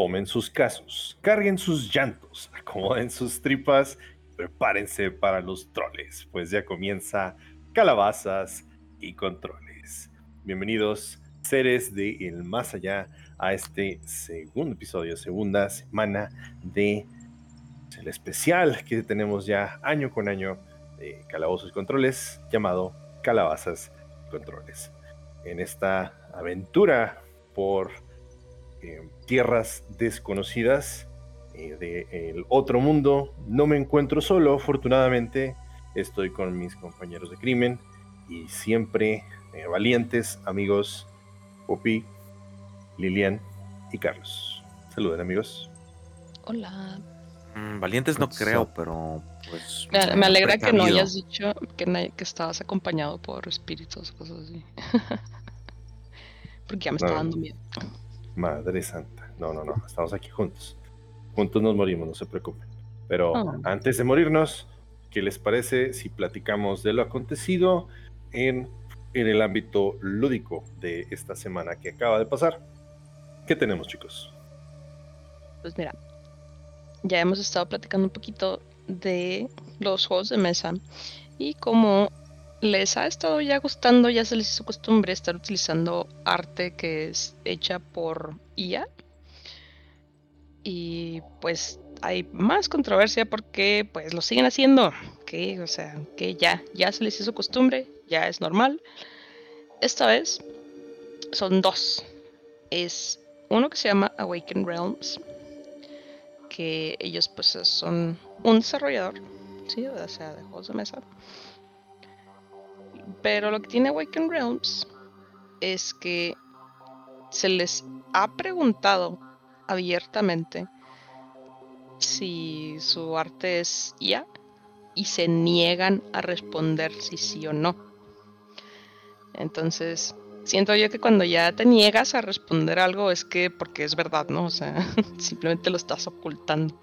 tomen sus casos, carguen sus llantos, acomoden sus tripas, prepárense para los troles, pues ya comienza calabazas y controles. Bienvenidos, seres de el más allá, a este segundo episodio, segunda semana de el especial que tenemos ya año con año de calabozos y controles, llamado Calabazas y Controles. En esta aventura por eh, tierras desconocidas eh, del otro mundo. No me encuentro solo, afortunadamente. Estoy con mis compañeros de crimen y siempre eh, valientes amigos Popi, Lilian y Carlos. Saluden amigos. Hola. Mm, valientes no creo, pero pues... Me, alegra que no hayas dicho que, que estabas acompañado por espíritus, cosas así. Porque ya me está dando miedo. Madre Santa. No, no, no. Estamos aquí juntos. Juntos nos morimos, no se preocupen. Pero Oh. antes de morirnos, ¿qué les parece si platicamos de lo acontecido en, en el ámbito lúdico de esta semana que acaba de pasar? ¿Qué tenemos, chicos? Pues mira, ya hemos estado platicando un poquito de los juegos de mesa y como les ha estado ya gustando, ya se les hizo costumbre estar utilizando arte que es hecha por IA. Y pues hay más controversia porque pues lo siguen haciendo, que o sea, que ya ya se les hizo costumbre, ya es normal. Esta vez son dos. Es uno que se llama Awaken Realms, que ellos pues son un desarrollador, sí, o sea, de juegos de mesa. Pero lo que tiene Awaken Realms es que se les ha preguntado abiertamente si su arte es IA y se niegan a responder si sí o no. Entonces, siento yo que cuando ya te niegas a responder algo es que porque es verdad, ¿no? O sea, simplemente lo estás ocultando.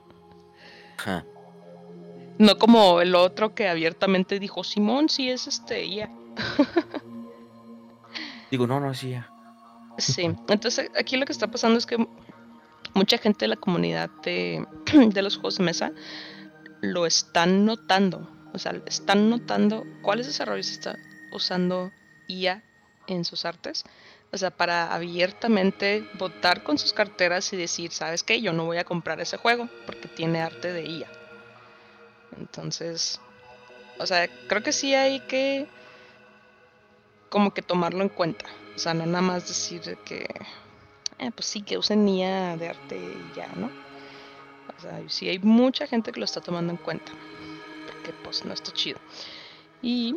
No como el otro que abiertamente dijo, Simón, sí es este IA. Digo, no, no, sí, ya. Sí, entonces aquí lo que está pasando es que mucha gente de la comunidad de, de los juegos de mesa lo están notando. O sea, están notando cuáles desarrollos están usando IA en sus artes. O sea, para abiertamente votar con sus carteras y decir, ¿sabes qué? Yo no voy a comprar ese juego porque tiene arte de IA. Entonces, o sea, creo que sí hay que como que tomarlo en cuenta. O sea, no nada más decir de que, eh, pues sí, que usen IA de arte y ya, ¿no? O sea, sí hay mucha gente que lo está tomando en cuenta. Porque pues no está chido. Y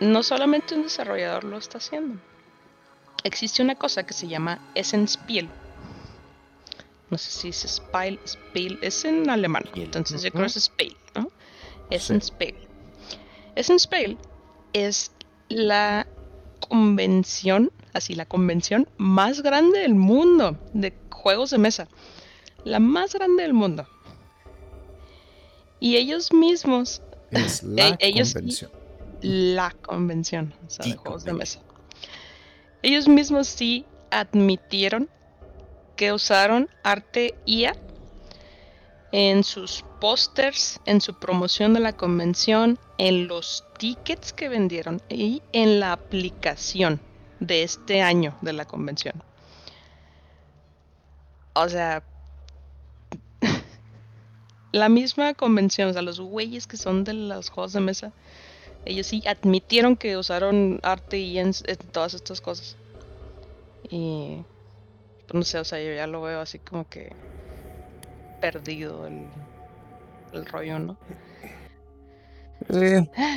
no solamente un desarrollador lo está haciendo. Existe una cosa que se llama Essenspiel. No sé si es Spiel, Spiel, es en alemán. Spiel. Entonces yo creo que es Spiel, ¿no? Sí. Essenspiel. Essenspiel es la convención, así la convención más grande del mundo de juegos de mesa. La más grande del mundo. Y ellos mismos, Es la E- ellos- convención. la convención o sea, de juegos de mesa. Ellos mismos sí admitieron que usaron arte IA en sus pósters, en su promoción de la convención, en los tickets que vendieron y en la aplicación de este año de la convención. O sea, la misma convención, o sea, los güeyes que son de los juegos de mesa, ellos sí admitieron que usaron arte y en, todas estas cosas. Y no sé, o sea, yo ya lo veo así como que perdido el, el rollo, ¿no?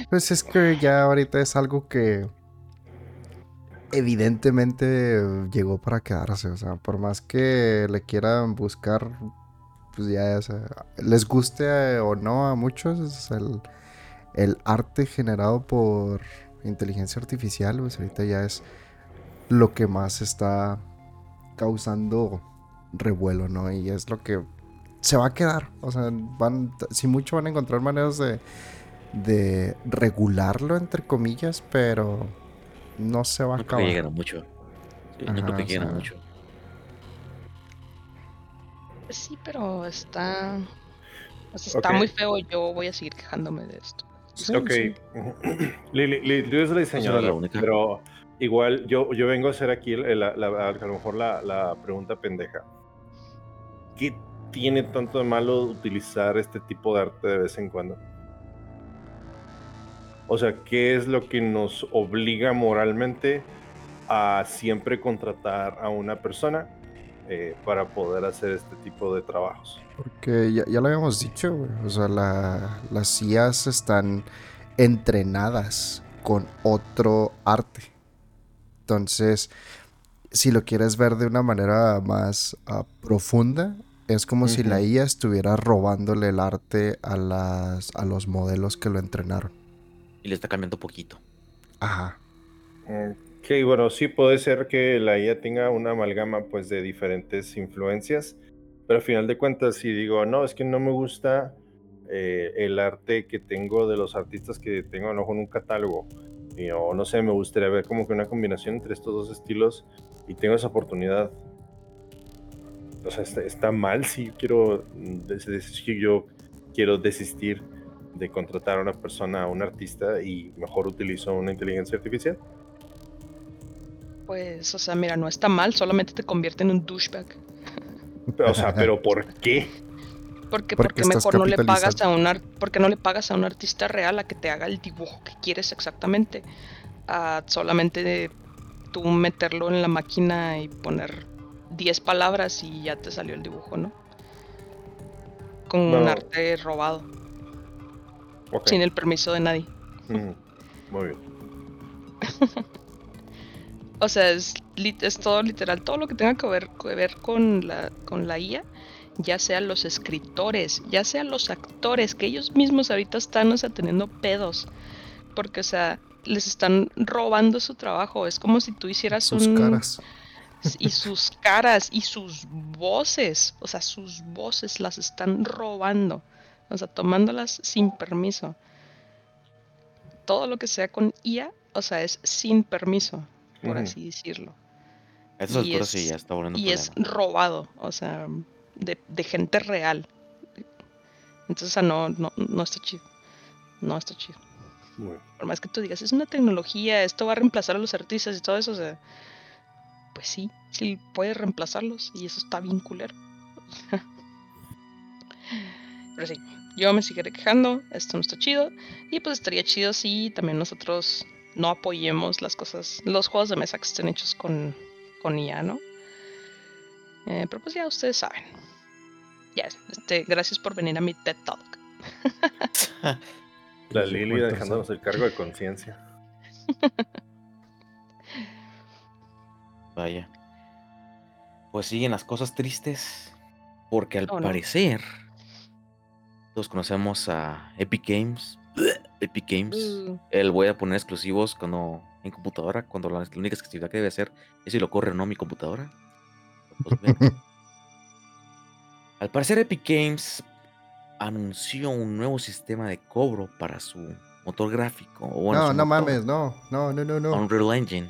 Pues es que ya ahorita es algo que evidentemente llegó para quedarse. O sea, por más que le quieran buscar, pues ya, o les guste eh, o no a muchos, es el, el arte generado por inteligencia artificial, pues ahorita ya es lo que más está causando revuelo, ¿no? Y es lo que se va a quedar. O sea, van, si mucho van a encontrar maneras de, de regularlo, entre comillas, pero no se va a No creo que acabar. lleguen a mucho. Sí, no Ajá, creo que o lleguen a sea, mucho. Sí, pero está. o sea, está Ok. muy feo. Yo voy a seguir quejándome de esto. Sí, ok. sí. Lili, Lili, tú eres la diseñadora, la única. pero igual yo, yo vengo a hacer aquí a lo mejor la, pregunta pendeja. ¿Qué tiene tanto de malo utilizar este tipo de arte de vez en cuando? O sea, ¿qué es lo que nos obliga moralmente a siempre contratar a una persona eh, para poder hacer este tipo de trabajos? Porque ya, lo habíamos dicho. O sea, la- las IAs están entrenadas con otro arte. Entonces, si lo quieres ver de una manera más ah, profunda, es como si la. IA estuviera robándole el arte a, las, a los modelos que lo entrenaron. Y le está cambiando poquito. Ajá. Ok, bueno, sí puede ser que la IA tenga una amalgama pues de diferentes influencias, pero al final de cuentas si digo, no, es que no me gusta eh, el arte que tengo de los artistas que tengo lo mejor en un catálogo, y, o no sé, me gustaría ver como que una combinación entre estos dos estilos y tengo esa oportunidad. O sea, está, está mal si quiero, mm, si yo quiero desistir de contratar a una persona, a un artista y mejor utilizo una inteligencia artificial. Pues, o sea, mira, no está mal, solamente te convierte en un douchebag. O sea, pero ¿por qué? Porque, Porque mejor no le pagas a un porque no le pagas a un artista real a que te haga el dibujo que quieres exactamente. A solamente de tú meterlo en la máquina y poner 10 palabras y ya te salió el dibujo, ¿no? Con un arte robado, sin el permiso de nadie. Muy bien. O sea, es, es todo literal, todo lo que tenga que ver, que ver con, la, con la IA, ya sean los escritores, ya sean los actores, que ellos mismos ahorita están, o sea, teniendo pedos, porque, o sea, les están robando su trabajo. Es como si tú hicieras Sus un... caras. Y sus caras y sus voces, o sea, sus voces las están robando, o sea, tomándolas sin permiso. Todo lo que sea con IA, o sea, es sin permiso, por así decirlo. Estas Y alturas sí es- ya está volviendo Y es robado, o sea, de, de gente real. Entonces, o sea, no, no, no está chido. No está chido. Por más que tú digas, es una tecnología, esto va a reemplazar a los artistas y todo eso, o sea, pues sí, sí puede reemplazarlos y eso está bien culero. Pero sí, yo me seguiré quejando, esto no está chido y pues estaría chido si también nosotros no apoyemos las cosas, los juegos de mesa que estén hechos con, con IA, ¿no? Eh, pero pues ya ustedes saben. Ya, este, gracias por venir a mi TED Talk. La Lili dejándonos el cargo de conciencia. Vaya. Pues siguen las cosas tristes. Porque al Oh, no. parecer. Todos conocemos a Epic Games. Epic Games. Uh, Él voy a poner exclusivos cuando en computadora. Cuando la, la única exclusividad que debe hacer es si lo corre o no mi computadora. Pues bueno. Al parecer Epic Games anunció un nuevo sistema de cobro para su motor gráfico. o bueno, no, su no motor. mames, no, no, no, no, no. Unreal Engine.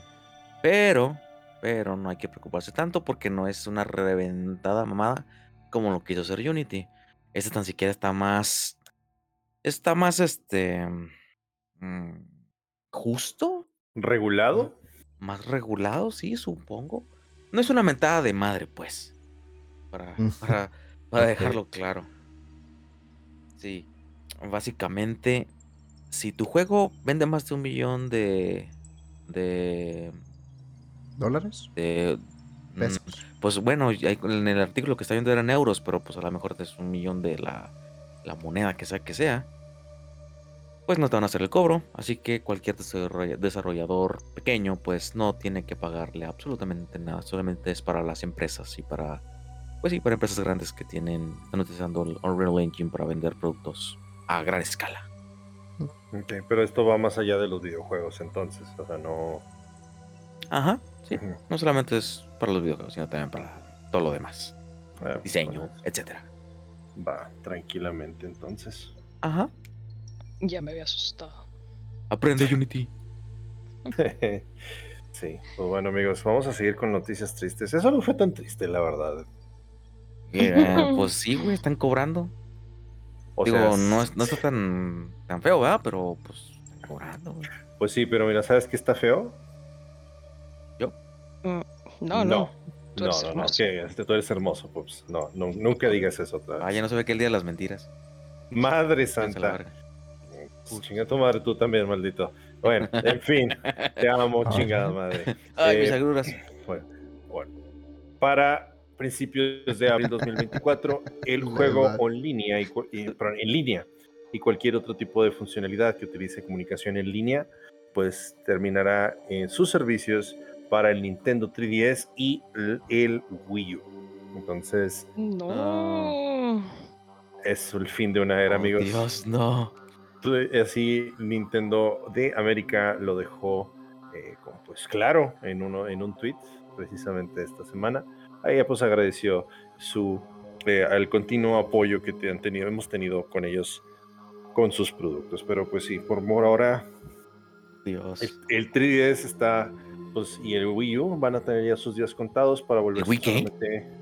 Pero, pero no hay que preocuparse tanto porque no es una reventada mamada como lo quiso hacer Unity. Este tan siquiera está más. Está más este. mm, justo. ¿Regulado? Más regulado, sí, supongo. No es una mentada de madre, pues. Para, Mm. para, para dejarlo claro. Sí. Básicamente, si tu juego vende más de un millón de. de. ¿Dólares? de mm, Pesos. pues bueno, en el artículo que está viendo eran euros, pero pues a lo mejor es un millón de la, la moneda que sea que sea. Pues no te van a hacer el cobro, así que cualquier desarrolla- desarrollador pequeño pues no tiene que pagarle absolutamente nada, solamente es para las empresas y para pues sí, para empresas grandes que tienen están utilizando el Unreal Engine para vender productos a gran escala. Ok, pero esto va más allá de los videojuegos entonces. O sea, no. Ajá, sí, no solamente es para los videojuegos, sino también para todo lo demás, Ah, diseño, etcétera. Va, tranquilamente entonces. Ajá. Ya me había asustado. Aprende Unity. sí, pues bueno amigos, vamos a seguir con noticias tristes. Eso no fue tan triste, la verdad. Eh, pues sí, güey, están cobrando. O Digo, sea, no, es- no está tan, tan feo, ¿verdad? Pero pues están cobrando, güey. Pues sí, pero mira, ¿sabes qué está feo? No, no. tú No, eres no, no, hermoso. que este, tú eres hermoso, Pups. No, no, nunca digas eso otra vez. Ah, ya no se ve que el día de las mentiras. Madre santa. Chinga tu madre, tú también, maldito. Bueno, en fin, te amo, chingada madre. Ay, Eh, mis agruras. Bueno, bueno. Para principios de abril 2024, el juego en línea y, y- perdón, en línea y cualquier otro tipo de funcionalidad que utilice comunicación en línea, pues terminará en sus servicios para el Nintendo 3DS y el, el Wii U. Entonces, No. es el fin de una era, Oh, amigos. Dios, no. Así Nintendo de América lo dejó eh, pues claro en uno en un tweet precisamente esta semana. Ahí pues agradeció su eh, el continuo apoyo que te han tenido hemos tenido con ellos con sus productos. Pero pues sí, por por ahora Dios. el, el 3DS está pues y el Wii U van a tener ya sus días contados para volver Wii qué?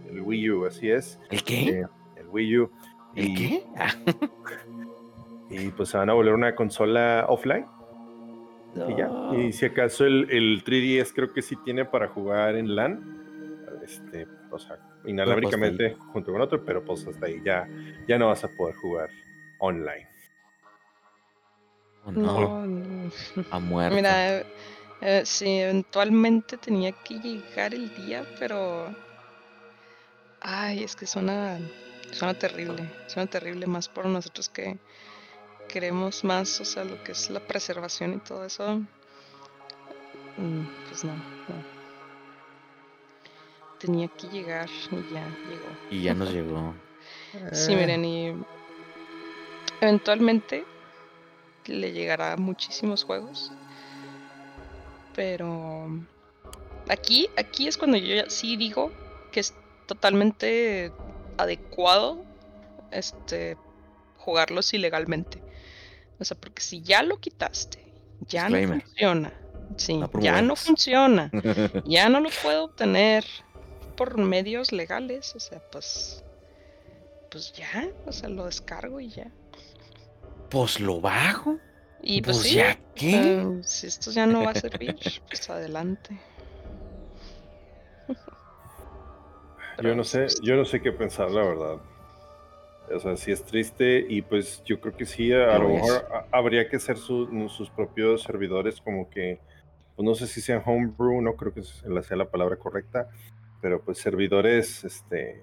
el Wii U, así es. ¿El qué? eh, el Wii U. ¿El y- qué? Y pues se van a volver una consola offline. Y ya. Y si acaso el, el 3DS creo que sí tiene para jugar en LAN. Este, o sea, inalámbricamente junto con otro, pero pues hasta ahí ya, ya no vas a poder jugar online. Oh, no. Ha muerto. Mira, eh, eh, sí, eventualmente tenía que llegar el día, pero. Ay, es que suena, suena terrible. Suena terrible más por nosotros que queremos más, o sea, lo que es la preservación y todo eso. Mm, Pues no, no. Tenía que llegar y ya llegó. Y ya nos llegó. Sí, miren, y eventualmente le llegará muchísimos juegos. Pero aquí, aquí es cuando yo sí digo que es totalmente adecuado este jugarlos ilegalmente. O sea, porque si ya lo quitaste, ya no funciona. Sí, No ya no funciona. Ya no lo puedo obtener por medios legales. O sea, pues. Pues ya. O sea, lo descargo y ya. pues lo bajo. Y pues, Pues sí. ya, o ¿qué? sea, si esto ya no va a servir, pues adelante. Yo no sé, yo no sé qué pensar, la verdad. O sea, sí es triste y pues yo creo que sí, a, Lo mejor ha- habría que hacer su- sus propios servidores como que, pues no sé si sean homebrew, no creo que sea la palabra correcta, pero pues servidores, este,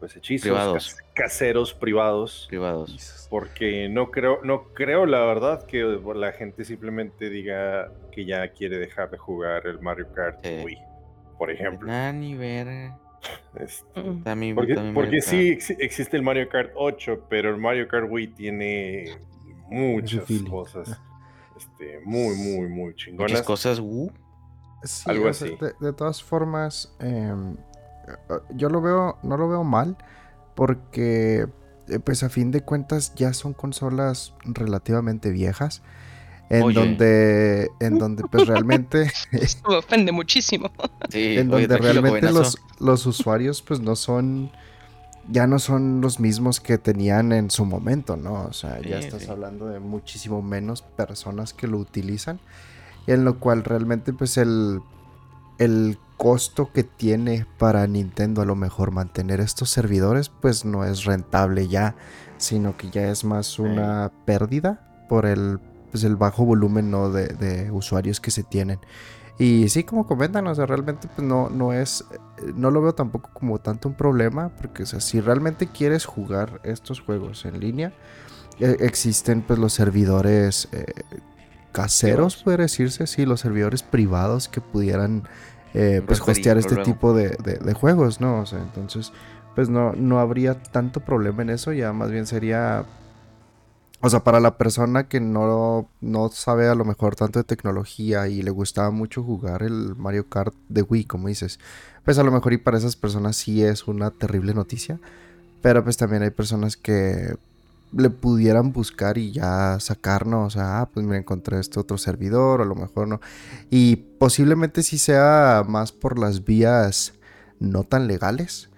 pues hechizos, Privados. cas- caseros, privados, Privados. porque no creo, no creo la verdad que la gente simplemente diga que ya quiere dejar de jugar el Mario Kart Sí. Wii, por ejemplo. Nah, ni verga. Este. También, porque, también porque Mario sí exi- existe el Mario Kart 8, pero el Mario Kart Wii tiene muchas cosas este, muy, muy, muy chingonas. Muchas cosas, uh, Sí, Algo sea, así. de, de todas formas, em, eh, yo lo veo, no lo veo mal, porque eh, pues a fin de cuentas ya son consolas relativamente viejas, en Oye. donde, en donde pues realmente, Esto me ofende muchísimo. sí. en donde realmente los, los usuarios pues no son, ya no son los mismos que tenían en su momento, ¿no? O sea, ya estás sí. hablando de muchísimo menos personas que lo utilizan, en lo cual realmente pues el, el costo que tiene para Nintendo a lo mejor mantener estos servidores pues no es rentable ya, sino que ya es más una pérdida por el, pues, el bajo volumen ¿no? de, de usuarios que se tienen. Y sí, como comentan, o sea, realmente pues no, no es, eh, no lo veo tampoco como tanto un problema, porque o sea, si realmente quieres jugar estos juegos en línea, eh, existen pues los servidores eh, caseros, puede decirse, sí, los servidores privados que pudieran eh, pues hostear este luego. tipo de, de- de juegos, ¿no? O sea, entonces pues no, no habría tanto problema en eso, ya más bien sería o sea, para la persona que no, no sabe a lo mejor tanto de tecnología y le gustaba mucho jugar el Mario Kart de Wii, como dices, pues a lo mejor y para esas personas sí es una terrible noticia. Pero pues también hay personas que le pudieran buscar y ya sacarnos, o sea, ah, pues mira, encontré este otro servidor, a lo mejor no. Y posiblemente sí sea más por las vías no tan legales.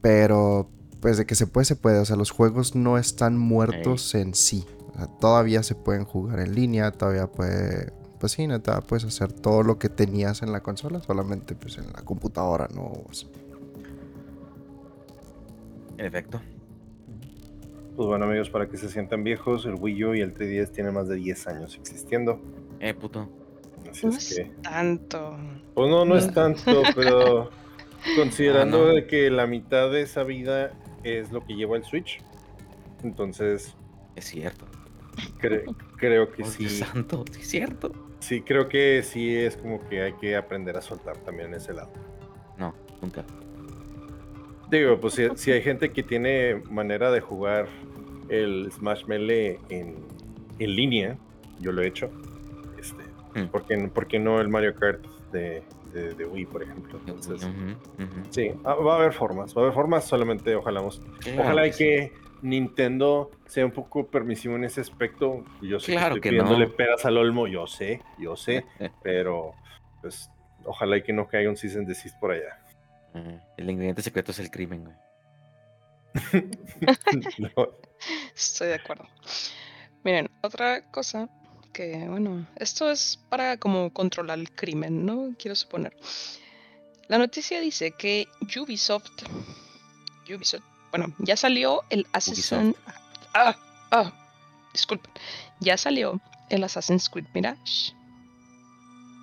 Pero, pues de que se puede, se puede. O sea, los juegos no están muertos en sí. O sea, todavía se pueden jugar en línea, todavía puede... Pues sí, neta, puedes hacer todo lo que tenías en la consola, solamente pues en la computadora, no... En efecto. Pues bueno, amigos, para que se sientan viejos, el Wii U y el 3DS tienen más de 10 años existiendo. Eh, puto. Así No es es que. tanto. Pues no, no es tanto, pero considerando Ah, no. de que la mitad de esa vida es lo que lleva el Switch, entonces Es cierto. cre- creo que sí, santo, sí es cierto. sí, creo que sí es como que hay que aprender a soltar también ese lado. No, nunca. Digo, pues si, si hay gente que tiene manera de jugar el Smash Melee en, en línea, yo lo he hecho. Este, Mm. ¿por, qué, por qué no el Mario Kart de, de- de Wii, por ejemplo? Entonces, sí, ah, va a haber formas, va a haber formas, solamente ojalá, ojalá y sí. que Nintendo sea un poco permisivo en ese aspecto. Yo sé Claro que que estoy pidiéndole no. peras al olmo, yo sé, yo sé, pero pues ojalá y que no caiga un season desist por allá. Ajá. El ingrediente secreto es el crimen, güey. No, Estoy de acuerdo. Miren, otra cosa que, bueno, esto es para como controlar el crimen, ¿no? Quiero suponer. La noticia dice que Ubisoft, Ubisoft, bueno, ya salió el Assassin's... Ah, ah, disculpen. Ya salió el Assassin's Creed Mirage.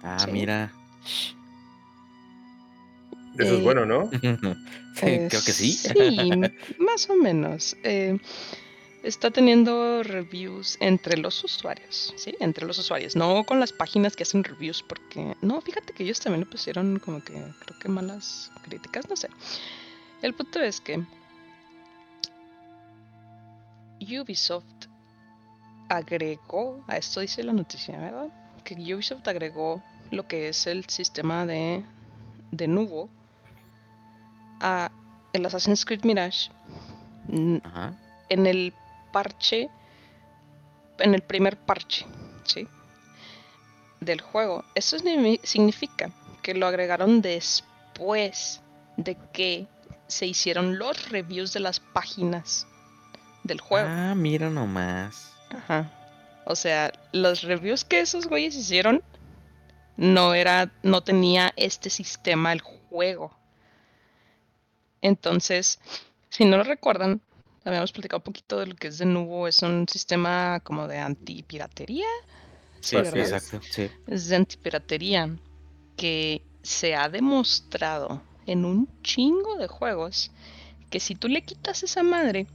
Ah, Sí. mira. Eso es Eh, bueno, ¿no? Sí, Eh, creo que sí. Sí, más o menos. Eh, está teniendo reviews entre los usuarios, ¿sí? Entre los usuarios, no con las páginas que hacen reviews, porque no, fíjate que ellos también le pusieron como que creo que malas críticas, no sé. El punto es que Ubisoft agregó, a esto dice la noticia, ¿verdad? Que Ubisoft agregó lo que es el sistema de, de Nubo a el Assassin's Creed Mirage Ajá. en el parche, en el primer parche, ¿sí? Del juego. Eso signi- significa que lo agregaron después de que se hicieron los reviews de las páginas del juego. Ah, mira nomás. Ajá. O sea, los reviews que esos güeyes hicieron no era, no tenía este sistema el juego. Entonces, si no lo recuerdan, habíamos platicado un poquito de lo que es de Nubo, es un sistema como de antipiratería. Sí, sí, exacto. Sí. Es de antipiratería que se ha demostrado en un chingo de juegos que si tú le quitas esa madre,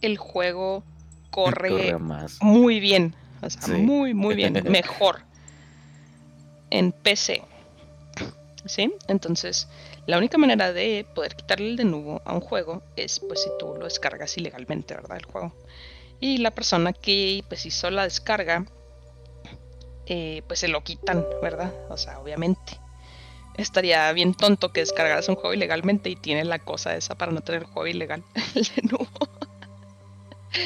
el juego corre Corre más. muy bien. O sea, Sí. muy, muy bien. Mejor. En PC. ¿Sí? Entonces, la única manera de poder quitarle el de nuevo a un juego es pues si tú lo descargas ilegalmente, ¿verdad? El juego. Y la persona que pues hizo la descarga, eh, pues se lo quitan, ¿verdad? O sea, obviamente. Estaría bien tonto que descargaras un juego ilegalmente y tiene la cosa esa para no tener juego ilegal, el de nuevo. Sí,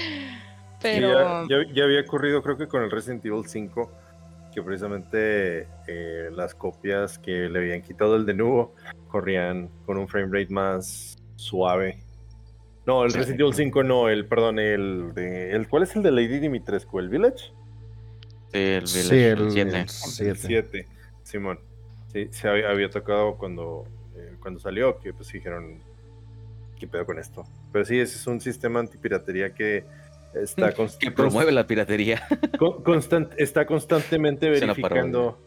Pero... ya, ya- ya había ocurrido, creo que con el Resident Evil 5, que precisamente eh, las copias que le habían quitado el de nuevo corrían con un frame rate más suave. No, el Sí. Resident Evil 5 no, el, perdón, el de. El, ¿Cuál es el de Lady Dimitrescu? ¿El Village? Sí, el Sí, Village, el, el siete. el El siete. 7, Simón. Sí, se había, había tocado cuando, eh, cuando salió, que pues dijeron, ¿qué pedo con esto? Pero sí, ese es un sistema antipiratería que está, const- Que promueve la piratería. con- constant- está constantemente una verificando.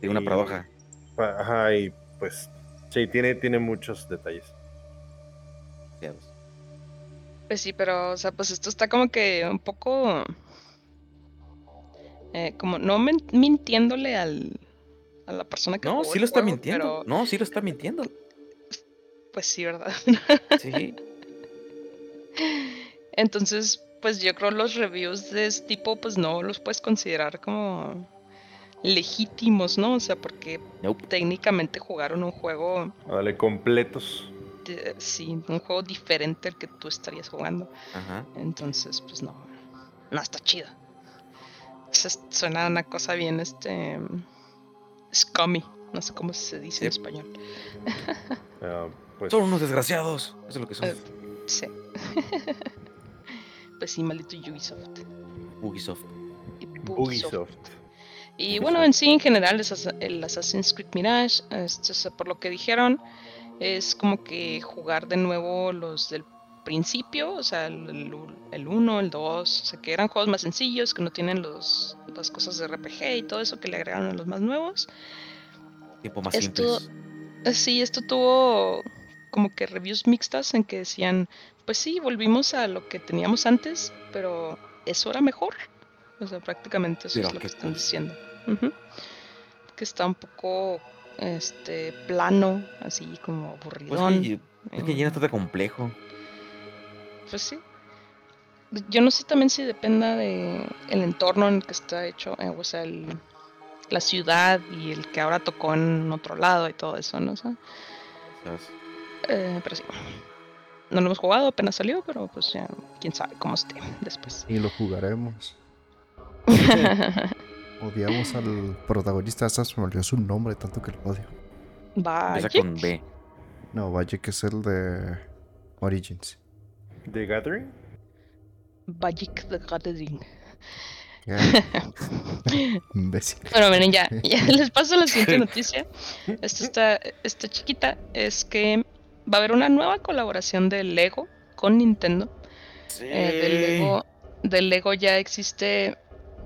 Tiene una y- paradoja. pa- Ajá, y pues sí, tiene, tiene muchos detalles. Pues sí, pero, o sea, pues esto está como que un poco. eh, como no men- mintiéndole al, a la persona que. No, sí lo está juego, mintiendo. pero, No, sí lo está mintiendo. Pues sí, ¿verdad? Sí. Entonces, pues yo creo los reviews de este tipo, pues no los puedes considerar como legítimos, ¿no? O sea, porque Nope. técnicamente jugaron un juego, Dale, completos. de- sí, un juego diferente al que tú estarías jugando. Ajá. Entonces, pues no, no está chido. Se- Suena una cosa bien, este, scummy. No sé cómo se dice en español. Ah, pues. Son unos desgraciados. Eso es lo que son. Eh, Sí. pues sí, maldito Ubisoft. Ubisoft. Y Ubisoft. Ubisoft. Y bueno, en sí, en general, el Assassin's Creed Mirage, este, por lo que dijeron, es como que jugar de nuevo los del principio, o sea, el 1, el 2, o sea, que eran juegos más sencillos, que no tienen los, las cosas de RPG y todo eso que le agregaron a los más nuevos. Tiempo más Esto- simples. Eh, Sí, esto tuvo como que reviews mixtas en que decían, pues sí, volvimos a lo que teníamos antes, pero eso era mejor. O sea, prácticamente eso Pero es lo que están diciendo. Que está un poco este plano, así como Pues aburridón. sí, es que ya no está tan complejo. Pues sí. Yo no sé también si dependa de el entorno en el que está hecho, eh, o sea, el- la ciudad y el que ahora tocó en otro lado y todo eso, ¿no? O. Eh, pero sí. No lo hemos jugado, apenas salió, pero pues ya quién sabe cómo esté después. Y lo jugaremos. Odiamos al protagonista, hasta se me olvidó su nombre, tanto que lo odio. Vaya. Con B. No, que es el de Origins. The Gathering. Magic the Gathering. Bueno, miren, ya, ya les paso la siguiente noticia. Esta está, esta chiquita es que va a haber una nueva colaboración de Lego con Nintendo. Eh, del, Lego, del Lego ya existe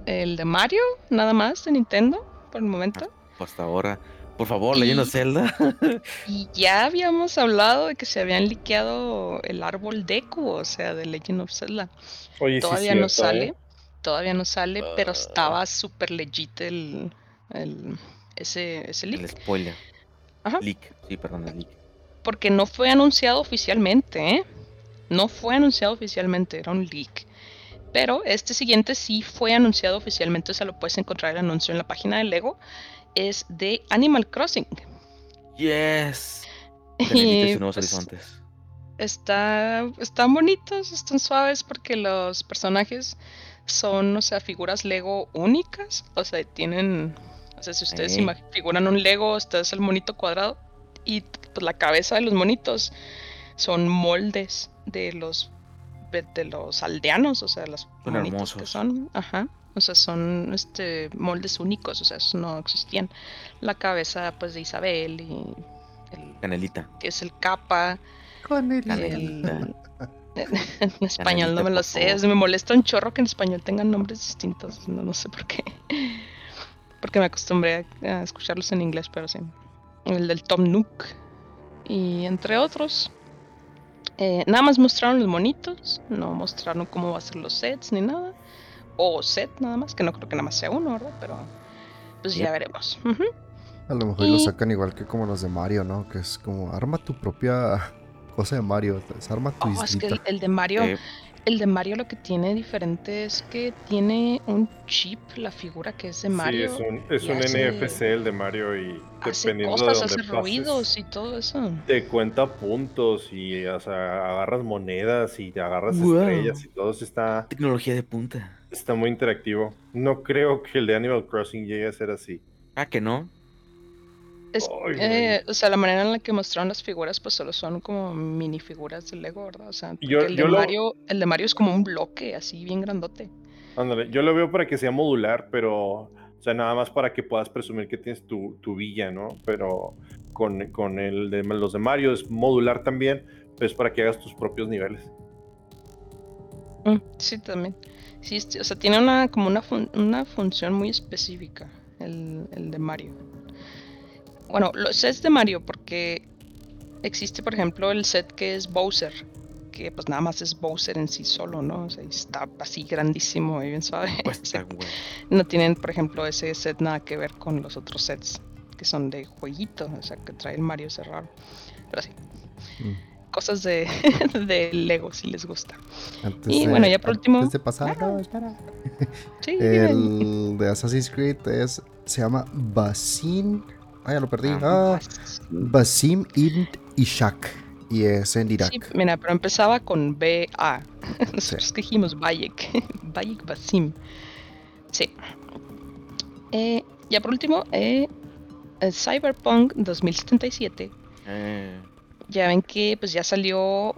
el de Mario, nada más, de Nintendo, por el momento. Hasta ahora. Por favor, leyendo Y- Zelda. Y ya habíamos hablado de que se habían liqueado el árbol Deku, o sea, de Legend of Zelda. Oye, sí, Todavía no cierto, sale, ¿eh? todavía no sale, pero Ah. estaba súper legit el, el- ese, ese El leak. spoiler. Ajá. Leak. Sí, perdón, el leak. Porque no fue anunciado oficialmente, ¿eh? No fue anunciado oficialmente, era un leak. Pero este siguiente sí fue anunciado oficialmente, o sea, lo puedes encontrar el anuncio en la página de Lego. Es de Animal Crossing. Yes. Y, nuevos pues, horizontes. está, están bonitos, están suaves porque los personajes son, o sea, figuras Lego únicas. O sea, tienen, o sea, si ustedes figuran un Lego, este es el monito cuadrado y pues la cabeza de los monitos son moldes de los de los aldeanos, o sea, los Son monitos que son, ajá, o sea, son este moldes únicos, o sea, esos no existían. La cabeza pues de Isabel y el Canelita. que es el capa, el... Canelita. en español no me lo sé, me molesta un chorro que en español tengan nombres distintos, no, no sé por qué. Porque me acostumbré a escucharlos en inglés, pero sí. El del Tom Nook y entre otros. Eh, nada más mostraron los monitos, no mostraron cómo va a ser los sets ni nada. O set nada más, que no creo que nada más sea uno, ¿verdad? Pero pues ya veremos. A lo mejor lo sacan igual que como los de Mario, ¿no? Que es como, arma tu propia cosa de Mario. es arma tu Oh, es que el de Mario, Eh, el de Mario lo que tiene diferente es que tiene un chip, la figura que es de Mario. Sí, es un, es y un hace- NFC el de Mario y hace dependiendo cosas, de hace dónde pases, ruidos y todo eso. te cuenta puntos y o sea, agarras monedas y te agarras Wow. estrellas y todo eso está, tecnología de punta. está muy interactivo. No creo que el de Animal Crossing llegue a ser así. Ah, que no. Es- Ay, eh, o sea, la manera en la que mostraron las figuras, pues solo son como minifiguras de Lego, ¿verdad? O sea, Yo- el, de lo- Mario, el de Mario es como un bloque así bien grandote. Ándale, yo lo veo para que sea modular, pero, o sea, nada más para que puedas presumir que tienes tu, tu villa, ¿no? Pero con, con el de los de Mario es modular también, pero es para que hagas tus propios niveles. Mm, sí, también. Sí, este- o sea, tiene una como una, fun- una función muy específica el, el de Mario. Bueno, los sets de Mario, porque existe, por ejemplo, el set que es Bowser, que pues nada más es Bowser en sí solo, ¿no? O sea, está así grandísimo y bien suave. Pues no tienen, por ejemplo, ese set nada que ver con los otros sets que son de jueguito, o sea, que trae el Mario ese raro. Pero sí, Mm. cosas de, de Lego si les gusta. Antes y de- bueno, ya por último- Antes de pasar, Ah. no, espera. Sí. El de Assassin's Creed es, se llama Basim. Ah, ya lo perdí. Ah. Ah, Basim Ibn Ishak. Y es en Irak. Sí, mira, pero empezaba con B-A. Nosotros que dijimos Bayek. Bayek Basim. Sí. Eh, ya por último, eh, Cyberpunk 2077 Eh, ya ven que pues ya salió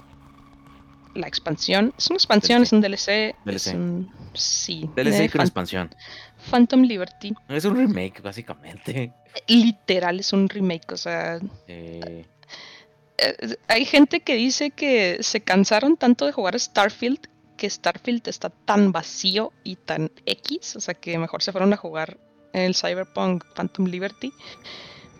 la expansión. Es una expansión, es un DLC. DLC. Es un, sí. DLC con expansión. Phantom Liberty. Es un remake, básicamente. Literal es un remake. O sea, Eh, hay gente que dice que se cansaron tanto de jugar Starfield que Starfield está tan vacío y tan X, o sea que mejor se fueron a jugar el Cyberpunk Phantom Liberty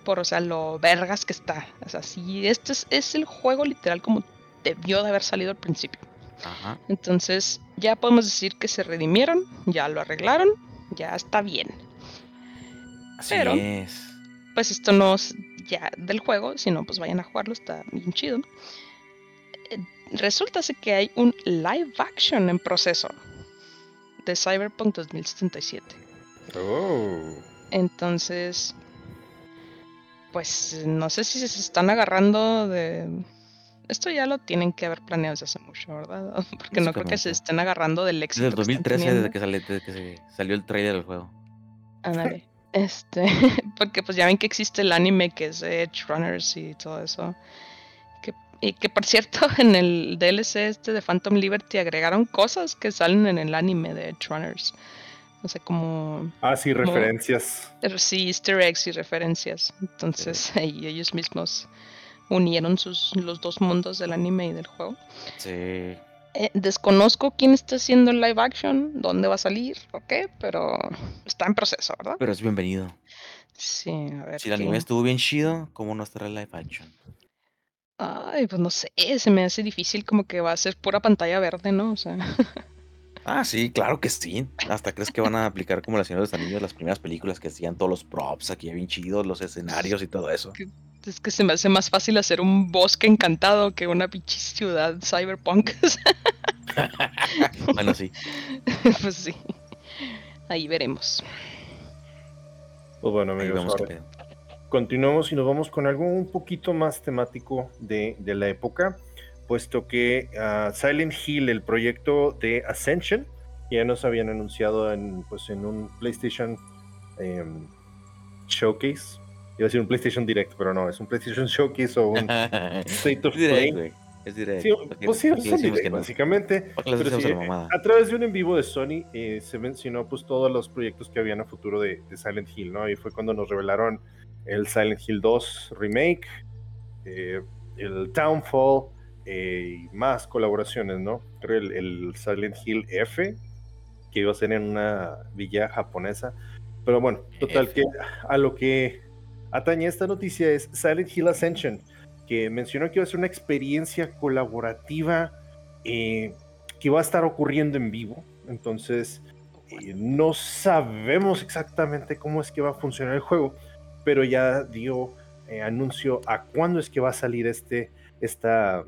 por, o sea, lo vergas que está. O sea, sí, este es, es el juego literal como debió de haber salido al principio. ajá. Entonces ya podemos decir que se redimieron, ya lo arreglaron, ya está bien. Así Pero- es. pues esto no es ya del juego, sino pues vayan a jugarlo, está bien chido. Eh, Resulta que hay un live action en proceso de Cyberpunk 2077. Oh. Entonces, pues no sé si se están agarrando de... Esto ya lo tienen que haber planeado desde hace mucho, ¿verdad? Porque no creo que se estén agarrando del éxito. Desde el que están 2013, teniendo. desde que, sale- desde que se salió el trailer del juego. Ándale. Este, porque pues ya ven que existe el anime que es de Edge Runners y todo eso. Que, y que por cierto, en el DLC este de Phantom Liberty agregaron cosas que salen en el anime de Edge Runners. O sea, como Ah, sí, Como- referencias. er, sí, easter eggs y referencias. Entonces ahí ellos mismos unieron sus, los dos mundos del anime y del juego. Sí. Eh, desconozco quién está haciendo el live action, dónde va a salir, o qué, pero está en proceso, ¿verdad? Pero es bienvenido. Sí, a ver. Si el anime estuvo bien chido, ¿cómo no estará el live action? Ay, pues no sé, se me hace difícil como que va a ser pura pantalla verde, ¿no? O sea, Ah, sí, claro que sí. Hasta crees que van a aplicar como la Señora de los Anillos, las primeras películas que hacían todos los props aquí bien chidos, los escenarios y todo eso. Es que se me hace más fácil hacer un bosque encantado que una pinche ciudad cyberpunk. Bueno, sí. pues sí. Ahí veremos. Pues bueno, amigos, ahora continuamos y nos vamos con algo un poquito más temático de, de la época, puesto que ah, Silent Hill, el proyecto de Ascension, ya nos habían anunciado en, pues, en un PlayStation em, Showcase. Iba a decir un PlayStation Direct, pero no, es un PlayStation Showcase o un State of direct, Play. güey. Es direct. Sí, ¿Para qué- pues sí, direct, no? básicamente. ¿Para qué les Pero hacemos sí, a través de un en vivo de Sony eh, se mencionó pues todos los proyectos que habían a futuro de, de Silent Hill, ¿no? Y fue cuando nos revelaron el Silent Hill 2 remake, eh, el Downfall eh, y más colaboraciones, ¿no? Creo el, el Silent Hill F, que iba a ser en una villa japonesa. Pero bueno, total F. que a lo que atañe esta noticia es Silent Hill Ascension, que mencionó que iba a ser una experiencia colaborativa eh, que va a estar ocurriendo en vivo. Entonces, eh, no sabemos exactamente cómo es que va a funcionar el juego, pero ya dio eh, anuncio a cuándo es que va a salir este, esta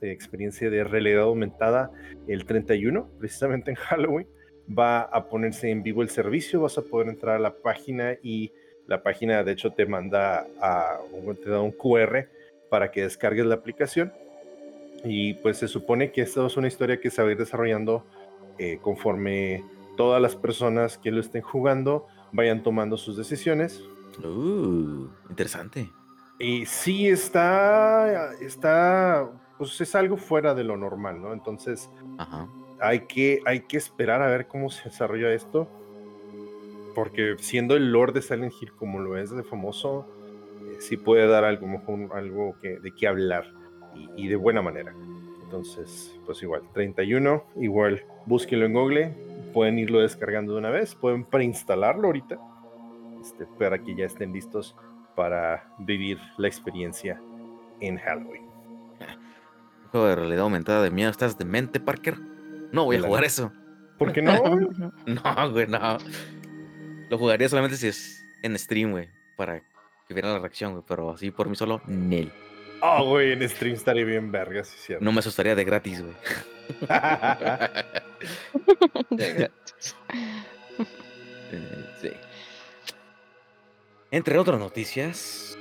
experiencia de realidad aumentada el 31, precisamente en Halloween. Va a ponerse en vivo el servicio, vas a poder entrar a la página y la página de hecho te manda a, te da un QR para que descargues la aplicación. Y pues se supone que esta es una historia que se va a ir desarrollando eh, conforme todas las personas que lo estén jugando vayan tomando sus decisiones. Uh, interesante. Y sí está, está, pues es algo fuera de lo normal, ¿no? Entonces Ajá. hay que, hay que esperar a ver cómo se desarrolla esto. Porque siendo el Lord de Silent Hill como lo es de famoso, eh, sí puede dar algo, mejor, algo que, de qué hablar y, y de buena manera. Entonces, pues igual, 31, igual, búsquenlo en Google, pueden irlo descargando de una vez, pueden preinstalarlo ahorita, este, para que ya estén listos para vivir la experiencia en Halloween. Juego de realidad aumentada de miedo. ¿Estás demente, Parker? No voy a jugar eso. ¿Por qué no? No, güey, no. Lo jugaría solamente si es en stream, güey. Para que vieran la reacción, güey. Pero así por mí solo, Nel. Oh, güey, en stream estaría bien verga, sí, cierto. No me asustaría de gratis, güey. De- Eh, sí. Entre otras noticias,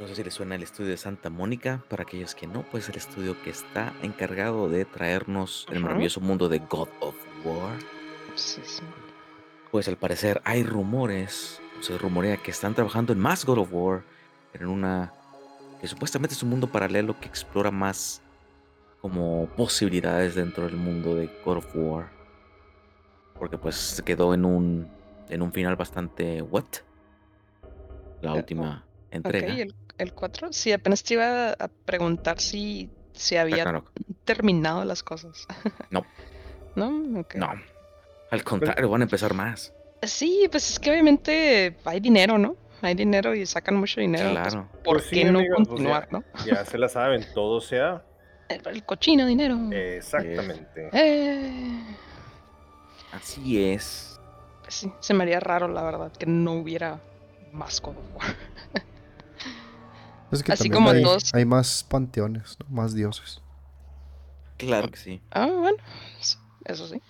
no sé si les suena el estudio de Santa Mónica. Para aquellos que no, pues el estudio que está encargado de traernos el maravilloso mundo de God of War. sí, sí. Pues al parecer hay rumores, o se rumorea que están trabajando en más God of War, en una que supuestamente es un mundo paralelo que explora más como posibilidades dentro del mundo de God of War. Porque pues se quedó en un en un final bastante what? La Eh, última entrega. el, el 4. Sí, apenas te iba a preguntar si se había Ragnarok. terminado las cosas. No. ¿No? Ok. No. Al contrario, van a empezar más. Sí, pues es que obviamente hay dinero, ¿no? Hay dinero y sacan mucho dinero. pues, Claro. ¿Por Pues sí, qué no pues continuar, no? Ya se la saben, todo sea El, el cochino dinero. exactamente. Eh, Así es. pues sí, se me haría raro, la verdad, que no hubiera más God of War. Es que Así como hay, todos- hay más panteones, ¿no? más dioses. Claro que sí. Ah, bueno, eso sí.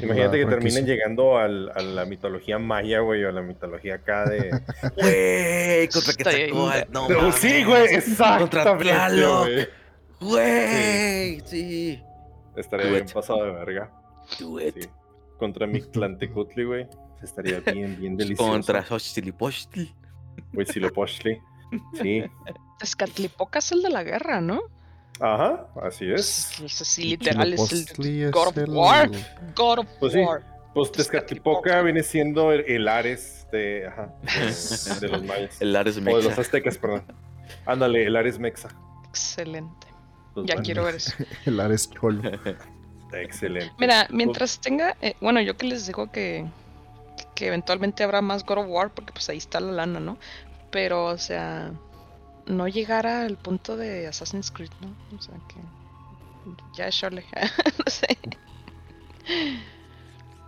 Imagínate que terminen llegando al- a la mitología maya, güey, o a la mitología acá de. Güey, contra. Quetzalcóatl, no Pero mames. sí, güey, Contra exactamente, Tlaloc. güey. Güey, sí. Estaría Do bien it. pasado de verga. Do it. Sí. Contra Mictlantecutli, güey. Estaría bien, bien delicioso. Contra Xochitlipochtli. Huitzilopochtli. Sí. Tezcatlipoca es el de la guerra, ¿no? Ajá, así es. Pues, ese sí, literal es el God of el- War. God of Pues sí. War. Pues Tezcatlipoca. Viene siendo el, el Ares de, ajá, de, de los mayas. El Ares o de los Mexa. aztecas, perdón. Ándale, el Ares Mexa. Excelente. Pues Ya bueno, quiero ver eso. El Ares Cholo. Excelente. Mira, mientras tenga, eh, bueno, yo que les digo que, que eventualmente habrá más God of War, porque pues ahí está la lana, ¿no? Pero, o sea, no llegar al punto de Assassin's Creed, ¿no? O sea, que ya es chole, no sé.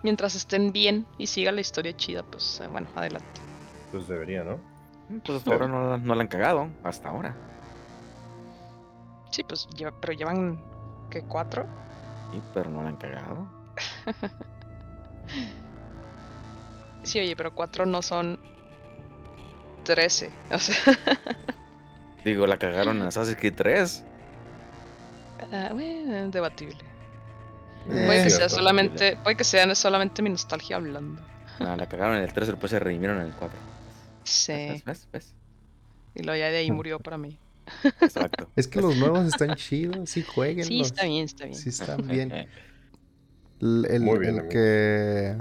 Mientras estén bien y siga la historia chida, pues eh, bueno, adelante. Pues debería, ¿no? Pues hasta ahora no, la- no la han cagado. Hasta ahora. Sí, pues, lleva- pero llevan, ¿qué? ¿Cuatro? Sí, pero no la han cagado. Sí, oye, pero cuatro no son trece, o sea... Digo, la cagaron en Assassin's Creed 3. Ah, bueno, debatible. Eh, Puede que sea solamente, puede que sea solamente mi nostalgia hablando. No, la cagaron en el 3 y después se redimieron en el 4. Sí. ¿Ves? ¿Ves? ¿Ves? Y luego ya de ahí murió para mí. Exacto. Es que los nuevos están chidos, sí jueguen. Sí, está bien, está bien. Sí están bien. El, el- Muy bien, el que.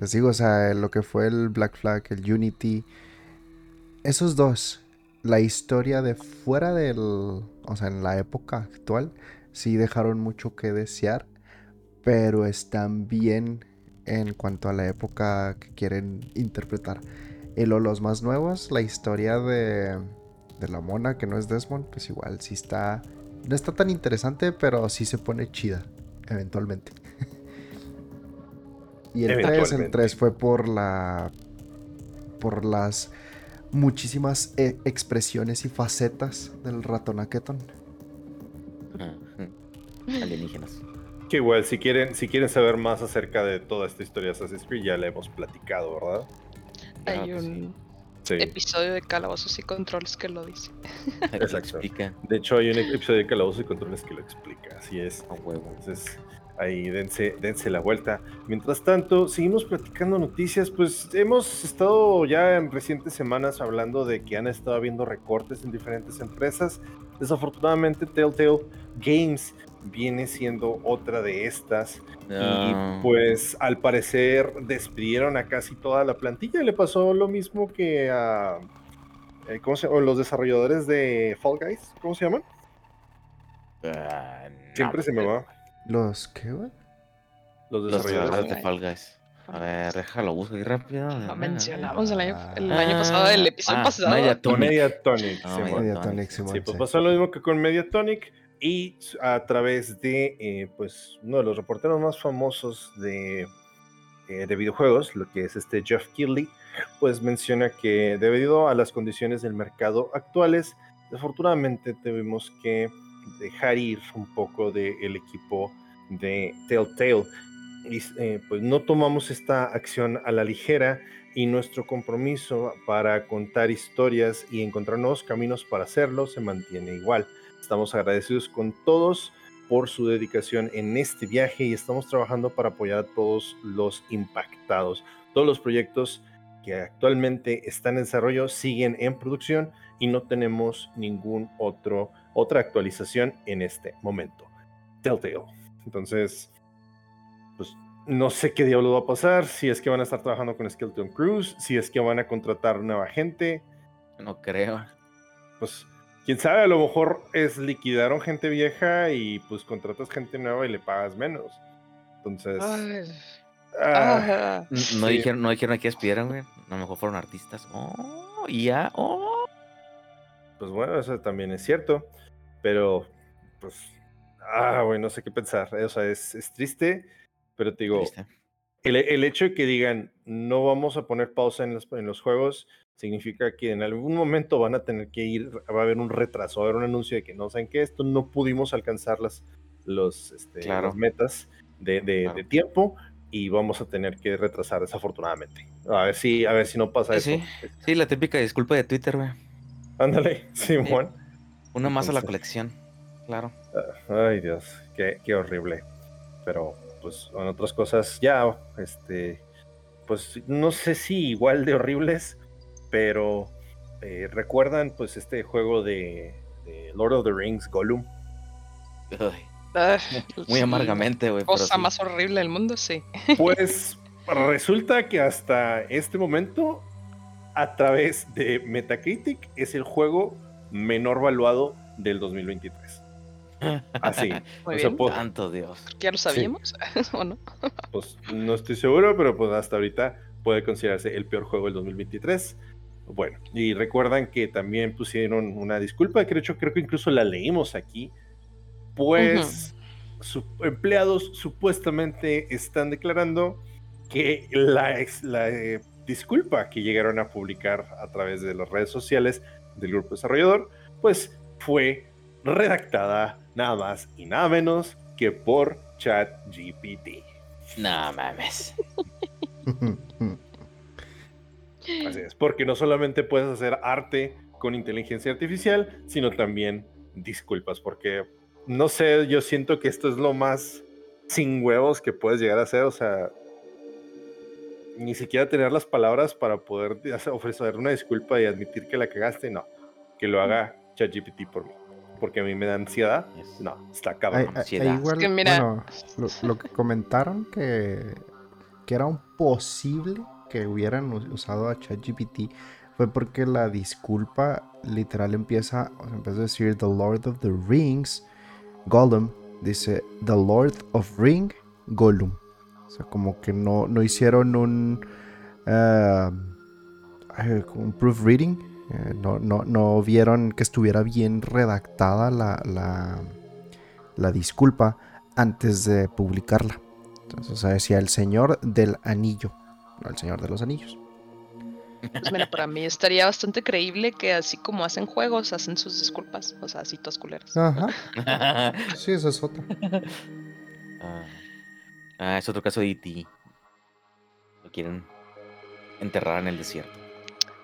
Les digo, o sea, lo que fue el Black Flag, el Unity. Esos dos. La historia de fuera del. O sea, en la época actual. Sí dejaron mucho que desear. Pero están bien en cuanto a la época que quieren interpretar. Y lo- los más nuevos, la historia de. De la mona, que no es Desmond, pues igual sí está. No está tan interesante, pero sí se pone chida. Eventualmente. y el 3, el Eventualmente. 3 fue por la. Por las muchísimas e- expresiones y facetas del ratón Aketon. Alienígenas. Que igual, si quieren, si quieren saber más acerca de toda esta historia de Assassin's Creed, ya la hemos platicado, ¿verdad? Hay que sí. un Sí. episodio de Calabozos y Controles que lo dice. Exacto. explica De hecho, hay un episodio de Calabozos y Controles que lo explica, así es. a huevo. Entonces, ahí dense, dense la vuelta. Mientras tanto, seguimos platicando noticias. Pues hemos estado ya en recientes semanas hablando de que han estado habiendo recortes en diferentes empresas. Desafortunadamente, Telltale Games viene siendo otra de estas. Ah, Y pues al parecer despidieron a casi toda la plantilla. Le pasó lo mismo que a eh, ¿cómo se llama? los desarrolladores de Fall Guys. ¿Cómo se llaman? ah, Siempre no, se me va. ¿Los qué, güey? Los desarrolladores. de Fall Guys. A ver, déjalo, busco aquí rápido. Lo mencionamos el año, el Ah, año pasado, el episodio ah, pasado. Mediatonic. Mediatonic. Ah. Mediatonic. Sí, pues pasó lo mismo que con Mediatonic y a través de eh, pues uno de los reporteros más famosos de, eh, de videojuegos, lo que es este Jeff Keighley, pues menciona que debido a las condiciones del mercado actuales, desafortunadamente tuvimos que dejar ir un poco del equipo de Telltale y eh, pues no tomamos esta acción a la ligera y nuestro compromiso para contar historias y encontrar nuevos caminos para hacerlo se mantiene igual. Estamos agradecidos con todos por su dedicación en este viaje y estamos trabajando para apoyar a todos los impactados. Todos los proyectos que actualmente están en desarrollo siguen en producción y no tenemos ningún otro otra actualización en este momento. Telltale. Entonces, pues no sé qué diablo va a pasar, si es que van a estar trabajando con Skeleton Cruise, si es que van a contratar nueva gente. No creo. Pues quién sabe, a lo mejor es liquidaron gente vieja y pues contratas gente nueva y le pagas menos. Entonces, Ay, ah, ah, No, Sí. dijeron, no dijeron a qué aspiran, güey. A lo mejor fueron artistas. Oh, y ya, oh. Pues bueno, eso también es cierto, pero pues, ah, güey, no sé qué pensar. O sea, es, es triste, pero te digo. El, el hecho de que digan no vamos a poner pausa en los, en los juegos significa que en algún momento van a tener que ir, va a haber un retraso, va a haber un anuncio de que no saben que esto no pudimos alcanzar las, los, este, Claro. las metas de, de- Claro. de tiempo y vamos a tener que retrasar desafortunadamente. A ver si, a ver si no pasa Sí, eso. sí. Sí, la típica disculpa de Twitter, güey. Ándale, Simón. Una más a la colección. Claro. Ay, Dios, qué, qué horrible. Pero, pues, en otras cosas, ya, este, pues, no sé si igual de horribles, pero eh, recuerdan, pues, este juego de, de Lord of the Rings, Gollum. Ay, muy sí, amargamente, güey. Cosa sí. más horrible del mundo, sí. Pues, resulta que hasta este momento, a través de Metacritic, es el juego menor valuado del 2023. Así. Muy o sea, bien. pues, Santo Dios. Ya lo sabíamos, ¿o no? pues no estoy seguro, pero pues hasta ahorita puede considerarse el peor juego del 2023. Bueno, y recuerdan que también pusieron una disculpa, que de hecho creo que incluso la leímos aquí, pues su- empleados supuestamente están declarando que la, ex- la, eh, disculpa que llegaron a publicar a través de las redes sociales del grupo desarrollador, pues fue redactada nada más y nada menos que por ChatGPT. No mames. Así es, porque no solamente puedes hacer arte con inteligencia artificial, sino también disculpas, porque no sé, yo siento que esto es lo más sin huevos que puedes llegar a hacer, o sea, ni siquiera tener las palabras para poder hacer- ofrecer una disculpa y admitir que la cagaste, no, que lo haga ChatGPT por mí, porque a mí me da ansiedad, no, está cabrón. ansiedad. igual, Es que mira- bueno, lo, lo que comentaron que, que era un posible que hubieran usado a ChatGPT fue porque la disculpa literal empieza, o sea, en vez de decir The Lord of the Rings, Gollum, dice The Lord of Ring, Gollum. O sea, como que no, no hicieron un, ah, ay, un proofreading. eh, no, no, no vieron que estuviera bien redactada la, la, la disculpa antes de publicarla. Entonces, o sea, decía el Señor del Anillo, no el Señor de los Anillos. Pues mira, para mí estaría bastante creíble que así como hacen juegos, hacen sus disculpas. O sea, así todas culeras. Ajá, sí, eso es otra. Ah, es otro caso de E.T. Lo quieren enterrar en el desierto.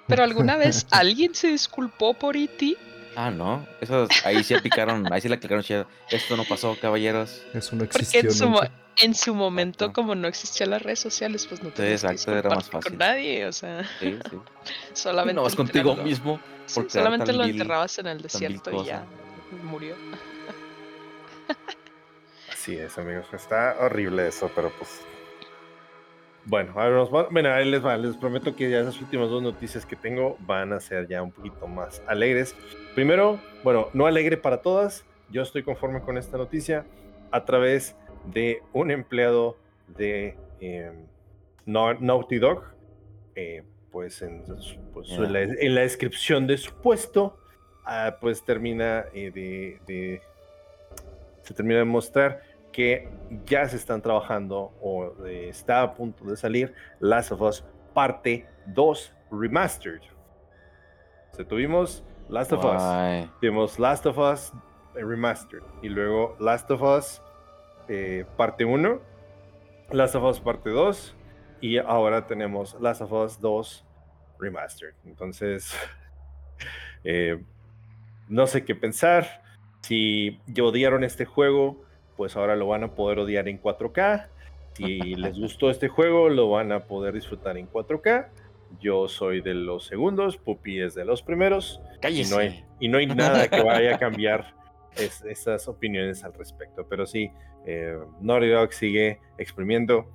Pero alguna vez alguien se disculpó por E E.T. Ah, no. Eso, ahí sí aplicaron, ahí sí le clicaron. Esto no pasó, caballeros. Eso no Porque existió en su, nunca. en su momento, Exacto. como no existían las redes sociales, pues no Sí, tenías que exacto, era más fácil. con nadie. O sea, Sí, sí. solamente. No vas contigo enterrarlo. mismo. Sí, solamente lo vil- enterrabas en el desierto y ya murió. Así es, amigos. Está horrible eso, pero pues. Bueno, a ver, nos va- bueno, ahí les va. Les prometo que ya esas últimas dos noticias que tengo van a ser ya un poquito más alegres. Primero, bueno, no alegre para todas. Yo estoy conforme con esta noticia a través de un empleado de eh, Nau- Naughty Dog. eh, pues, en, pues, en la, en la descripción de su puesto, ah, pues termina eh, de- de se termina de mostrar que ya se están trabajando o eh, está a punto de salir Last of Us parte 2 Remastered. O sea, tuvimos Last of Us, tuvimos Last of Us Remastered y luego Last of Us eh, parte 1, Last of Us parte 2 y ahora tenemos Last of Us 2 Remastered. Entonces, eh, no sé qué pensar. Si odiaron este juego, pues ahora lo van a poder odiar en 4K. Si les gustó este juego, lo van a poder disfrutar en 4K. Yo soy de los segundos, Pupi es de los primeros. Y no hay, y no hay nada que vaya a cambiar es- esas opiniones al respecto. Pero sí, eh, Naughty Dog sigue exprimiendo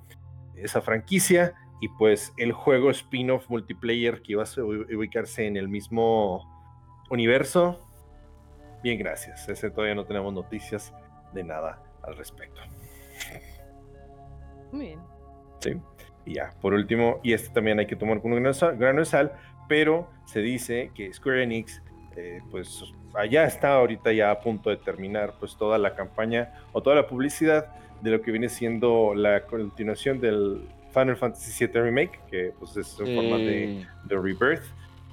esa franquicia y pues el juego spin-off multiplayer que iba a ubicarse en el mismo universo. Bien, gracias. Ese todavía no tenemos noticias de nada al respecto. Muy bien. Sí. Y ya, por último, y este también hay que tomar con un grano de sal- pero se dice que Square Enix, eh, pues allá está ahorita ya a punto de terminar pues toda la campaña o toda la publicidad de lo que viene siendo la continuación del Final Fantasy VII Remake, que pues es en forma de, de Rebirth,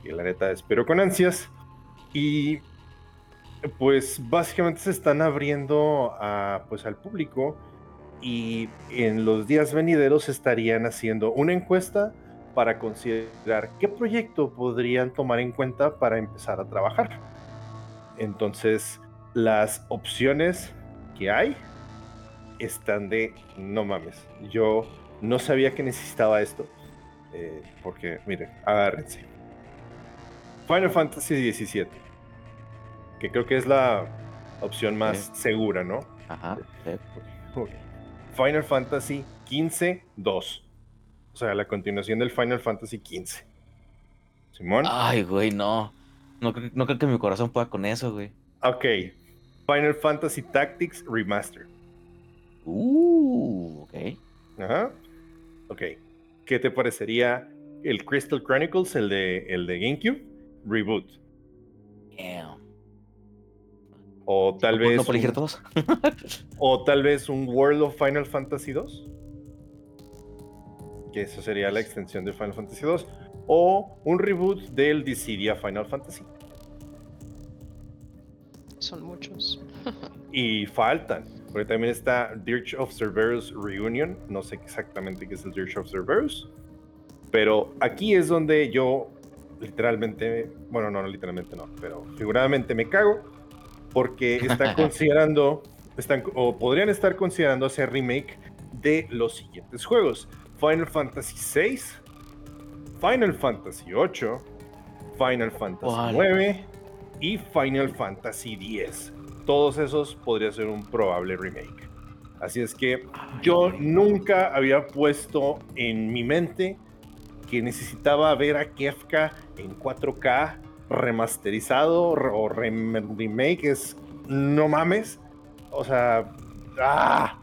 y la neta espero con ansias. Y pues básicamente se están abriendo pues, al público y en los días venideros estarían haciendo una encuesta para considerar qué proyecto podrían tomar en cuenta para empezar a trabajar. Entonces, las opciones que hay están de no mames. Yo no sabía que necesitaba esto. eh, porque, miren, agárrense. Final Fantasy XVII. Que creo que es la opción más segura, ¿no? Ajá. Final Fantasy XV 2. O sea, la continuación del Final Fantasy XV. Simón. Ay, güey, no. No creo que mi corazón pueda con eso, güey. Ok. Final Fantasy Tactics Remaster. Uh, ok. Ajá. Ok. ¿Qué te parecería el Crystal Chronicles, el de, el de GameCube? Reboot. Damn. O tal ¿No puedo- vez. ¿No puedo elegir un- todos? O tal vez un World of Final Fantasy 2. Que eso sería la extensión de Final Fantasy 2. O un reboot del Dissidia Final Fantasy. Son muchos. Y faltan. Porque también está Dirge of Cerberus Reunion. No sé exactamente qué es el Dirge of Cerberus. Pero aquí es donde yo literalmente, bueno, no, no literalmente no, pero figuradamente me cago. Porque están considerando, están, o podrían estar considerando hacer remake de los siguientes juegos: Final Fantasy VI, Final Fantasy VIII, Final Fantasy. 9 y Final Fantasy X. Todos esos podría ser un probable remake. Así es que yo nunca había puesto en mi mente que necesitaba ver a Kefka en 4K remasterizado o rem- remake. Es no mames. O sea, ¡ah!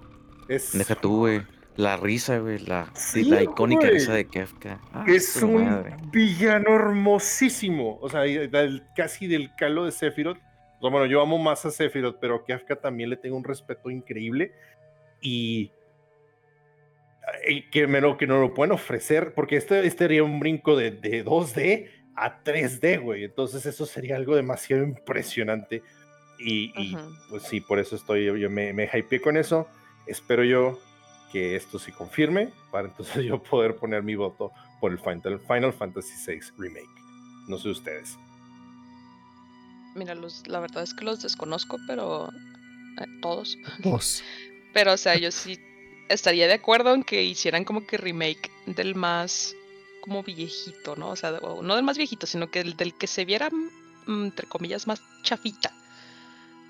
Es, Deja tú, güey. La risa, güey. La, Sí, la icónica güey. risa de Kefka. Ah, es un madre. villano hermosísimo. O sea, del- casi del calo de Sephiroth. Bueno, yo amo más a Sephiroth, pero a Kefka también le tengo un respeto increíble. Y que, me lo, que nos lo pueden ofrecer, porque este, este sería un brinco de, de 2D a 3D, güey. Entonces eso sería algo demasiado impresionante. Y, pues sí, por eso estoy, yo me, me hypeé con eso. Espero yo que esto se confirme para entonces yo poder poner mi voto por el Final, Final Fantasy VI Remake. No sé ustedes. Mira, los, la verdad es que los desconozco, pero eh, todos. Dos. Pero, o sea, yo sí estaría de acuerdo en que hicieran como que remake del más como viejito, ¿no? O sea, no del más viejito, sino que el del que se viera, mm, entre comillas, más chafita.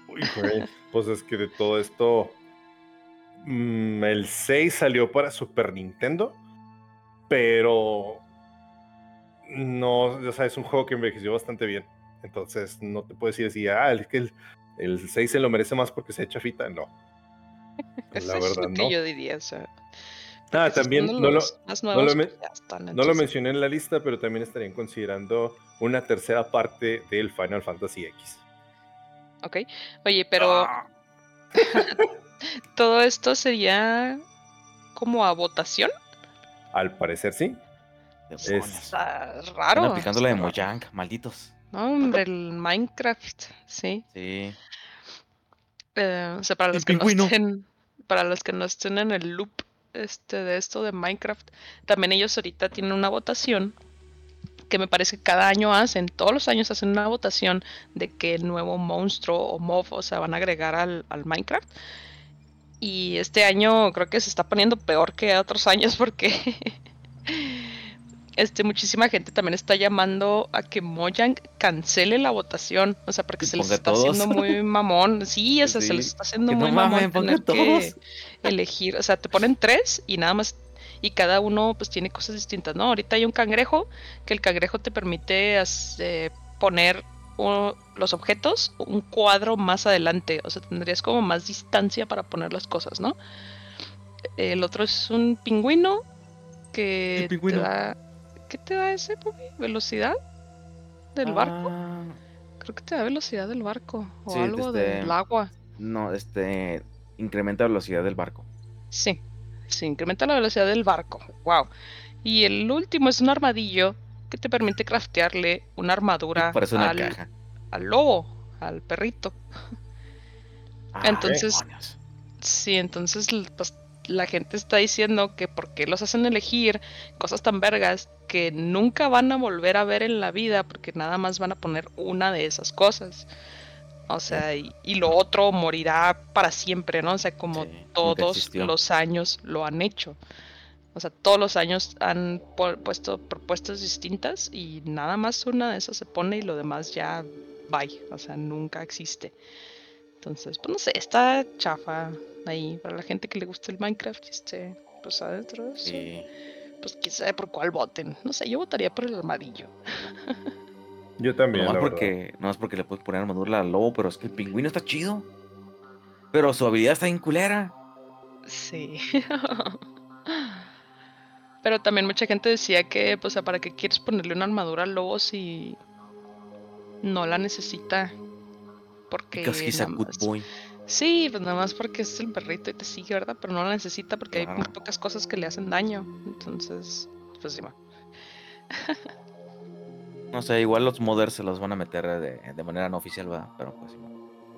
Uy, güey, pues es que de todo esto, mm, el 6 salió para Super Nintendo, pero no, o sea, es un juego que envejeció bastante bien. Entonces, no te puedes decir así, ah, es que el, el 6 se lo merece más porque se echa fita. No. Eso La es lo que no. yo diría, o sea. Ah, también no lo, no lo nuevos, me- ya están, no lo entonces- mencioné en la lista, pero también estarían considerando una tercera parte del Final Fantasy X. Ok. Oye, pero Ah, todo esto sería como a votación. al parecer sí. Demonios. Está Están raro. aplicando la de está Mojang, malditos. No, hombre, el Minecraft, sí. Sí. Eh, o sea, para El los que no estén, para los que no estén en el loop este de esto de Minecraft, también ellos ahorita tienen una votación que me parece que cada año hacen, todos los años hacen una votación de qué nuevo monstruo o mob, o sea, van a agregar al, al Minecraft. Y este año creo que se está poniendo peor que otros años porque este, muchísima gente también está llamando a que Mojang cancele la votación. O sea, porque Que se les está todos. haciendo muy mamón. Sí, o sea, se les está haciendo que no muy mamón tener que elegir. O sea, te ponen tres y nada más. Y cada uno pues tiene cosas distintas, ¿no? Ahorita hay un cangrejo, que el cangrejo te permite eh, poner los objetos un cuadro más adelante. O sea, tendrías como más distancia para poner las cosas, ¿no? El otro es un pingüino que ¿Qué pingüino? te da. ¿Qué te da ese, Pupi? ¿Velocidad? ¿Del barco? Ah, Creo que te da velocidad del barco. O Sí, algo este- del agua. no, este. Incrementa la velocidad del barco. Sí. Sí, incrementa la velocidad del barco. Wow. Y el último es un armadillo que te permite craftearle una armadura una al, caja. al lobo, al perrito. Ah, entonces-. Sí, entonces pues, la gente está diciendo que por qué los hacen elegir cosas tan vergas que nunca van a volver a ver en la vida porque nada más van a poner una de esas cosas. O sea, y, y lo otro morirá para siempre, ¿no? O sea, como Sí, todos los años lo han hecho. O sea, todos los años han pu- puesto propuestas distintas y nada más una de esas se pone y lo demás ya bye. O sea, nunca existe. Entonces, pues no sé, está chafa ahí para la gente que le gusta el Minecraft y esté pues adentro. Sí. Pues quién sabe por cuál voten. No sé, yo votaría por el armadillo. Yo también, Nomás porque, nomás porque le puedes poner armadura al lobo, pero es que el pingüino está chido. Pero su habilidad está bien culera. Sí. Pero también mucha gente decía que, pues, ¿para qué quieres ponerle una armadura al lobo si no la necesita? Porque Because he's a nada good más- boy. Sí, pues nada más porque es el perrito y te sigue, ¿verdad? Pero no la necesita porque hay muy pocas cosas que le hacen daño. Entonces, pues sí. No sé, igual los modders se los van a meter de, de manera no oficial, va. Pero pues sí.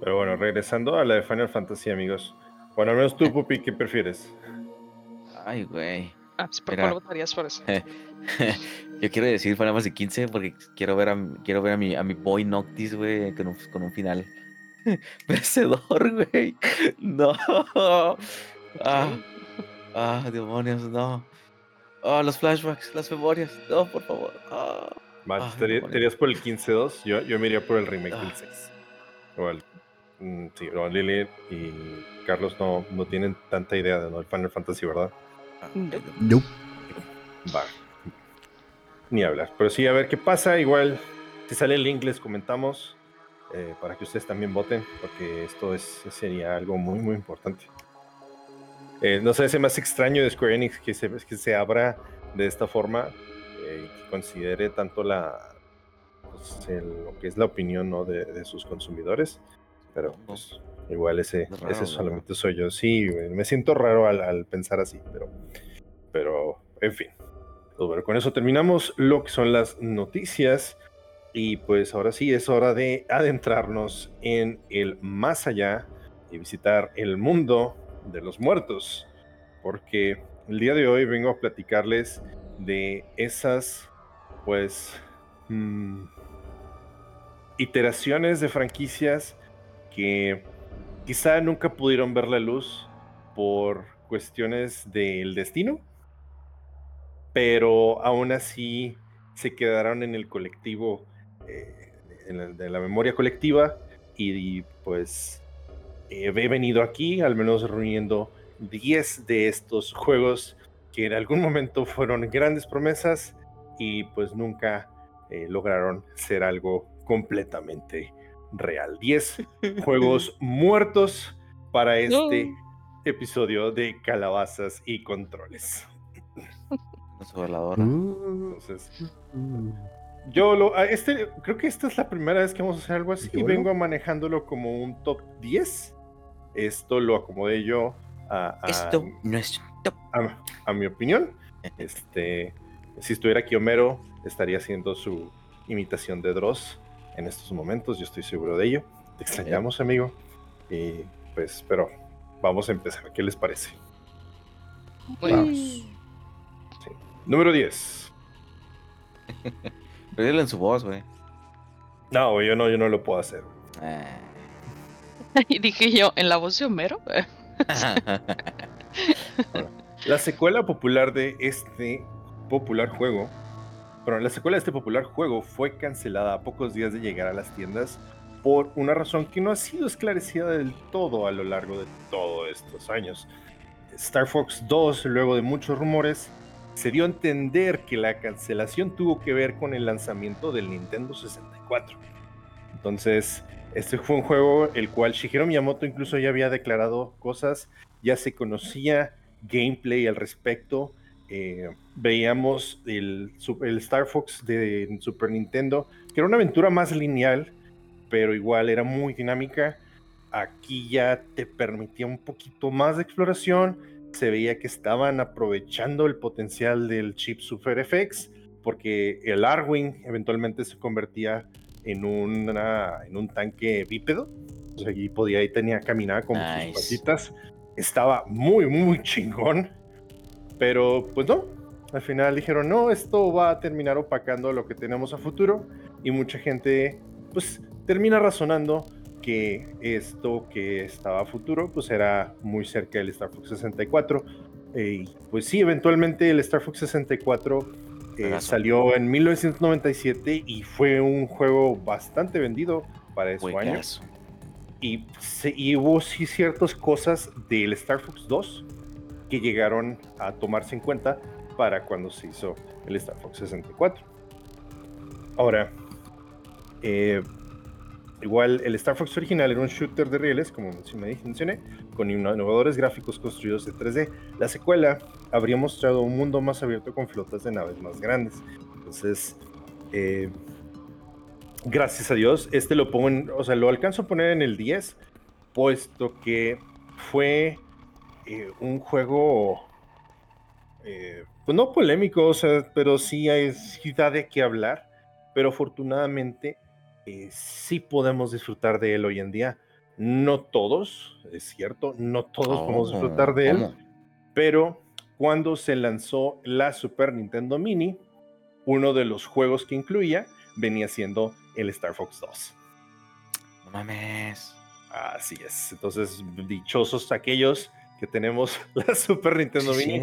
Pero bueno, regresando a la de Final Fantasy, amigos. Bueno, al menos tú, Pupi, ¿qué prefieres? Ay, güey. Ah, pues, ¿por Mira. cuál votarías por eso? Yo quiero decir Final Fantasy 15 porque quiero ver a, quiero ver a mi, a mi boy Noctis, güey, con un, con un final vencedor, güey. No. Ah, ah, demonios, no. Ah, los flashbacks, las memorias. No, por favor. Ah. Max, Ay, ¿te, irías por el 15-2? Yo, yo me iría por el remake del Ah. 6. Igual. mm, sí, no, Lili y Carlos no, no tienen tanta idea de ¿no? el Final Fantasy, ¿verdad? Ah, No. Nope. Va. Ni hablar. Pero sí, a ver qué pasa. Igual, si sale el link, les comentamos eh, para que ustedes también voten, porque esto es, sería algo muy, muy importante. Eh, no sé, se me hace extraño de Square Enix que se, que se abra de esta forma eh, y que considere tanto la pues, el- lo que es la opinión ¿no? de, de sus consumidores. Pero pues, igual ese, Es raro, ese solamente soy yo. Sí, me siento raro al, al pensar así, pero, pero en fin. Bueno, con eso terminamos lo que son las noticias. Y pues ahora sí es hora de adentrarnos en el más allá y visitar el mundo de los muertos. Porque el día de hoy vengo a platicarles de esas, pues, mm, iteraciones de franquicias que quizá nunca pudieron ver la luz por cuestiones del destino, pero aún así se quedaron en el colectivo, eh, en la, de la memoria colectiva y, y, pues eh, he venido aquí al menos reuniendo 10 de estos juegos que en algún momento fueron grandes promesas y pues nunca eh, lograron ser algo completamente real. 10 juegos muertos para este episodio de calabazas y controles. Con su veladora. Entonces, yo lo, este, creo que esta es la primera vez que vamos a hacer algo así. No. Vengo manejándolo como un top 10. Esto lo acomodé yo a, a- Esto no es top. a, a mi opinión. Este, si estuviera aquí Homero, estaría haciendo su imitación de Dross en estos momentos. Yo estoy seguro de ello. Te extrañamos, amigo. Y pues, pero vamos a empezar. ¿Qué les parece? Pues, Número 10. Pero dile en su voz, güey. No, güey, yo no, yo no lo puedo hacer. Ah. y dije yo, ¿en la voz de Homero? La secuela popular de este popular juego Pero la secuela de este popular juego fue cancelada a pocos días de llegar a las tiendas por una razón que no ha sido esclarecida del todo a lo largo de todos estos años. Star Fox 2, luego de muchos rumores, se dio a entender que la cancelación tuvo que ver con el lanzamiento del Nintendo 64. Entonces, este fue un juego el cual Shigeru Miyamoto incluso ya había declarado cosas, ya se conocía gameplay al respecto. Eh, veíamos el, el, Star Fox de Super Nintendo, que era una aventura más lineal, pero igual era muy dinámica. Aquí ya te permitía un poquito más de exploración. Se veía que estaban aprovechando el potencial del chip Super FX, porque el Arwing eventualmente se convertía en, una, en un tanque bípedo. O sea, podía y tenía caminar con sus patitas. Estaba muy, muy chingón. Pero pues no. Al final dijeron, no, esto va a terminar opacando lo que tenemos a futuro. Y mucha gente, pues, termina razonando que esto que estaba a futuro, pues era muy cerca del Star Fox 64. Eh, pues sí, eventualmente el Star Fox 64 eh, salió en 1997 y fue un juego bastante vendido para esos años. Y, y, hubo sí ciertas cosas del Star Fox 2 que llegaron a tomarse en cuenta para cuando se hizo el Star Fox 64. Ahora, eh, Igual, el Star Fox original era un shooter de rieles, como mencioné, con innovadores gráficos construidos de 3D. La secuela habría mostrado un mundo más abierto con flotas de naves más grandes. Entonces, eh, gracias a Dios, este lo pongo en, o sea, lo alcanzo a poner en el 10, puesto que fue eh, un juego, eh, pues no polémico, o sea, pero sí hay da de qué hablar. Pero afortunadamente eh, sí podemos disfrutar de él hoy en día. No todos, es cierto, no todos podemos disfrutar de él, pero cuando se lanzó la Super Nintendo Mini, uno de los juegos que incluía venía siendo el Star Fox 2. No mames. Así es. Entonces, dichosos aquellos que tenemos la Super Nintendo Mini.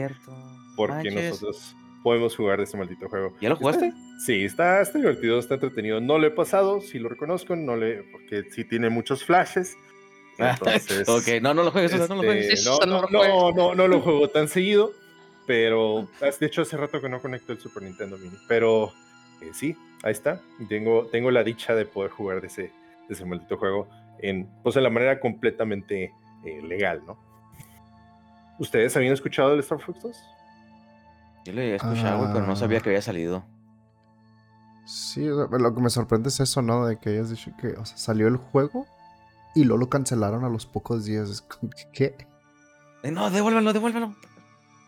Porque nosotros podemos jugar de este maldito juego. ¿Ya lo jugaste? sí, está, está, divertido, está entretenido. No lo he pasado, sí lo reconozco, no le, porque sí tiene muchos flashes. Entonces, ok, no, no lo juegues, no lo juegues. Este, no, no, no, no, no, lo juego tan seguido, pero de hecho hace rato que no conecto el Super Nintendo Mini, pero eh, sí, ahí está. Tengo, tengo la dicha de poder jugar de ese, de ese maldito juego en, pues, de la manera completamente eh, legal, ¿no? ¿Ustedes habían escuchado del Star Fox 2? Yo le había escuchado, pero no sabía que había salido. Sí, lo que me sorprende es eso, ¿no? De que hayas dicho que o sea, salió el juego y luego lo cancelaron a los pocos días. ¿Qué? Eh, no, devuélvelo, devuélvelo.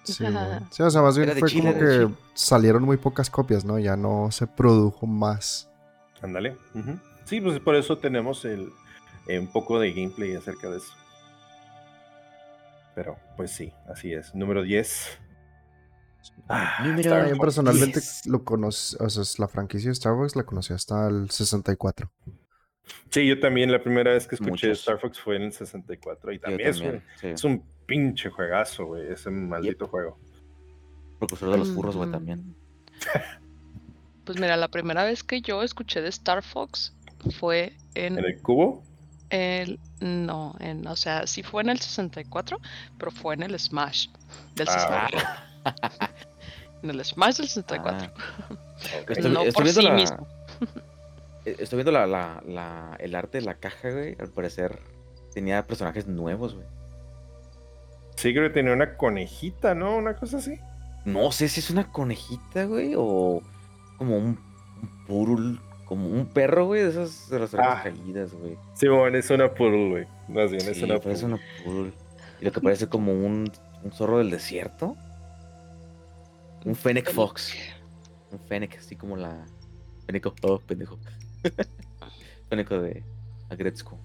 Sí, sí, o sea, más bien fue como que salieron muy pocas copias, ¿no? Ya no se produjo más. Ándale. Sí, pues por eso tenemos el, eh, un poco de gameplay acerca de eso. Pero, pues sí, así es. Número 10. Ah, yo personalmente lo conocí, o sea, la franquicia de Star Fox la conocí hasta el 64. Sí, yo también la primera vez que escuché Star Fox fue en el 64 y también, es, un, pinche juegazo, güey, ese maldito juego. Precursor de los furros, güey, también. Pues mira, la primera vez que yo escuché de Star Fox fue en... ¿En el cubo? El, no, en, o sea, sí fue en el 64, pero fue en el Smash del 64. En el Smash del 64. Ah, estoy, no por viendo sí la, mismo. Eh, estoy viendo la, la, el arte de la caja, güey. Al parecer tenía personajes nuevos, güey. Sí, creo que tenía una conejita, ¿no? Una cosa así. No sé si es una conejita, güey, o como un, un purul, como un perro, güey, de esas de las ah. caídas, güey. Sí, bueno, es una purul, güey. Más bien, es una purul. una purul. Y lo que parece como un, un zorro del desierto. Un Fennec Fox. Un Fennec, así como la. Fennec oh, pendejo. Fennec de Agretzko.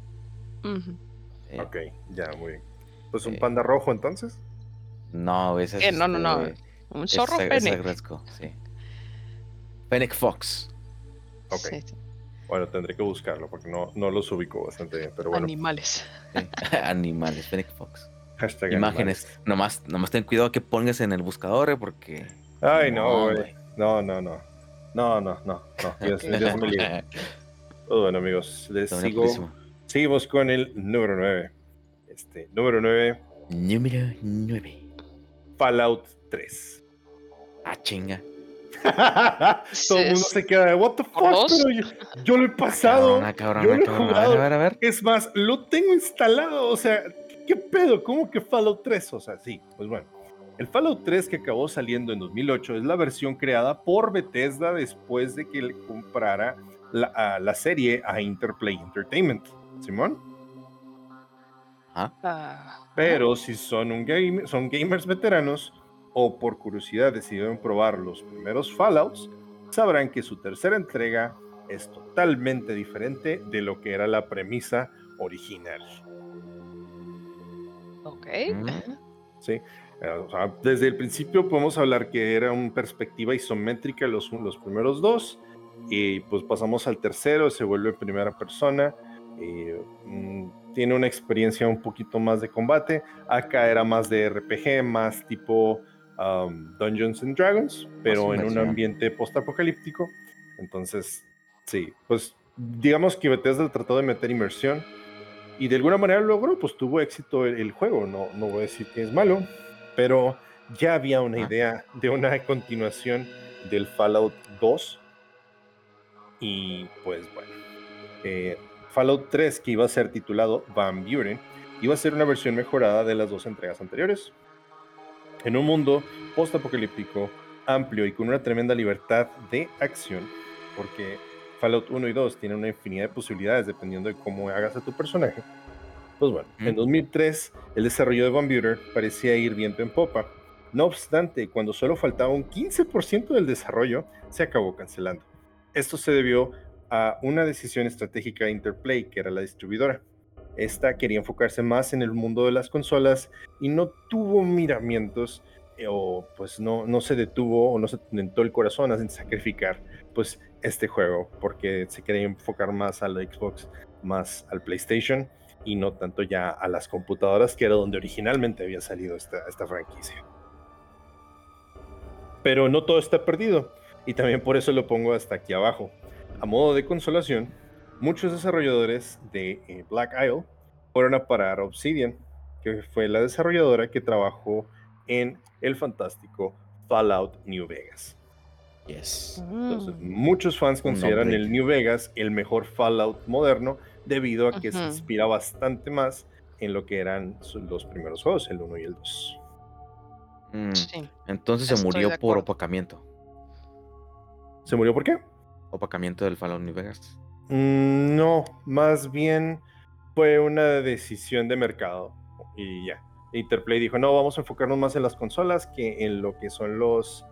Eh, ok, ya, muy bien. Pues un eh, panda rojo entonces. No, ese es. Eh, no, no, no. Este, un zorro Fennec. sí. Fennec Fox. Ok. Bueno, tendré que buscarlo porque no, no los ubico bastante bien, pero bueno. Animales. Animales, Fennec Fox. Hashtag Imágenes. Nomás, nomás ten cuidado que pongas en el buscador, porque Ay, no, güey. No, no, no. No, no, no, no. Dios, Dios me libre. Pues bueno, amigos, les Está sigo. buenísimo. Seguimos con el número 9. Este, número 9, Número 9. Fallout 3. Ah, chinga. Todo el mundo se queda de what the fuck, pero yo, yo lo he pasado. Cabrona, cabrona, yo lo he jugado. a ver, a ver. Es más, lo tengo instalado. O sea, ¿qué, qué pedo? ¿Cómo que Fallout 3? O sea, sí, pues bueno. El Fallout 3 que acabó saliendo en 2008 es la versión creada por Bethesda después de que le comprara la, a la serie a Interplay Entertainment. Simón. Ah, Pero si son, un game, son gamers veteranos o por curiosidad decidieron probar los primeros Fallouts, sabrán que su tercera entrega es totalmente diferente de lo que era la premisa original. ok. Mm. ¿sí? Eh, o sea, desde el principio podemos hablar que era una perspectiva isométrica los, los primeros dos, y pues pasamos al tercero, se vuelve primera persona, y, mm, tiene una experiencia un poquito más de combate, acá era más de RPG, más tipo um, Dungeons and Dragons, pero en un ambiente post-apocalíptico, entonces, sí, pues digamos que Bethesda trató de meter inmersión, y de alguna manera logró, pues tuvo éxito el, el juego, no, no voy a decir que es malo, pero ya había una Ah. idea de una continuación del Fallout 2. Y pues bueno, eh, Fallout 3, que iba a ser titulado Van Buren, iba a ser una versión mejorada de las dos entregas anteriores. En un mundo post-apocalíptico, amplio y con una tremenda libertad de acción, porque Fallout 1 y 2 tienen una infinidad de posibilidades dependiendo de cómo hagas a tu personaje. Pues bueno, en Mm. 2003 el desarrollo de Buren parecía ir viento en popa. No obstante, cuando solo faltaba un 15% del desarrollo, se acabó cancelando. Esto se debió a una decisión estratégica de Interplay, que era la distribuidora. Esta quería enfocarse más en el mundo de las consolas y no tuvo miramientos eh, o pues no, no se detuvo o no se tentó el corazón a sacrificar pues este juego porque se quería enfocar más a la Xbox, más al PlayStation y no tanto ya a las computadoras que era donde originalmente había salido esta, esta franquicia. Pero no todo está perdido y también por eso lo pongo hasta aquí abajo. A modo de consolación, muchos desarrolladores de eh, Black Isle fueron a parar a Obsidian, que fue la desarrolladora que trabajó en el fantástico Fallout New Vegas. Yes. Entonces, Mm. muchos fans consideran el New Vegas el mejor Fallout moderno debido a que se inspira bastante más en lo que eran los primeros juegos, el 1 y el 2. Mm, Sí. Entonces se Estoy murió por opacamiento. ¿Se murió por qué? Opacamiento del Fallout New Vegas. Mm, No, más bien fue una decisión de mercado y ya. Interplay dijo, no, vamos a enfocarnos más en las consolas que en lo que son los...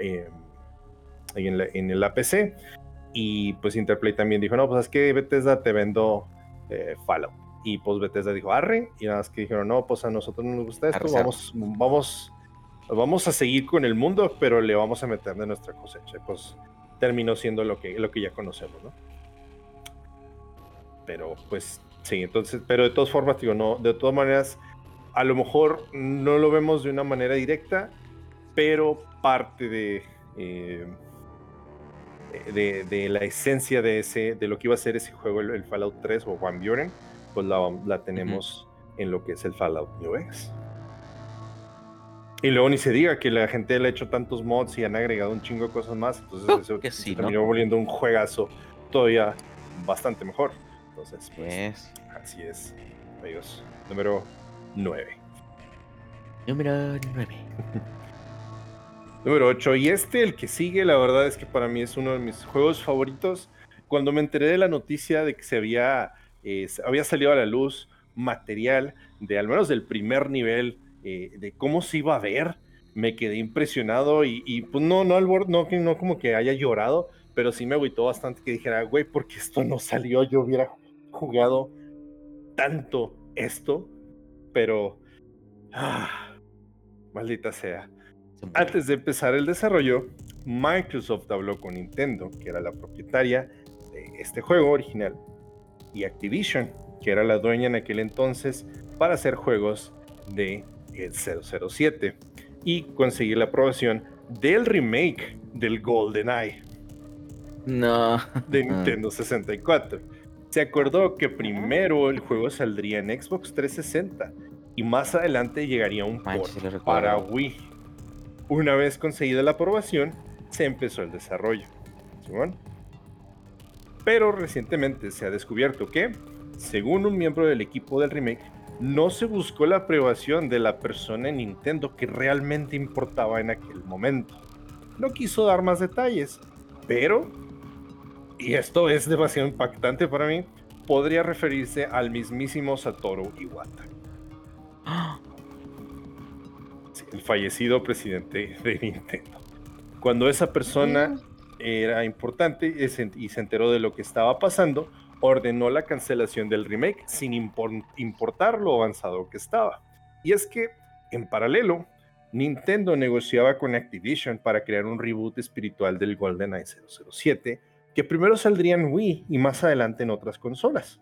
eh, en, la, en el APC. Y pues Interplay también dijo, no, pues es que Bethesda te vendo eh, Fallout. Y pues Bethesda dijo, arre. Y nada más que dijeron, no, pues a nosotros no nos gusta esto, vamos, vamos, vamos a seguir con el mundo, pero le vamos a meter de nuestra cosecha. Pues terminó siendo lo que, lo que ya conocemos, ¿no? Pero pues sí, entonces, pero de todas formas, digo, no, de todas maneras, a lo mejor no lo vemos de una manera directa, pero parte de, eh, de, de la esencia de ese, de lo que iba a ser ese juego, el, el Fallout 3 o Van Buren, pues la, la tenemos en lo que es el Fallout New Vegas. Y luego ni se diga que la gente le ha hecho tantos mods y han agregado un chingo de cosas más, entonces Oh, eso que se ¿no? terminó volviendo un juegazo todavía bastante mejor. Entonces, pues, Yes. así es, amigos. Número 9. Número 9. Número 8. Y este, el que sigue, la verdad es que para mí es uno de mis juegos favoritos. Cuando me enteré de la noticia de que se había, eh, había salido a la luz material de al menos del primer nivel, eh, de cómo se iba a ver, me quedé impresionado y, pues no, no, al no, no como que haya llorado, pero sí me agüitó bastante que dijera, güey, porque esto no salió, yo hubiera jugado tanto esto, pero... ah, maldita sea. Antes de empezar el desarrollo, Microsoft habló con Nintendo, que era la propietaria de este juego original, y Activision, que era la dueña en aquel entonces, para hacer juegos de el 007 y conseguir la aprobación del remake del GoldenEye. No. de Nintendo 64. Se acordó que primero el juego saldría en Xbox 360 y más adelante llegaría un port para Wii. Una vez conseguida la aprobación, se empezó el desarrollo. Pero recientemente se ha descubierto que, según un miembro del equipo del remake, no se buscó la aprobación de la persona en Nintendo que realmente importaba en aquel momento. No quiso dar más detalles, pero, y esto es demasiado impactante para mí, podría referirse al mismísimo Satoru Iwata, sí, el fallecido presidente de Nintendo. Cuando esa persona era importante y se enteró de lo que estaba pasando, ordenó la cancelación del remake sin impor- importar lo avanzado que estaba. Y es que, en paralelo, Nintendo negociaba con Activision para crear un reboot espiritual del GoldenEye 007, que primero saldría en Wii y más adelante en otras consolas.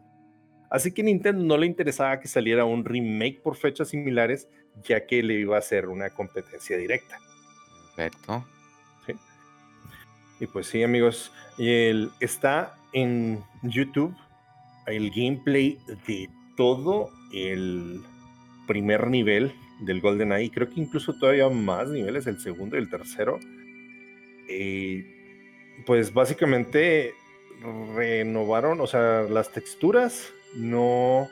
Así que Nintendo no le interesaba que saliera un remake por fechas similares, ya que le iba a ser una competencia directa. Perfecto. Y pues sí, amigos, el- está en YouTube el gameplay de todo el primer nivel del GoldenEye. Creo que incluso todavía más niveles, el segundo y el tercero. Eh, pues básicamente renovaron, o sea, las texturas no,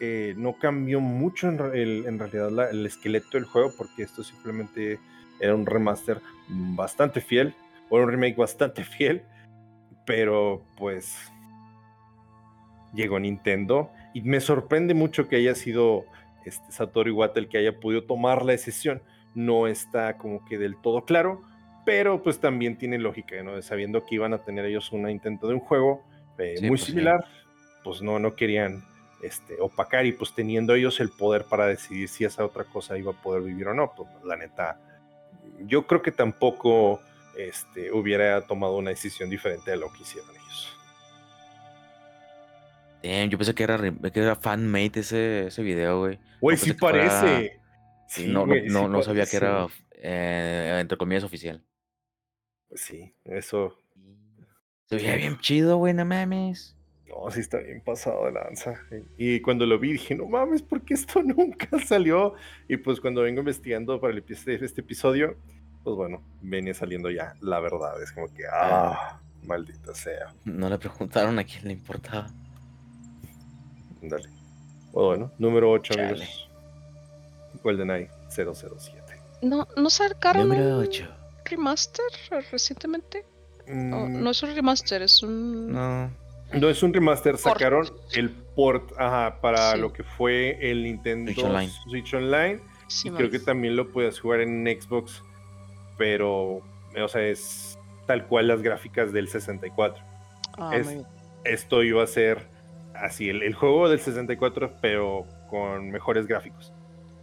eh, no cambió mucho en, re- el- en realidad la- el esqueleto del juego, porque esto simplemente era un remaster bastante fiel, o un remake bastante fiel, pero pues llegó Nintendo y me sorprende mucho que haya sido este Satoru Iwata el que haya podido tomar la decisión. No está como que del todo claro, pero pues también tiene lógica, ¿no? Sabiendo que iban a tener ellos un intento de un juego eh, Sí, muy pues sí. similar, pues no, no querían este, opacar y pues teniendo ellos el poder para decidir si esa otra cosa iba a poder vivir o no, pues la neta, yo creo que tampoco este, hubiera tomado una decisión diferente de lo que hicieron ellos. Damn, yo pensé que era, que era fan-made ese, ese video, güey. Güey, No sí fuera- parece. Sí, no, no, güey, no, sí no sabía que era, eh, entre comillas, oficial. Sí, eso. Se veía bien chido, güey, no mames. No, sí está bien pasado de lanza. Y cuando lo vi dije, no mames, ¿por qué esto nunca salió? Y pues cuando vengo investigando para el este, este episodio, pues bueno, venía saliendo ya la verdad. Es como que, ah, maldita sea. No le preguntaron a quién le importaba. Dale. Pues bueno, número 8, Chale. amigos. GoldenEye 007. ¿No, ¿no sacaron Número un 8. remaster recientemente? O Mm, no es un remaster, es un... No. No es un remaster, Port. sacaron el port ajá, para Sí. lo que fue el Nintendo Switch Online. Switch Online. Sí, y creo que también lo puedes jugar en Xbox, pero, o sea, es tal cual las gráficas del 64. Ah, es- muy bien. Esto iba a ser así, el, el juego del 64, pero con mejores gráficos.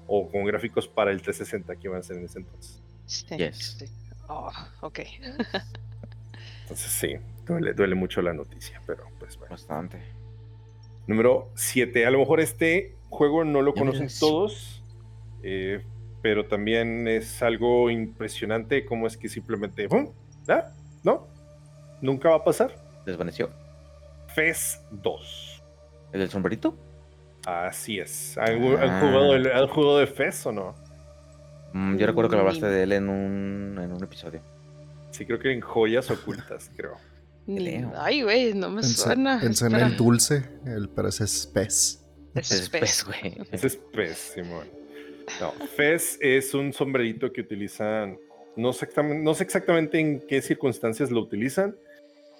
O con gráficos para el 360 que iban a ser en ese entonces. Sí, Yes. sí. Oh, ok. Entonces sí, duele, duele mucho la noticia, pero pues bueno. Bastante. Número 7. A lo mejor este juego no lo conocen todos, eh, pero también es algo impresionante como es que simplemente. ¿Ah? ¿No? Nunca va a pasar. ¿Desvaneció? FES 2. ¿El del sombrerito? Así es. ¿Han, han Ah. jugado, el- ¿Han jugado de FES o no? Mm, yo recuerdo que Ni- hablaste de él en un, en un episodio. Sí, creo que en joyas ocultas, creo. Creo. Ay, güey, no me Pensé, suena. pensé en el dulce, el, pero ese es pez. Es pez, güey. Es FES, Simón. No, FES es un sombrerito que utilizan, no sé, exactamente, no sé exactamente en qué circunstancias lo utilizan,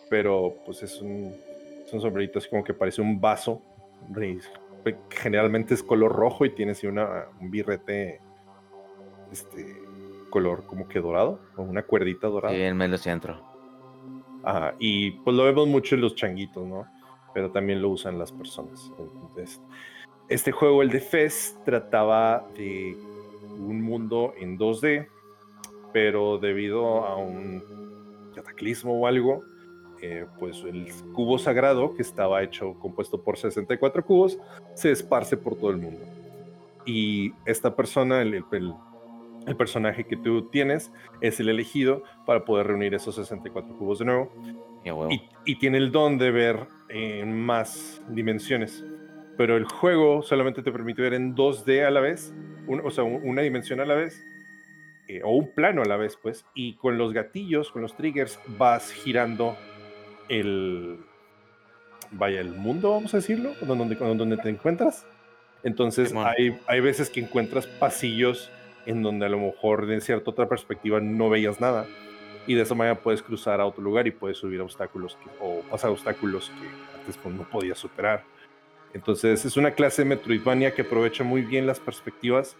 pero pues es un, es un sombrerito así como que parece un vaso. Generalmente es color rojo y tiene así una, un birrete este, color como que dorado, o una cuerdita dorada. Sí, en medio centro. Ajá, y pues lo vemos mucho en los changuitos, ¿no? Pero también lo usan las personas. Entonces, este juego, el de Fez, trataba de un mundo en 2D, pero debido a un cataclismo o algo, eh, pues el cubo sagrado, que estaba hecho, compuesto por 64 cubos, se esparce por todo el mundo. Y esta persona, el, el- el personaje que tú tienes, es el elegido para poder reunir esos 64 cubos de nuevo Y tiene el don de ver en más dimensiones. Pero el juego solamente te permite ver en 2D a la vez, un- o sea, un- una dimensión a la vez, eh, o un plano a la vez, pues. Y con los gatillos, con los triggers, vas girando el. Vaya, el mundo, vamos a decirlo, donde, donde te encuentras. Entonces, hay, hay veces que encuentras pasillos en donde a lo mejor de cierta otra perspectiva no veías nada y de esa manera puedes cruzar a otro lugar y puedes subir obstáculos que- o pasar obstáculos que antes pues, no podías superar. Entonces es una clase de Metroidvania que aprovecha muy bien las perspectivas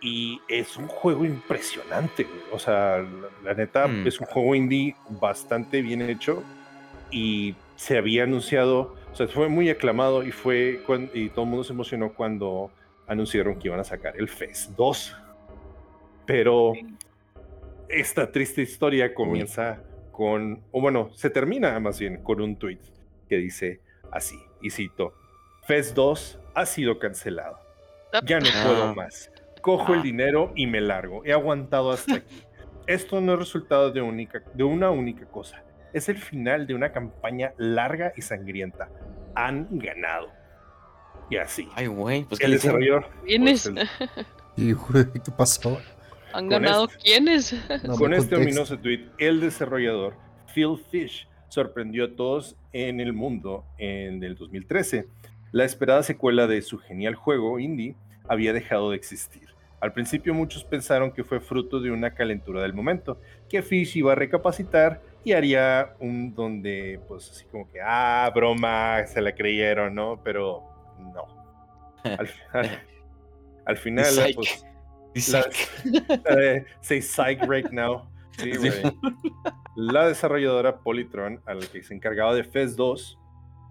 y es un juego impresionante. O sea, la, la neta Mm. es un juego indie bastante bien hecho y se había anunciado, o sea, fue muy aclamado y fue cuan- y todo el mundo se emocionó cuando anunciaron que iban a sacar el FES 2. Pero esta triste historia comienza con, o bueno, se termina más bien con un tweet que dice así, y cito, FES 2 ha sido cancelado. Ya no Ah. puedo más. Cojo el Ah. dinero y me largo. He aguantado hasta aquí. Esto no es resultado de, única, de una única cosa. Es el final de una campaña larga y sangrienta. Han ganado. Y así. Ay, güey, pues ¿qué el desarrollador. Pues, el- ¿qué pasó? ¿Han ganado este- quiénes? No, Con este ominoso tweet, el desarrollador Phil Fish sorprendió a todos en el mundo en el 2013. La esperada secuela de su genial juego indie había dejado de existir. Al principio muchos pensaron que fue fruto de una calentura del momento, que Fish iba a recapacitar y haría un donde, pues así como que, ah, broma, se la creyeron, ¿no? Pero no. Al, al- al final, pues, la- eh, say psych right now. Sí, Sí. La desarrolladora Polytron, a la que se encargaba de FES 2,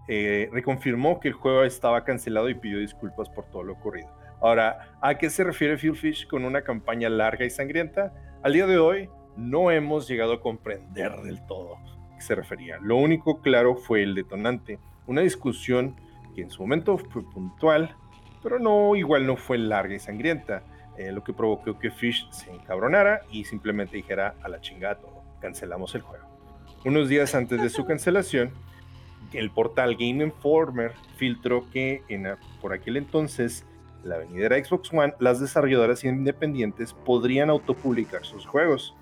eh, reconfirmó que el juego estaba cancelado y pidió disculpas por todo lo ocurrido. Ahora, ¿a qué se refiere Phil Fish con una campaña larga y sangrienta? Al día de hoy no hemos llegado a comprender del todo a qué se refería. Lo único claro fue el detonante, una discusión que en su momento fue puntual, pero no igual no fue larga y sangrienta eh, lo que provocó que Fish se encabronara y simplemente dijera a la chingada todo, cancelamos el juego. Unos días antes de su cancelación, el portal Game Informer filtró que en, por aquel entonces la venidera Xbox One, las desarrolladoras independientes podrían autopublicar sus juegos.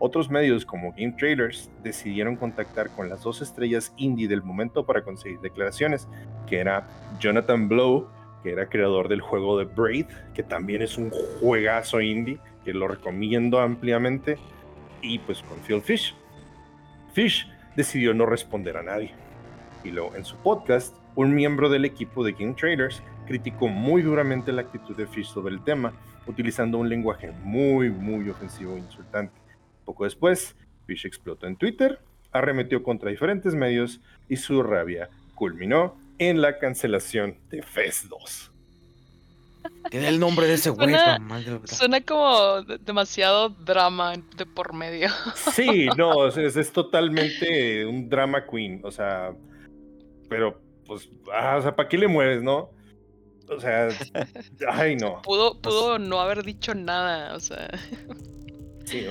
Otros medios como Game Trailers decidieron contactar con las dos estrellas indie del momento para conseguir declaraciones, que era Jonathan Blow, que era creador del juego de Braid, que también es un juegazo indie, que lo recomiendo ampliamente, y pues con Phil Fish. Fish decidió no responder a nadie. Y luego en su podcast, un miembro del equipo de Game Traders criticó muy duramente la actitud de Fish sobre el tema, utilizando un lenguaje muy, muy ofensivo e insultante. Poco después, Fish explotó en Twitter, arremetió contra diferentes medios y su rabia culminó en la cancelación de FES 2. Tiene el nombre de ese güey. Suena- Suena como de- demasiado drama de por medio. Sí, no, es, es- es totalmente un drama queen, o sea, pero pues, ah, o sea, ¿para qué le mueves, no? O sea, ay, no. Pudo, pudo no haber dicho nada, o sea.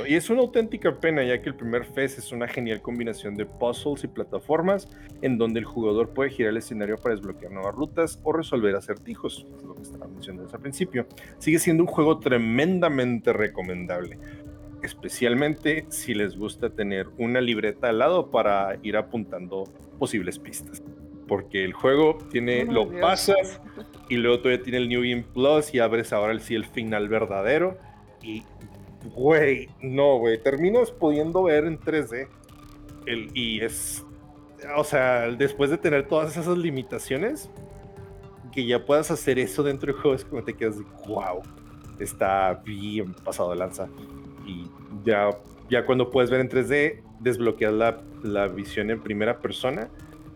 Y es una auténtica pena ya que el primer FES es una genial combinación de puzzles y plataformas en donde el jugador puede girar el escenario para desbloquear nuevas rutas o resolver acertijos, es lo que estaba mencionando al principio. Sigue siendo un juego tremendamente recomendable, especialmente si les gusta tener una libreta al lado para ir apuntando posibles pistas. Porque el juego tiene, Oh, lo Dios. pasas y luego todavía tiene el New Game Plus y abres ahora el, sí el final verdadero y Güey, no, güey. Terminas pudiendo ver en 3D. El, y es. O sea, después de tener todas esas limitaciones, que ya puedas hacer eso dentro del juego, es como te quedas de wow. Está bien pasado de lanza. Y ya, ya cuando puedes ver en 3D, desbloqueas la, la visión en primera persona.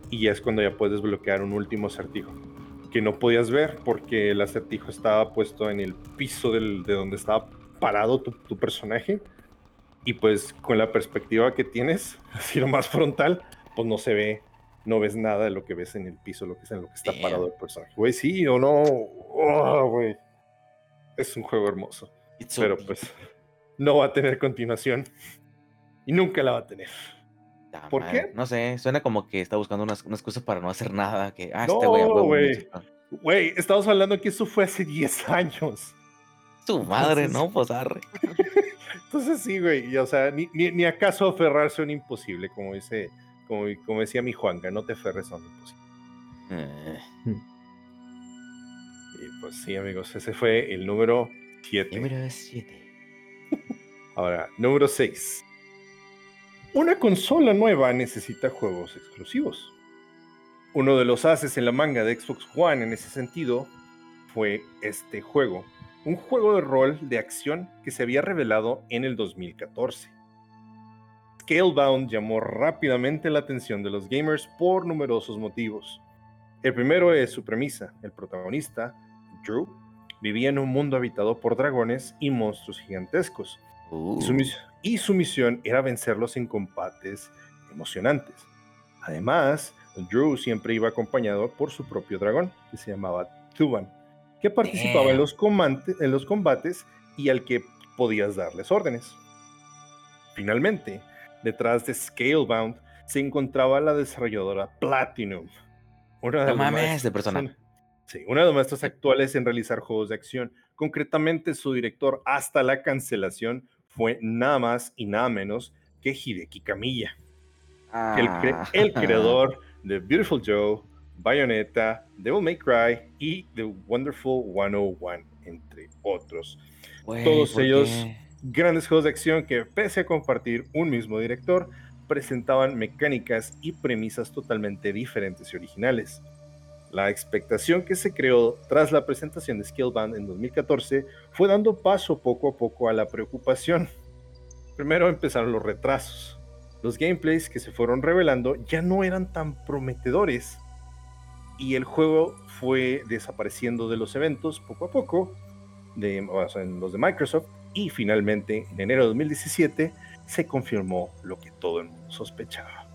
Y ya es cuando ya puedes desbloquear un último acertijo. Que no podías ver porque el acertijo estaba puesto en el piso del- de donde estaba parado tu, tu personaje y pues con la perspectiva que tienes, así lo más frontal, pues no se ve, no ves nada de lo que ves en el piso, lo que es en lo que está Damn. parado el personaje. Güey, sí o no, Oh, güey. Es un juego hermoso, It's so pero deep. pues no va a tener continuación y nunca la va a tener. Ta ¿Por madre, qué? No sé, suena como que está buscando una, una excusa para no hacer nada. Que, ah, este No, güey huevo güey. necesita- Güey, estamos hablando que eso fue hace 10 años. Tu madre, Entonces- ¿no? Pues arre. Entonces sí, güey, y, o sea, ni, ni, ni acaso aferrarse a un imposible, como dice, como, como decía mi Juanga, no te aferres a un imposible. Eh, Y pues sí, amigos, ese fue el número 7. número 7. Ahora, número 6. Una consola nueva necesita juegos exclusivos. Uno de los haces en la manga de Xbox One en ese sentido fue este juego. Un juego de rol de acción que se había revelado en el 2014. Scalebound llamó rápidamente la atención de los gamers por numerosos motivos. El primero es su premisa. El protagonista, Drew, vivía en un mundo habitado por dragones y monstruos gigantescos y su, y su misión era vencerlos en combates emocionantes. Además, Drew siempre iba acompañado por su propio dragón, que se llamaba Tuban, que participaba en los, comante- en los combates y al que podías darles órdenes. Finalmente, detrás de Scalebound se encontraba la desarrolladora Platinum. Una No los mames, maestros- de persona. una- Sí, uno de los maestros actuales en realizar juegos de acción. Concretamente, su director hasta la cancelación fue nada más y nada menos que Hideki Kamiya, el, cre- ah, el creador de Beautiful Joe, Bayonetta, Devil May Cry y The Wonderful 101, entre otros. Todos ¿por ellos- qué? Grandes juegos de acción que, pese a compartir un mismo director, presentaban mecánicas y premisas totalmente diferentes y originales. La expectación que se creó tras la presentación de Skillband en 2014 fue dando paso poco a poco a la preocupación. Primero empezaron los retrasos. Los gameplays que se fueron revelando ya no eran tan prometedores y el juego fue desapareciendo de los eventos poco a poco, de, o sea, en los de Microsoft, y finalmente en enero de 2017 se confirmó lo que todo el mundo sospechaba.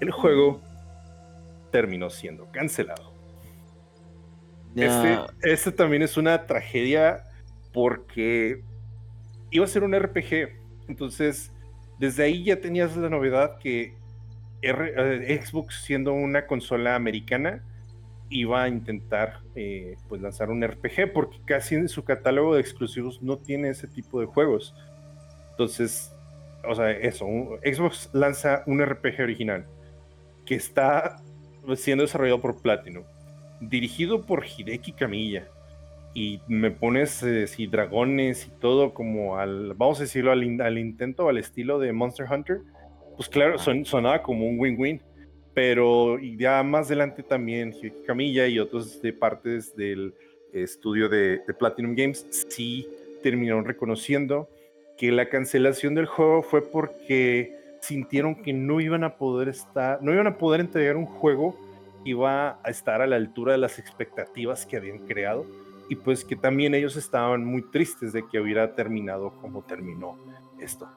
El juego terminó siendo cancelado. Este, este también es una tragedia porque iba a ser un RPG. Entonces, desde ahí ya tenías la novedad que eh, Xbox, siendo una consola americana, iba a intentar eh, pues lanzar un RPG porque casi en su catálogo de exclusivos no tiene ese tipo de juegos. Entonces, o sea, eso, un- Xbox lanza un RPG original que está siendo desarrollado por Platinum, dirigido por Hideki Kamiya. Y me pones eh, dragones y todo como al, vamos a decirlo, al, in- al intento, al estilo de Monster Hunter. Pues claro, son- sonaba como un win-win. Pero ya más adelante también Kamiya y otros de partes del estudio de, de Platinum Games sí terminaron reconociendo que la cancelación del juego fue porque sintieron que no iban a poder estar, no iban a poder entregar un juego que iba a estar a la altura de las expectativas que habían creado y pues que también ellos estaban muy tristes de que hubiera terminado como terminó esto.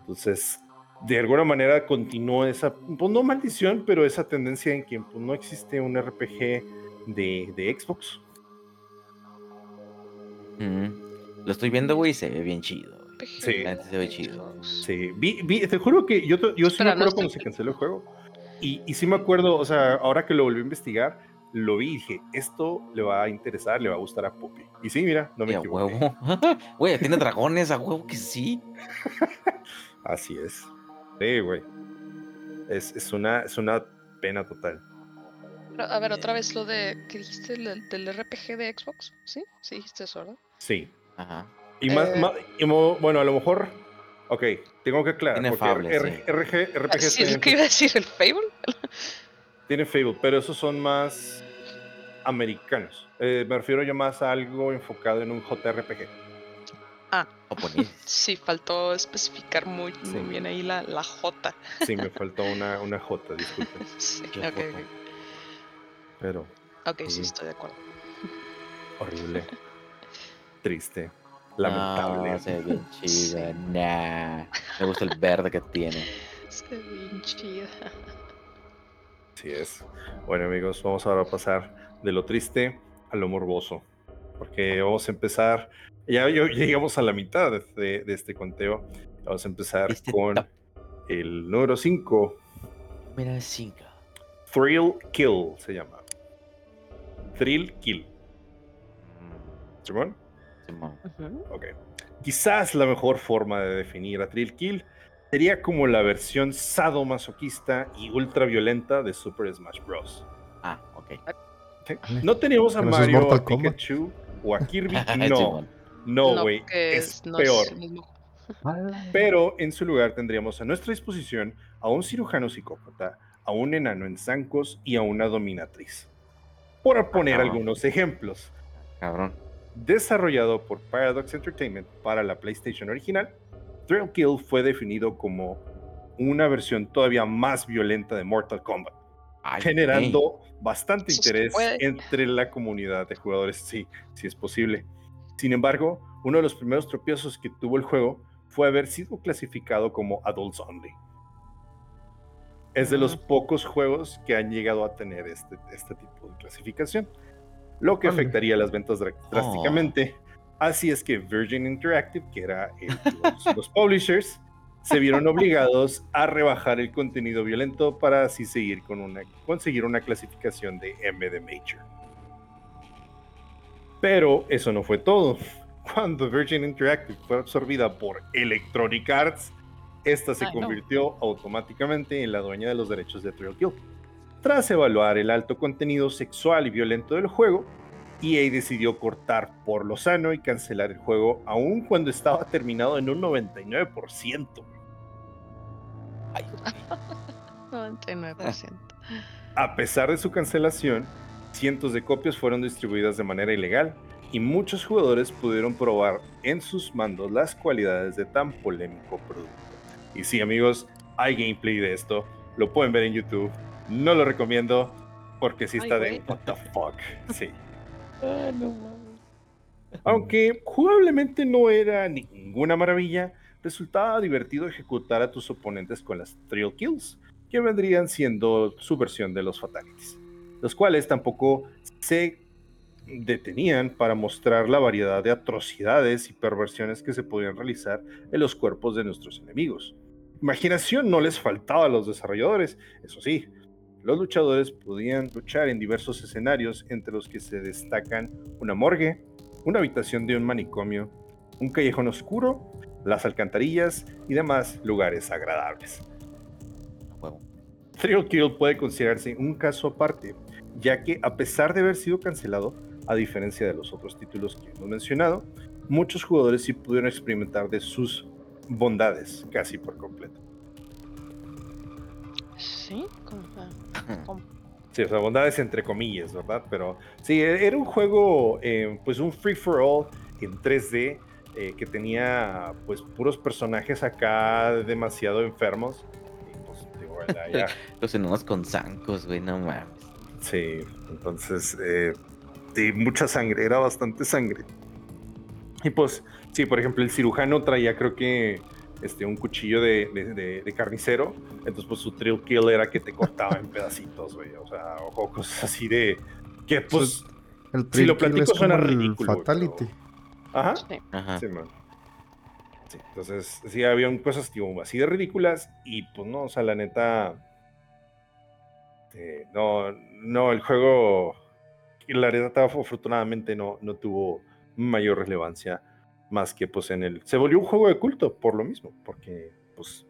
Entonces, de alguna manera continuó esa, pues no maldición, pero esa tendencia en que pues, no existe un RPG de, de Xbox. mm, Lo estoy viendo, güey, y se ve bien chido. Sí. Se ve chido. Sí, vi, vi- te juro que yo, yo sí me no acuerdo cuando estoy- se canceló el juego. Y, y sí me acuerdo, o sea, ahora que lo volví a investigar, lo vi y dije, esto le va a interesar, le va a gustar a Poppy. Y sí, mira, no me equivoqué. huevo. Güey, tiene dragones, a huevo que sí. Así es. Sí, güey. Es, es, una, es una pena total. Pero, a ver, otra vez lo de. ¿Qué dijiste? ¿Del, del RPG de Xbox? ¿Sí? Sí, dijiste eso, ¿verdad? Sí. Ajá. Y más, Eh. ma- y mo- bueno, a lo mejor, ok, tengo que aclarar. Tiene R- sí. RG, Ah, RPG sí, es lo que iba a decir, el Fable. tiene Fable, pero esos son más americanos. Eh, me refiero yo más a algo enfocado en un JRPG. Japonés. Sí, faltó especificar muy, Sí. muy bien ahí la, la J. Sí, me faltó una, una J, disculpen. Sí, Qué ok, foto. ok. Pero Ok, sí, Sí. estoy de acuerdo. horrible. Triste. Lamentable. No, se ve bien Sí. chida. Nah. Me gusta el verde que tiene. Se ve bien chida. Así es. Bueno, amigos, vamos ahora a pasar de lo triste a lo morboso. Porque vamos a empezar. Ya, ya llegamos a la mitad de, de este conteo. Vamos a empezar Este con top. El número 5, Mira, cinco. Thrill Kill se llama. Thrill Kill. Mm, ¿Simón? Simón. Ok. Quizás la mejor forma de definir a Thrill Kill sería como la versión sadomasoquista y ultraviolenta de Super Smash Bros. Ah, ok. No teníamos a ¿Que no eso es Mario, a Kombat? O a Kirby. No, no, güey. es peor. Pero en su lugar tendríamos a nuestra disposición a un cirujano psicópata, a un enano en zancos y a una dominatriz. Por poner Ajá. algunos ejemplos. Cabrón. Desarrollado por Paradox Entertainment para la PlayStation original, Thrill Kill fue definido como una versión todavía más violenta de Mortal Kombat, Ay, generando bastante Eso interés entre la comunidad de jugadores, sí, sí es posible. Sin embargo, uno de los primeros tropiezos que tuvo el juego fue haber sido clasificado como Adults Only. Es de los Ah. pocos juegos que han llegado a tener este, este tipo de clasificación, lo que afectaría las ventas dra- drásticamente. Así es que Virgin Interactive, que era el- los, los publishers, se vieron obligados a rebajar el contenido violento para así seguir con una, conseguir una clasificación de M de Major. Pero eso no fue todo. Cuando Virgin Interactive fue absorbida por Electronic Arts, esta se Ay, no. convirtió automáticamente en la dueña de los derechos de Thrill Kill. Tras evaluar el alto contenido sexual y violento del juego, EA decidió cortar por lo sano y cancelar el juego aun cuando estaba terminado en un 99%. Ay, 99%. A pesar de su cancelación, cientos de copias fueron distribuidas de manera ilegal y muchos jugadores pudieron probar en sus mandos las cualidades de tan polémico producto. Y sí, amigos, hay gameplay de esto, lo pueden ver en YouTube. No lo recomiendo porque sí Ay, está de güey. what the fuck. Sí. Ah, no mames. Aunque jugablemente no era ninguna maravilla, resultaba divertido ejecutar a tus oponentes con las Thrill Kills, que vendrían siendo su versión de los Fatalities, los cuales tampoco se detenían para mostrar la variedad de atrocidades y perversiones que se podían realizar en los cuerpos de nuestros enemigos. Imaginación no les faltaba a los desarrolladores, eso sí, los luchadores podían luchar en diversos escenarios entre los que se destacan una morgue, una habitación de un manicomio, un callejón oscuro, las alcantarillas y demás lugares agradables. Thrill Kill puede considerarse un caso aparte, ya que a pesar de haber sido cancelado, a diferencia de los otros títulos que hemos mencionado, muchos jugadores sí pudieron experimentar de sus bondades casi por completo. Sí, Sí, o sea, bondades entre comillas, ¿verdad? Pero sí, e- era un juego, eh, pues un free for all en 3D eh, que tenía pues puros personajes acá demasiado enfermos. Y pues, digo, ¿verdad? ya, Los enanos con zancos, güey, no mames. sí, entonces, eh, mucha sangre, era bastante sangre. Y pues, sí, por ejemplo, el cirujano traía creo que este, un cuchillo de, de- de- de carnicero, entonces pues su thrill kill era que te cortaba en pedacitos, güey, o sea, o cosas así de... Que pues... El Si lo platico es suena ridículo, Fatality. pero- Ajá. sí. Ajá. Sí, man. Sí, entonces sí habían cosas tipo, así de ridículas y pues no, o sea, la neta, eh, no, no, el juego, la neta afortunadamente no, no tuvo mayor relevancia más que pues en el, se volvió un juego de culto por lo mismo, porque pues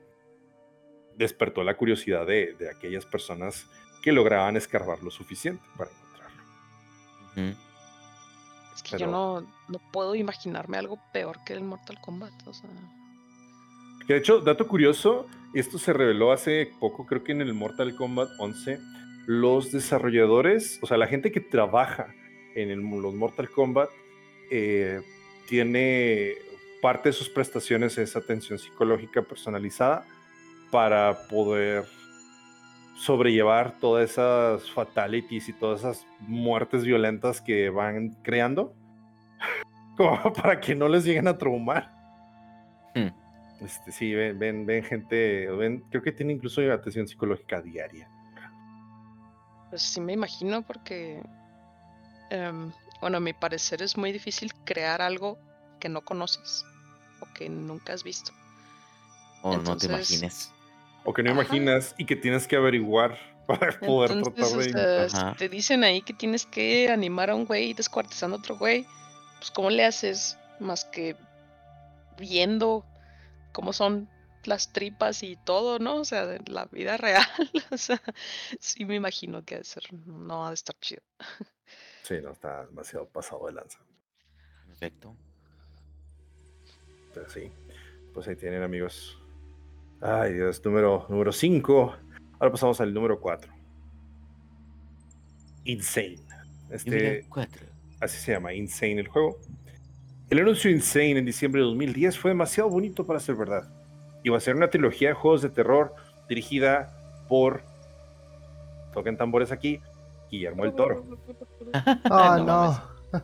despertó la curiosidad de, de aquellas personas que lograban escarbar lo suficiente para encontrarlo. Ujú. Es que Pero- yo no, no puedo imaginarme algo peor que el Mortal Kombat. O sea, Que de hecho, dato curioso, esto se reveló hace poco, creo que en el Mortal Kombat 11, los desarrolladores, o sea, la gente que trabaja en el- los Mortal Kombat, eh, tiene parte de sus prestaciones es atención psicológica personalizada para poder sobrellevar todas esas fatalities y todas esas muertes violentas que van creando, como para que no les lleguen a traumar. Hmm. Este, sí, ven, ven, ven gente, ven, creo que tiene incluso atención psicológica diaria. pues sí me imagino porque, em, bueno, a mi parecer es muy difícil crear algo que no conoces o que nunca has visto. O no te imagines. O que no Ajá. imaginas y que tienes que averiguar para poder Entonces, tratar de... si Ajá. te dicen ahí que tienes que animar a un güey descuartizando a otro güey, pues ¿cómo le haces? Más que viendo cómo son las tripas y todo, ¿no? O sea, de la vida real. O sea, sí me imagino que ha de ser, no ha de estar chido. Sí, no, está demasiado pasado de lanza. Perfecto. Pero sí, pues ahí tienen amigos. Ay Dios, número 5. Ahora pasamos al número 4. Insane. Este, cuatro. así se llama, Insane el juego. El anuncio de Insane en diciembre de 2010 fue demasiado bonito para ser verdad. Iba a ser una trilogía de juegos de terror dirigida por, toquen tambores aquí, Guillermo el Toro. Ah, No no.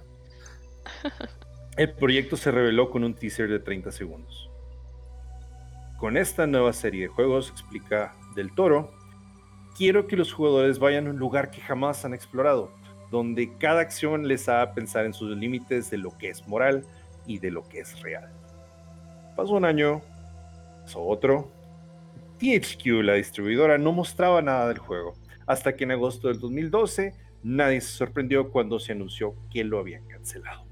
El proyecto se reveló con un teaser de 30 segundos. Con esta nueva serie de juegos, explica Del Toro, quiero que los jugadores vayan a un lugar que jamás han explorado, donde cada acción les haga pensar en sus límites de lo que es moral y de lo que es real. Pasó un año, pasó otro. THQ, la distribuidora, no mostraba nada del juego, hasta que en agosto del 2012 nadie se sorprendió cuando se anunció que lo habían cancelado.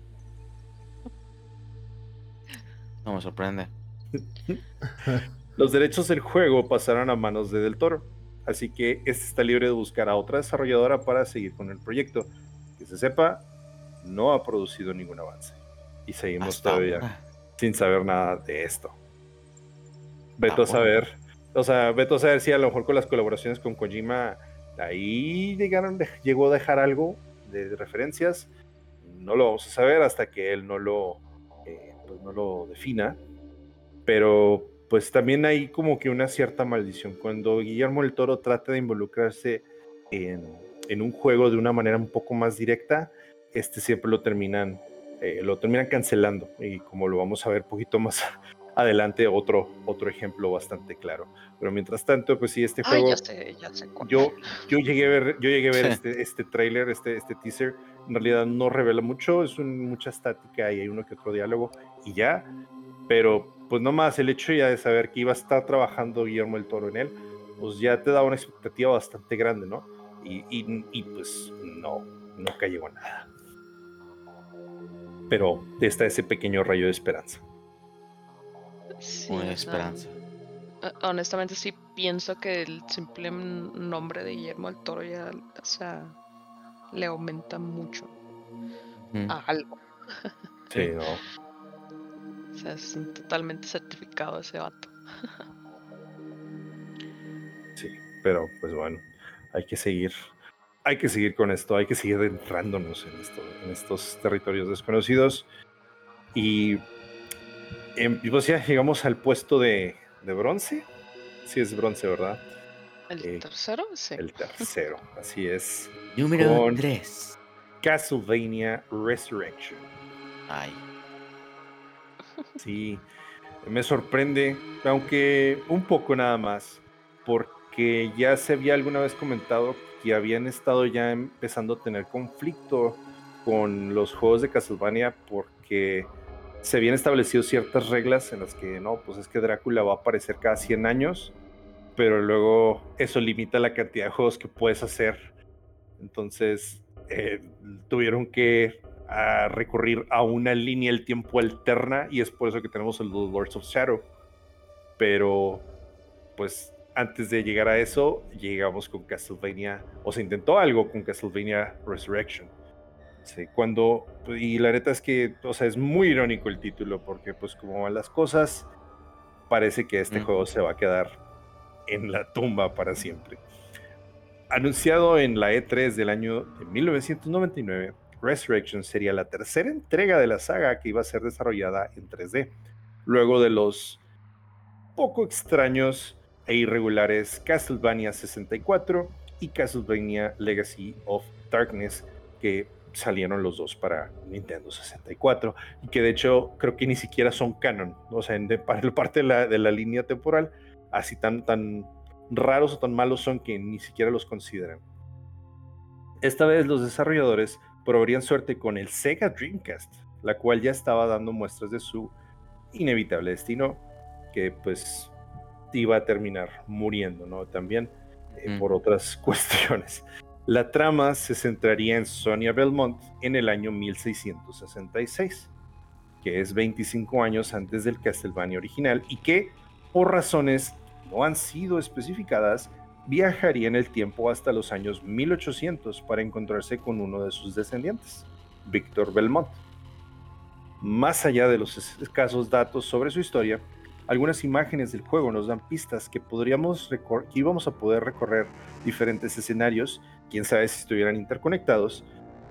No me sorprende. Los derechos del juego pasaron a manos de Del Toro, así que este está libre de buscar a otra desarrolladora para seguir con el proyecto. Que se sepa, no ha producido ningún avance. Y seguimos Hasta todavía ahora. sin saber nada de esto. Veto Ah, a saber, o sea, veto a saber si a lo mejor con las colaboraciones con Kojima ahí llegaron, llegó a dejar algo de referencias. No lo vamos a saber hasta que él no lo, eh, pues no lo defina. Pero pues también hay como que una cierta maldición. Cuando Guillermo el Toro trata de involucrarse en, en un juego de una manera un poco más directa, este siempre lo terminan, eh, lo terminan cancelando. Y como lo vamos a ver poquito más adelante, otro, otro ejemplo bastante claro. Pero mientras tanto, pues sí, este Ay, juego ya sé, ya sé yo, yo llegué a ver, yo llegué a ver Sí. este, este trailer, este, este teaser. En realidad no revela mucho, es un- mucha estática y hay uno que otro diálogo y ya. Pero pues nomás el hecho ya de saber que iba a estar trabajando Guillermo el Toro en él, pues ya te da una expectativa bastante grande, ¿no? Y, y- y, pues no, nunca llegó a nada. Pero está ese pequeño rayo de esperanza. Sí, Una esperanza. eh, Honestamente sí pienso que el simple nombre de Guillermo del Toro ya, o sea, le aumenta mucho a algo. Sí, no. O sea, es totalmente certificado ese vato. Sí, pero pues bueno, hay que seguir, hay que seguir con esto, hay que seguir adentrándonos en, esto, en estos territorios desconocidos. Y, em, y pues ya llegamos al puesto de, de bronce. Sí, es bronce, ¿verdad? ¿El Eh, tercero? Sí. El tercero, así es. Número con- 3. Castlevania Resurrection. Ay. Sí, me sorprende, aunque un poco nada más, porque ya se había alguna vez comentado que habían estado ya empezando a tener conflicto con los juegos de Castlevania porque se habían establecido ciertas reglas en las que no, pues es que Drácula va a aparecer cada 100 años, pero luego eso limita la cantidad de juegos que puedes hacer. Entonces eh, tuvieron que a recurrir a una línea del tiempo alterna y es por eso que tenemos el Lords of Shadow. Pero, pues, antes de llegar a eso, llegamos con Castlevania, o se intentó algo con Castlevania Resurrection. Sí, cuando, y la neta es que, o sea, es muy irónico el título, porque pues como van las cosas, parece que este Mm. juego se va a quedar en la tumba para siempre. Anunciado en la E3 del año de 1999, Resurrection sería la tercera entrega de la saga que iba a ser desarrollada en 3D, luego de los poco extraños e irregulares Castlevania 64 y Castlevania Legacy of Darkness, que salieron los dos para Nintendo 64 y que de hecho creo que ni siquiera son canon, o sea, en de, parte de la, de la línea temporal, así tan, tan raros o tan malos son que ni siquiera los consideran. Esta vez los desarrolladores probarían suerte con el Sega Dreamcast, la cual ya estaba dando muestras de su inevitable destino, que pues iba a terminar muriendo, ¿no? También eh, Mm. por otras cuestiones. La trama se centraría en Sonia Belmont en el año 1666, que es 25 años antes del Castlevania original y que, por razones no han sido especificadas, viajaría en el tiempo hasta los años 1800 para encontrarse con uno de sus descendientes, Víctor Belmont. Más allá de los escasos datos sobre su historia, algunas imágenes del juego nos dan pistas que podríamos íbamos a poder recorrer diferentes escenarios, quién sabe si estuvieran interconectados,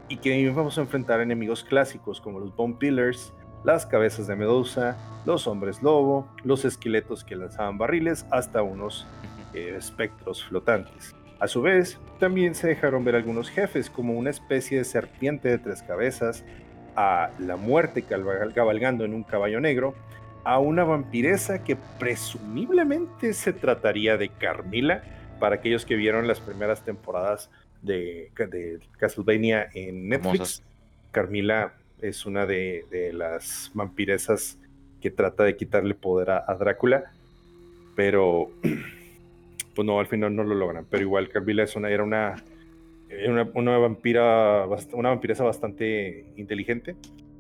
y que íbamos a enfrentar enemigos clásicos como los Bone Pillars, las cabezas de Medusa, los hombres lobo, los esqueletos que lanzaban barriles, hasta unos eh, espectros flotantes. A su vez, también se dejaron ver algunos jefes como una especie de serpiente de tres cabezas, a la muerte cabalga- cabalgando en un caballo negro, a una vampiresa que presumiblemente se trataría de Carmila, para aquellos que vieron las primeras temporadas de, de Castlevania en Netflix. Carmila es una de, de las vampiresas que trata de quitarle poder a, a Drácula, pero pues no, al final no lo logran. Pero igual Carmila es una, era una, una, una vampira, una vampiresa bastante inteligente.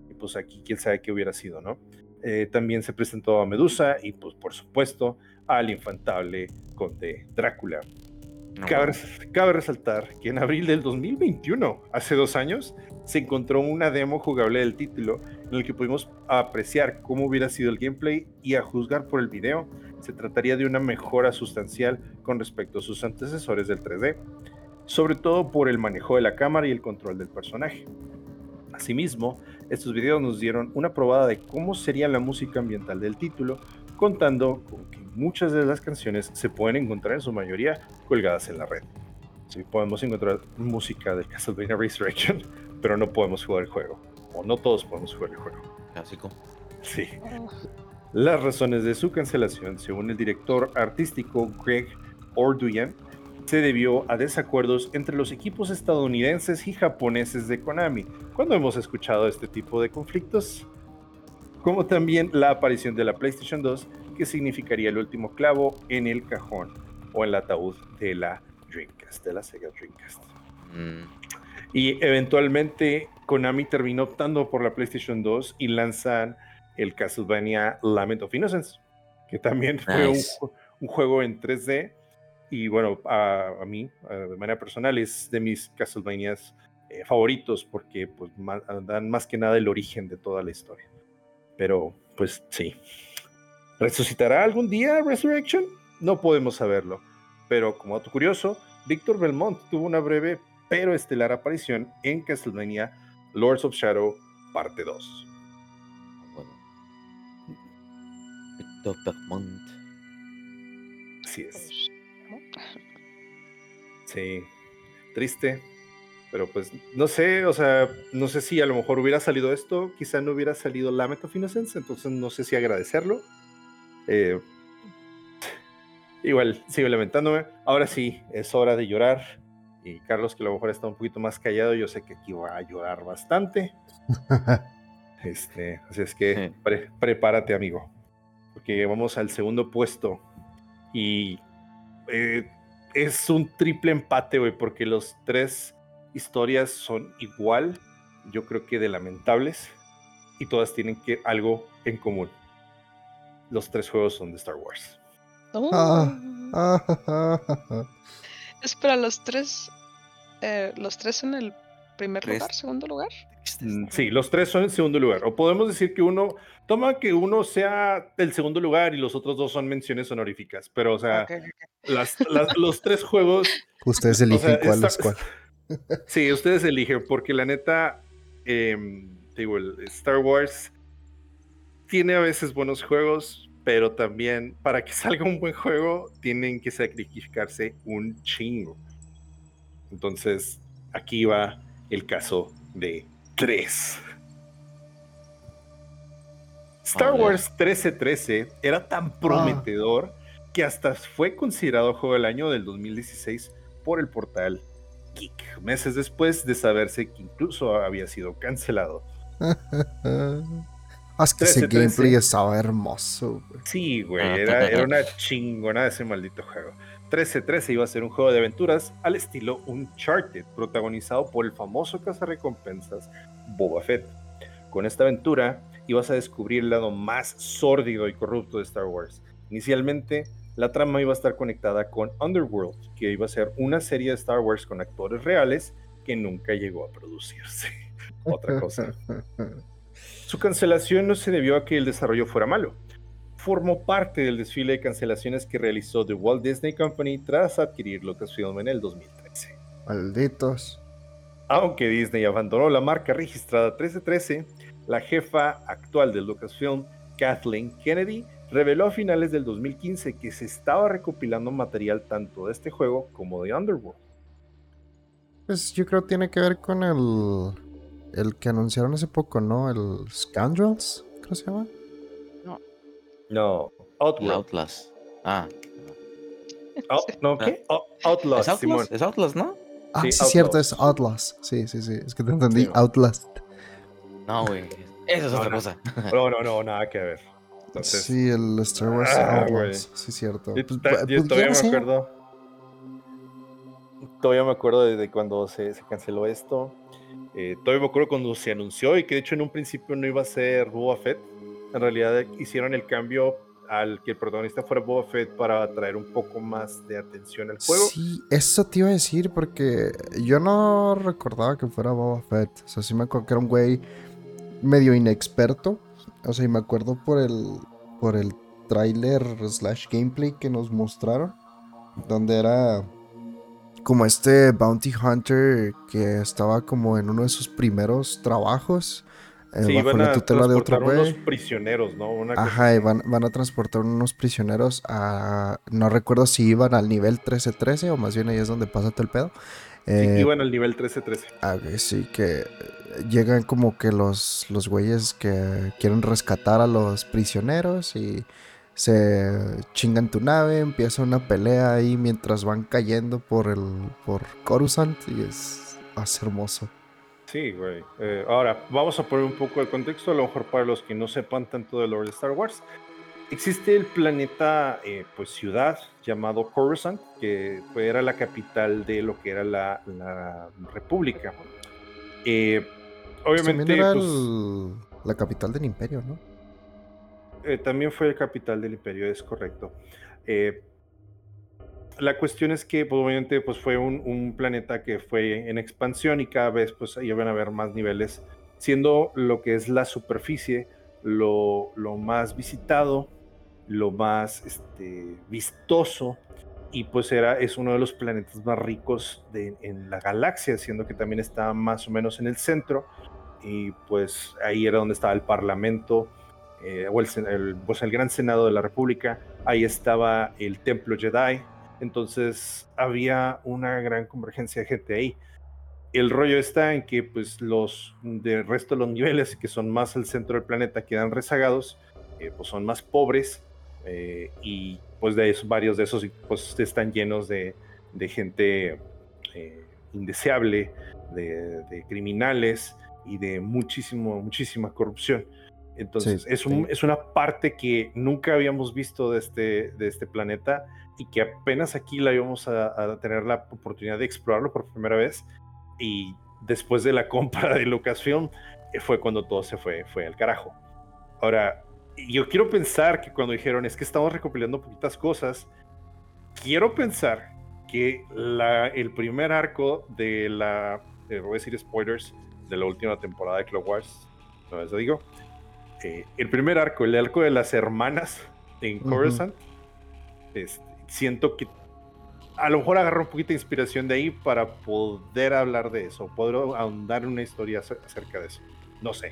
Y pues aquí quién sabe qué hubiera sido, ¿no? Eh, también se presentó a Medusa y pues por supuesto al infantable conde Drácula. No, Cabe, cabe resaltar que en abril del 2021, hace dos años, se encontró una demo jugable del título en el que pudimos apreciar cómo hubiera sido el gameplay y a juzgar por el video, se trataría de una mejora sustancial con respecto a sus antecesores del 3D, sobre todo por el manejo de la cámara y el control del personaje. Asimismo, estos videos nos dieron una probada de cómo sería la música ambiental del título, contando con que muchas de las canciones se pueden encontrar en su mayoría colgadas en la red. Sí, podemos encontrar música de Castlevania Resurrection, pero no podemos jugar el juego. O no todos podemos jugar el juego. Clásico. Sí. Las razones de su cancelación, según el director artístico Greg Orduyan, se debió a desacuerdos entre los equipos estadounidenses y japoneses de Konami. ¿Cuándo hemos escuchado este tipo de conflictos? Como también la aparición de la PlayStation 2, que significaría el último clavo en el cajón o en el ataúd de la Dreamcast, de la Sega Dreamcast. Mm, Y eventualmente Konami terminó optando por la PlayStation 2 y lanzan el Castlevania Lament of Innocence, que también fue un, juego en 3D. Y bueno, a, a mí, eh, de manera personal, es de mis Castlevanias eh, favoritos porque pues, ma- dan más que nada el origen de toda la historia. Pero, pues sí. ¿Resucitará algún día Resurrection? No podemos saberlo. Pero como dato curioso, Víctor Belmont tuvo una breve pero estelar aparición en Castlevania Lords of Shadow parte 2. Víctor Belmont. Así es. Sí, triste. Pero pues no sé, o sea, no sé si a lo mejor hubiera salido esto, quizá no hubiera salido Lament of Innocence, entonces no sé si agradecerlo. Eh, igual, sigo lamentándome. Ahora sí, es hora de llorar. Y Carlos, que a lo mejor está un poquito más callado, yo sé que aquí va a llorar bastante. Este, así es que Sí. pre- prepárate, amigo. Porque vamos al segundo puesto. Y eh, es un triple empate, güey, porque los tres historias son igual, yo creo que de lamentables, y todas tienen que algo en común. Los tres juegos son de Star Wars. Oh. Ah. Espera, los tres. eh, los tres en el primer Tres. lugar, segundo lugar. Mm, Sí, los tres son en segundo lugar. O podemos decir que uno, toma que uno sea del segundo lugar y los otros dos son menciones honoríficas. Pero, o sea, las- las- los tres juegos Ustedes O eligen sea, cuál es cuál. Sí, ustedes eligen, porque la neta, em, digo, el Star Wars tiene a veces buenos juegos, pero también para que salga un buen juego tienen que sacrificarse un chingo. Entonces, aquí va el caso de 3. Star. Wars 1313 era tan prometedor que hasta fue considerado juego del año del 2016 por el portal Geek, meses después de saberse que incluso había sido cancelado. Ah, es que ese gameplay estaba hermoso, güey. Sí, güey, era, era una chingona ese maldito juego. 1313 iba a ser un juego de aventuras al estilo Uncharted, protagonizado por el famoso cazarrecompensas Boba Fett. Con esta aventura ibas a descubrir el lado más sórdido y corrupto de Star Wars. Inicialmente, la trama iba a estar conectada con Underworld, que iba a ser una serie de Star Wars con actores reales que nunca llegó a producirse. Otra cosa. Su cancelación no se debió a que el desarrollo fuera malo, formó parte del desfile de cancelaciones que realizó The Walt Disney Company tras adquirir Lucasfilm en el 2013. Malditos. Aunque Disney abandonó la marca registrada 1313, la jefa actual de Lucasfilm, Kathleen Kennedy, reveló a finales del 2015 que se estaba recopilando material tanto de este juego como de Underworld. Pues yo creo que tiene que ver con el, el que anunciaron hace poco, ¿no? El Scoundrels, creo que se llama. No. Outlast. Ah. Oh, no, ¿qué? Oh, Outlast, ¿Es Outlast? ¿Es Outlast, no? Ah, sí, cierto, es Outlast. Sí, sí, sí. Es que te entendí. Outlast. No, güey. Esa es otra cosa. No, no, no, nada que ver. Entonces... Sí, el Star Wars ah, Outlast. Sí, cierto. Yo, pues, pues, todavía me acuerdo. Todavía me acuerdo de, cuando se, se, canceló esto. Eh, todavía me acuerdo cuando se anunció y que de hecho en un principio no iba a ser Boba Fett en realidad hicieron el cambio al que el protagonista fuera Boba Fett para atraer un poco más de atención al juego. Sí, eso te iba a decir porque yo no recordaba que fuera Boba Fett. O sea, sí me acuerdo que era un güey medio inexperto. O sea, y me acuerdo por el por el tráiler slash gameplay que nos mostraron. Donde era como este Bounty Hunter que estaba como en uno de sus primeros trabajos eh, sí, van a transportar unos prisioneros, ¿no? Ajá, y van, van, a transportar unos prisioneros a... No recuerdo si iban al nivel 1313 o más bien ahí es donde pasa todo el pedo. sí, eh, iban al nivel 1313. Ah, sí, que llegan como que los, los güeyes que quieren rescatar a los prisioneros y se chingan tu nave, empieza una pelea ahí mientras van cayendo por el por Coruscant y es, es hermoso. Sí, güey. Eh, ahora, vamos a poner un poco de contexto, a lo mejor para los que no sepan tanto de lore de Star Wars. Existe el planeta, eh, pues ciudad, llamado Coruscant, que era la capital de lo que era la, República. Eh, obviamente. era pues la capital del Imperio, ¿no? también fue la capital del Imperio, es correcto. La cuestión es que, pues, obviamente, pues fue un, planeta que fue en expansión y cada vez, pues, iban a haber más niveles, siendo lo que es la superficie lo, más visitado, lo más este, vistoso, y pues era, es uno de los planetas más ricos en la galaxia, siendo que también está más o menos en el centro, y pues ahí era donde estaba el Parlamento, eh, o el, pues el Gran Senado de la República, ahí estaba el Templo Jedi, entonces había una gran convergencia de gente ahí. El rollo está en que pues los del resto de los niveles que son más al centro del planeta quedan rezagados, eh, pues son más pobres eh, y pues de esos, varios de esos pues están llenos de, gente eh, indeseable, de, criminales y de muchísimo, muchísima corrupción. Entonces, es, es, una parte que nunca habíamos visto de este, de este planeta y que apenas aquí la íbamos a, tener la oportunidad de explorarlo por primera vez. Y después de la compra de Lucasfilm, eh, fue cuando todo se fue, fue al carajo. Ahora, yo quiero pensar que cuando dijeron es que estamos recopilando poquitas cosas, quiero pensar que la, el primer arco de la, eh, voy a decir spoilers, de la última temporada de Clone Wars, no vez digo, eh, el primer arco, el arco de las hermanas en Coruscant, este, siento que a lo mejor agarro un poquito de inspiración de ahí para poder hablar de eso, poder ahondar una historia acerca de eso. No sé.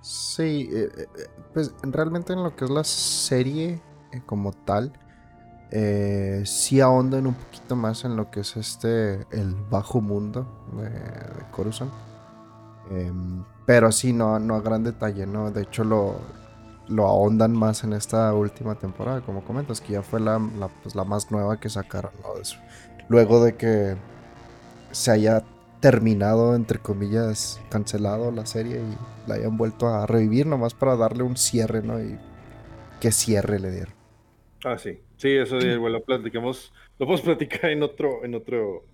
Sí, eh, eh, pues realmente en lo que es la serie eh, como tal, sí ahondan un poquito más en lo que es este, el bajo mundo de, de Coruscant. Em, pero sí, no, no a gran detalle, ¿no? De hecho, lo, lo ahondan más en esta última temporada, como comentas, que ya fue la, pues, la más nueva que sacaron, Luego de que se haya terminado, entre comillas, cancelado la serie y la hayan vuelto a revivir nomás para darle un cierre, ¿no? Y qué cierre le dieron. Ah, sí. Sí, eso de, bueno, lo platicamos, lo podemos platicar en otro, en otro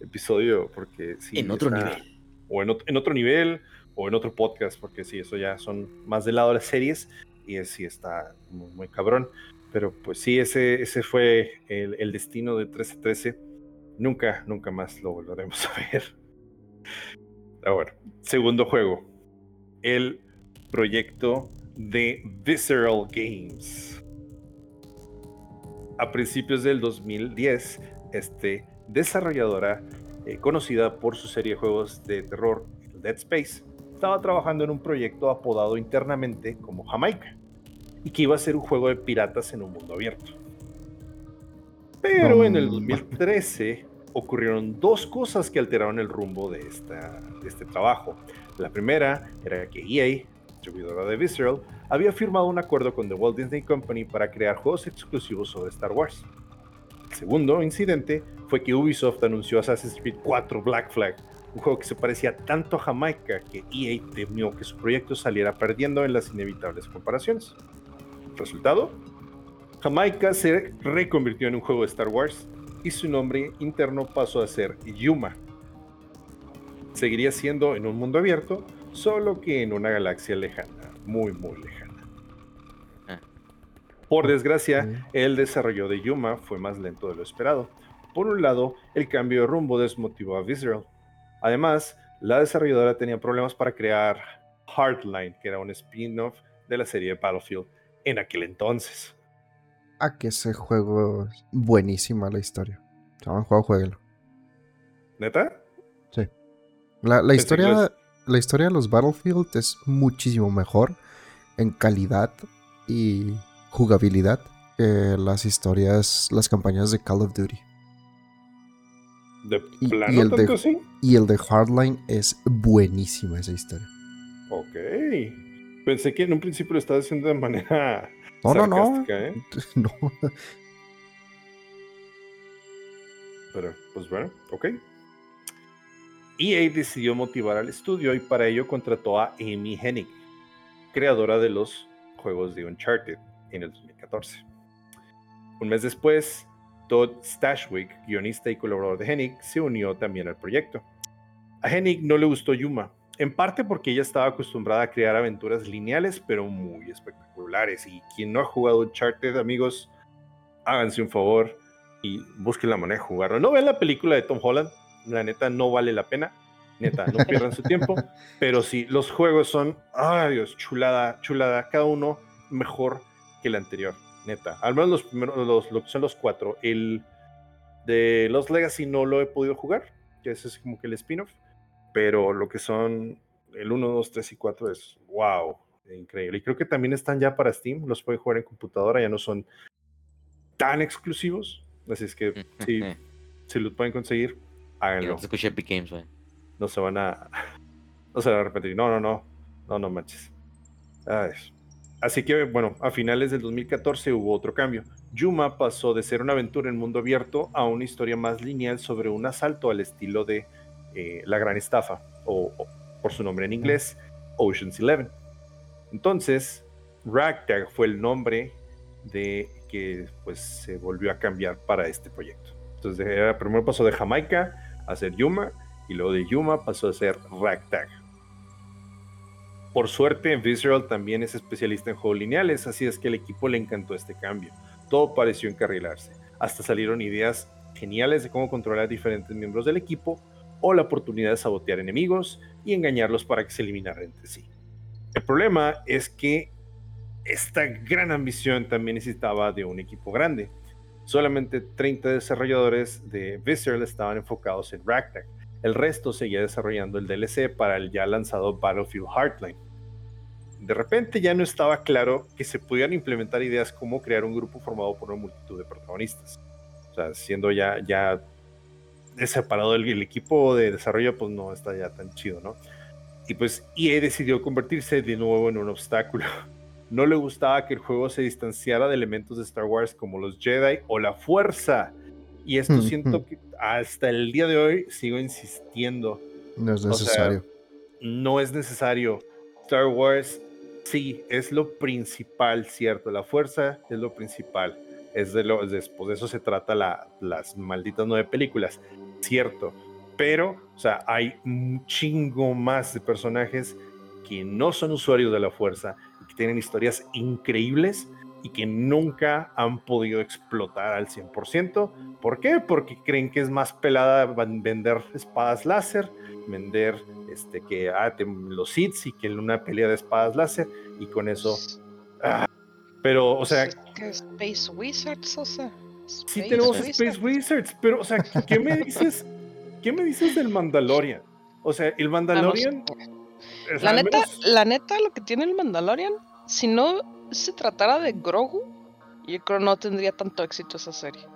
episodio, porque sí. En otro nivel. O en, en, otro nivel, o en otro podcast, porque sí, eso ya son más del lado de las series, y es, sí está muy, cabrón. Pero pues sí, ese, ese fue el, el destino de 1313. Nunca, nunca más lo volveremos a ver. Ahora, segundo juego. El proyecto de Visceral Games. A principios del 2010, este desarrolladora eh, conocida por su serie de juegos de terror Dead Space, estaba trabajando en un proyecto apodado internamente como Jamaica y que iba a ser un juego de piratas en un mundo abierto. Pero en el 2013 ocurrieron dos cosas que alteraron el rumbo de, esta, de este trabajo. La primera era que EA, distribuidora de Visceral, había firmado un acuerdo con The Walt Disney Company para crear juegos exclusivos sobre Star Wars. El segundo incidente fue que Ubisoft anunció Assassin's Creed 4 Black Flag, un juego que se parecía tanto a Jamaica que EA temió que su proyecto saliera perdiendo en las inevitables comparaciones. Resultado, Jamaica se reconvirtió en un juego de Star Wars y su nombre interno pasó a ser Yuma. Seguiría siendo en un mundo abierto, solo que en una galaxia lejana, muy muy lejana. Ah. Por desgracia, el desarrollo de Yuma fue más lento de lo esperado. Por un lado, el cambio de rumbo desmotivó a Visceral. Además, la desarrolladora tenía problemas para crear Hardline, que era un spin-off de la serie Battlefield en aquel entonces a que ese juego es buenísima la historia. Si no han jugado, jueguenlo. ¿Neta? Sí. La, historia, la historia de los Battlefield es muchísimo mejor en calidad y jugabilidad que las historias, las campañas de Call of Duty. ¿De plano y, el tanto de, y el de Hardline es buenísima esa historia. Ok. Pensé que en un principio lo estaba haciendo de manera no, no, no. ¿eh? No. Pero, pues bueno, ok. EA decidió motivar al estudio y para ello contrató a Amy Hennig, creadora de los juegos de Uncharted en el 2014. Un mes después, Todd Stashwick, guionista y colaborador de Hennig, se unió también al proyecto. A Hennig no le gustó Yuma, en parte porque ella estaba acostumbrada a crear aventuras lineales, pero muy espectaculares. Y quien no ha jugado Uncharted, amigos, háganse un favor y busquen la manera de jugarlo. No vean la película de Tom Holland, la neta no vale la pena. Neta, no pierdan su tiempo. Pero sí, los juegos son, ay Dios, chulada, chulada. Cada uno mejor que el anterior, neta. Al menos los primeros, los, son los cuatro. El de Los Legacy no lo he podido jugar, que ese es como que el spin-off pero lo que son el 1, 2, 3 y 4 es wow, increíble. Y creo que también están ya para Steam, los pueden jugar en computadora, ya no son tan exclusivos. Así es que si, si los pueden conseguir, háganlo. No se Epic Games, No se van a. No se van a repetir. No, no, no. No, no manches. Así que, bueno, a finales del 2014 hubo otro cambio. Yuma pasó de ser una aventura en mundo abierto a una historia más lineal sobre un asalto al estilo de eh, la Gran Estafa, o, por su nombre en inglés, Ocean's Eleven. Entonces, Ragtag fue el nombre de que pues se volvió a cambiar para este proyecto. Entonces, primero pasó de Jamaica a ser Yuma y luego de Yuma pasó a ser Ragtag. Por suerte, Visceral también es especialista en juegos lineales, así es que el equipo le encantó este cambio. Todo pareció encarrilarse. Hasta salieron ideas geniales de cómo controlar a diferentes miembros del equipo o la oportunidad de sabotear enemigos y engañarlos para que se eliminaran entre sí. El problema es que esta gran ambición también necesitaba de un equipo grande. Solamente 30 desarrolladores de Visceral estaban enfocados en Ragtag. El resto seguía desarrollando el DLC para el ya lanzado Battlefield Hardline. De repente ya no estaba claro que se pudieran implementar ideas como crear un grupo formado por una multitud de protagonistas. O sea, siendo ya, ya separado el, equipo de desarrollo, pues no está ya tan chido, ¿no? Y pues EA decidió convertirse de nuevo en un obstáculo. No le gustaba que el juego se distanciara de elementos de Star Wars como los Jedi o la Fuerza. Y esto siento que hasta el día de hoy sigo insistiendo No es O sea, necesario. no es necesario. Star Wars, sí, es lo principal, cierto. La fuerza es lo principal. Es de lo, después de eso se trata la- las malditas nueve películas, cierto. Pero, o sea, hay un chingo más de personajes que no son usuarios de la fuerza y que tienen historias increíbles y que nunca han podido explotar al 100%. ¿Por qué? Porque creen que es más pelada vender espadas láser, vender este, que ah, te- los hits y que una pelea de espadas láser y con eso. ah, pero, o sea, Space Wizards, o sea. sí Space tenemos Wizards. Space Wizards, pero, o sea, ¿qué me dices? ¿Qué me dices del Mandalorian? O sea, el Mandalorian. La neta, menos- la neta, lo que tiene el Mandalorian, si no se tratara de Grogu, yo creo no tendría tanto éxito esa serie.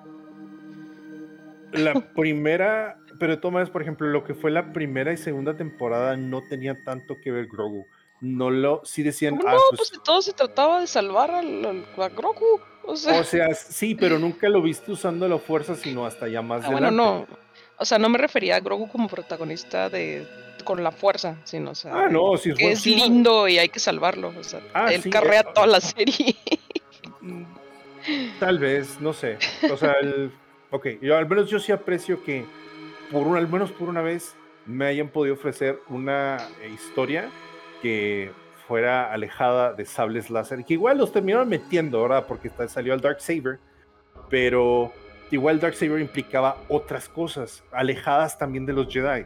La primera, pero tomas, por ejemplo, lo que fue la primera y segunda temporada no tenía tanto que ver Grogu. No lo, sí decían, ¿Cómo ah, no? pues, Pues todo se trataba de salvar al, al- a Grogu. O sea, o sea, sí, pero nunca lo viste usando la fuerza, sino hasta ya más ah, bueno, adelante. no. O sea, no me refería a Grogu como protagonista de con la fuerza, sino, o sea, Ah, no, si que es sí, lindo y hay que salvarlo. O sea, Ah, él sí, carrea eh, toda la serie. Tal vez, no sé. O sea, el, ok, yo al menos yo sí aprecio que por un, al menos por una vez me hayan podido ofrecer una eh, historia que fuera alejada de sables láser, que igual los terminaron metiendo, ¿verdad? Porque salió el Dark Saber, pero igual Dark Saber implicaba otras cosas, alejadas también de los Jedi.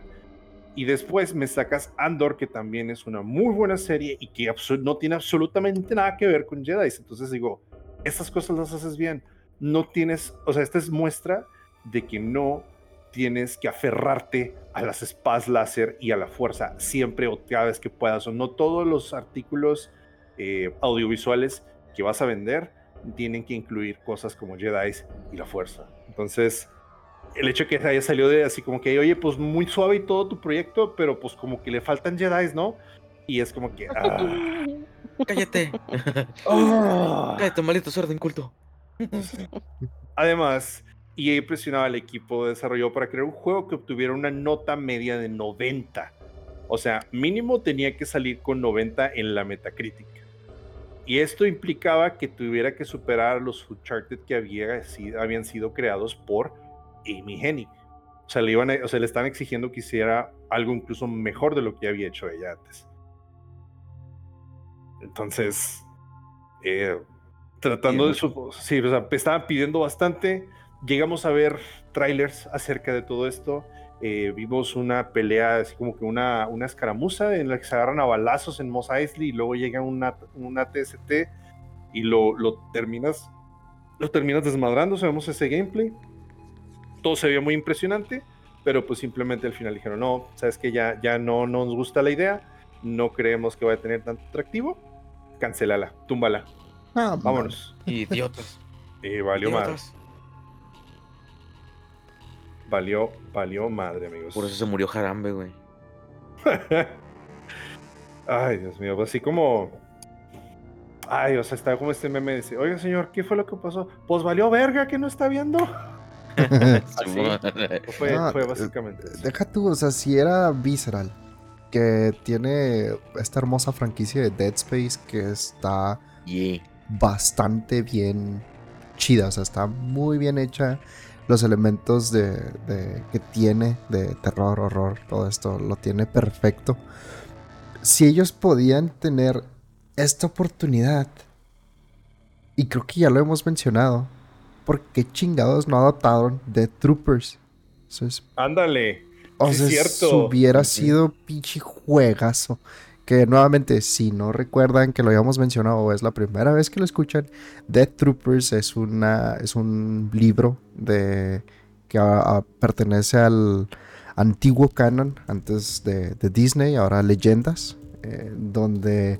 Y después me sacas Andor, que también es una muy buena serie y que no tiene absolutamente nada que ver con Jedi. Entonces digo, estas cosas las haces bien. No tienes, o sea, esta es muestra de que no tienes que aferrarte a las espadas láser y a la fuerza siempre o cada vez que puedas. O no todos los artículos eh, audiovisuales que vas a vender tienen que incluir cosas como Jedi y la fuerza. Entonces, el hecho que haya salido de así como que, oye, pues muy suave y todo tu proyecto, pero pues como que le faltan Jedi, ¿no? Y es como que... ah, Cállate. ah. Cállate, maldito cerdo inculto. Además, EA presionaba al equipo de desarrollo para crear un juego que obtuviera una nota media de 90. O sea, mínimo tenía que salir con 90 en la Metacritic. Y esto implicaba que tuviera que superar los Uncharted que había, si- habían sido creados por Amy Hennig. O sea, le, iban a- o sea, le están exigiendo que hiciera algo incluso mejor de lo que había hecho ella antes. Entonces, eh, tratando de su... Sí, o sea, estaban pidiendo bastante. Llegamos a ver trailers acerca de todo esto. Eh, vimos una pelea, así como que una, una escaramuza en la que se agarran a balazos en Mos Eisley y luego llega una, una TST y lo, lo terminas lo terminas desmadrando. Sabemos ese gameplay. Todo se veía muy impresionante, pero pues simplemente al final dijeron, no, sabes que ya, ya no nos gusta la idea, no creemos que vaya a tener tanto atractivo, cancélala, túmbala, Ah, vámonos. Idiotas. Y valió madre, valió, valió madre, amigos. Por eso se murió Jarambe, güey. Ay, Dios mío, así como. Ay, o sea, está como este meme dice, oiga señor, ¿qué fue lo que pasó? Pues valió verga que no está viendo. Fue, Ah, fue eh, básicamente eso. Deja tú, o sea, si era Visceral, que tiene esta hermosa franquicia de Dead Space que está Yeah. bastante bien chida, o sea, está muy bien hecha. Los elementos de, de- que tiene de terror, horror, todo esto lo tiene perfecto. Si ellos podían tener esta oportunidad, y creo que ya lo hemos mencionado, ¿por qué chingados no adaptaron Dead Troopers? Eso es Ándale. o sea, cierto. hubiera sido pinche juegazo. Que nuevamente, si no recuerdan que lo habíamos mencionado o es la primera vez que lo escuchan, Death Troopers es una es un libro de que a- a- pertenece al antiguo canon antes de, de Disney, ahora leyendas, eh, donde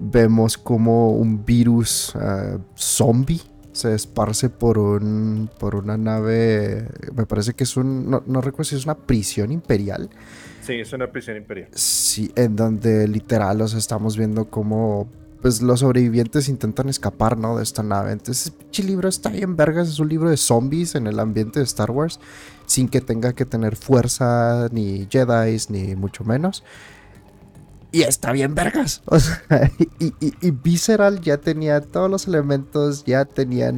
vemos como un virus eh, zombie se esparce por un por una nave, me parece que es un no, no recuerdo si es una prisión imperial. Sí, es una prisión imperial. Sí, en donde literal, sea, estamos viendo cómo pues los sobrevivientes intentan escapar, ¿no? De esta nave. Entonces, ese pinche libro está bien vergas. Es un libro de zombies en el ambiente de Star Wars. Sin que tenga que tener fuerza, ni Jedi, ni mucho menos. Y está bien vergas. O sea, y, y- y Visceral ya tenía todos los elementos, ya tenían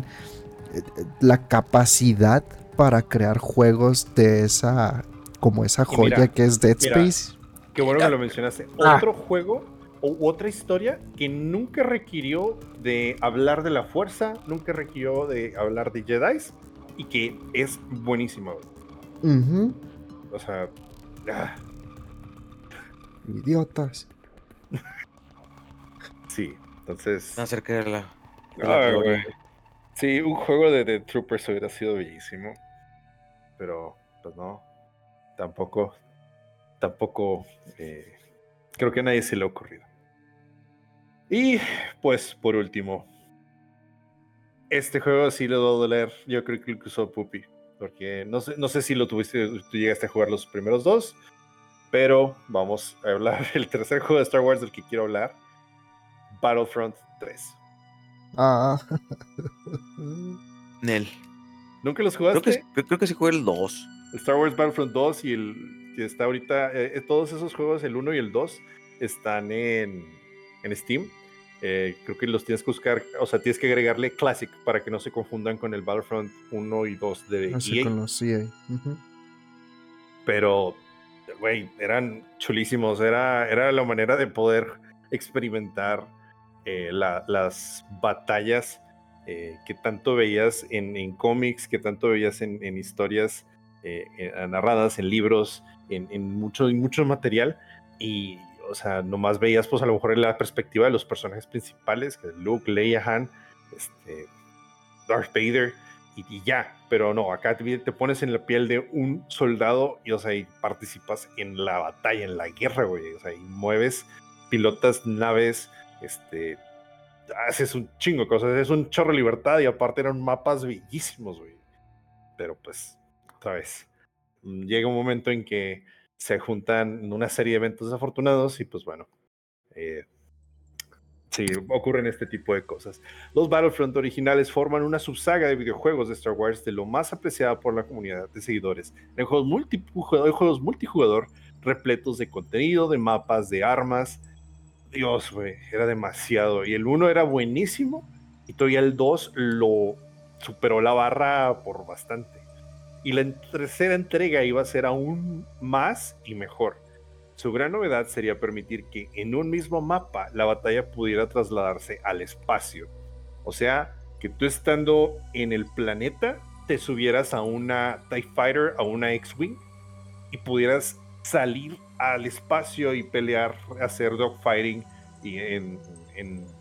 eh, eh, la capacidad para crear juegos de esa, como esa joya mira, que es Dead mira. Space. Qué bueno que lo mencionaste. Ah. Otro juego o otra historia que nunca requirió de hablar de la fuerza, nunca requirió de hablar de Jedi y que es buenísima. güey. Ujú. O sea, ah, Idiotas. sí. Entonces, Acerca de la. de la Ay, gloria. güey. sí, un juego de, de Troopers hubiera sido bellísimo, pero pues no, tampoco, tampoco, eh, creo que a nadie se le ha ocurrido. Y pues por último, este juego sí le doy a doler, yo creo que incluso Puppy, porque no sé, no sé si lo tuviste, tú llegaste a jugar los primeros dos, pero vamos a hablar del tercer juego de Star Wars del que quiero hablar, Battlefront 3. Ah. Nel. ¿Nunca los Creo jugaste? que, creo, creo que sí jugué el 2. Star Wars Battlefront 2 y el que está ahorita, eh, eh, todos esos juegos, el 1 y el 2, están en, en Steam. Eh, creo que los tienes que buscar, o sea, tienes que agregarle Classic para que no se confundan con el Battlefront 1 y 2 de Así EA. con los CA. Ujú. Pero, güey, eran chulísimos. Era, era la manera de poder experimentar eh, la- las batallas eh, que tanto veías en, en cómics, que tanto veías en, en historias eh, narradas, en libros, en, en mucho, en mucho material. Y, o sea, nomás veías, pues, a lo mejor la perspectiva de los personajes principales, que Luke, Leia, Han, este, Darth Vader y, ya, pero no, acá te, pones en la piel de un soldado y, o sea, y participas en la batalla, en la guerra, güey, o sea, y mueves, pilotas naves, este, haces un chingo de cosas, es un chorro de libertad y aparte eran mapas bellísimos, güey. Pero pues, otra vez, mm, llega un momento en que se juntan una serie de eventos desafortunados y pues bueno, eh, sí, ocurren este tipo de cosas. Los Battlefront originales forman una subsaga de videojuegos de Star Wars de lo más apreciada por la comunidad de seguidores. En juegos, multijugador, juegos multijugador repletos de contenido, de mapas, de armas. Dios, güey, era demasiado. Y el 1 era buenísimo y todavía el 2 lo superó la barra por bastante. Y la tercera entrega iba a ser aún más y mejor. Su gran novedad sería permitir que en un mismo mapa la batalla pudiera trasladarse al espacio. O sea, que tú estando en el planeta te subieras a una TIE Fighter, a una X-Wing y pudieras salir al espacio y pelear, hacer dogfighting y en,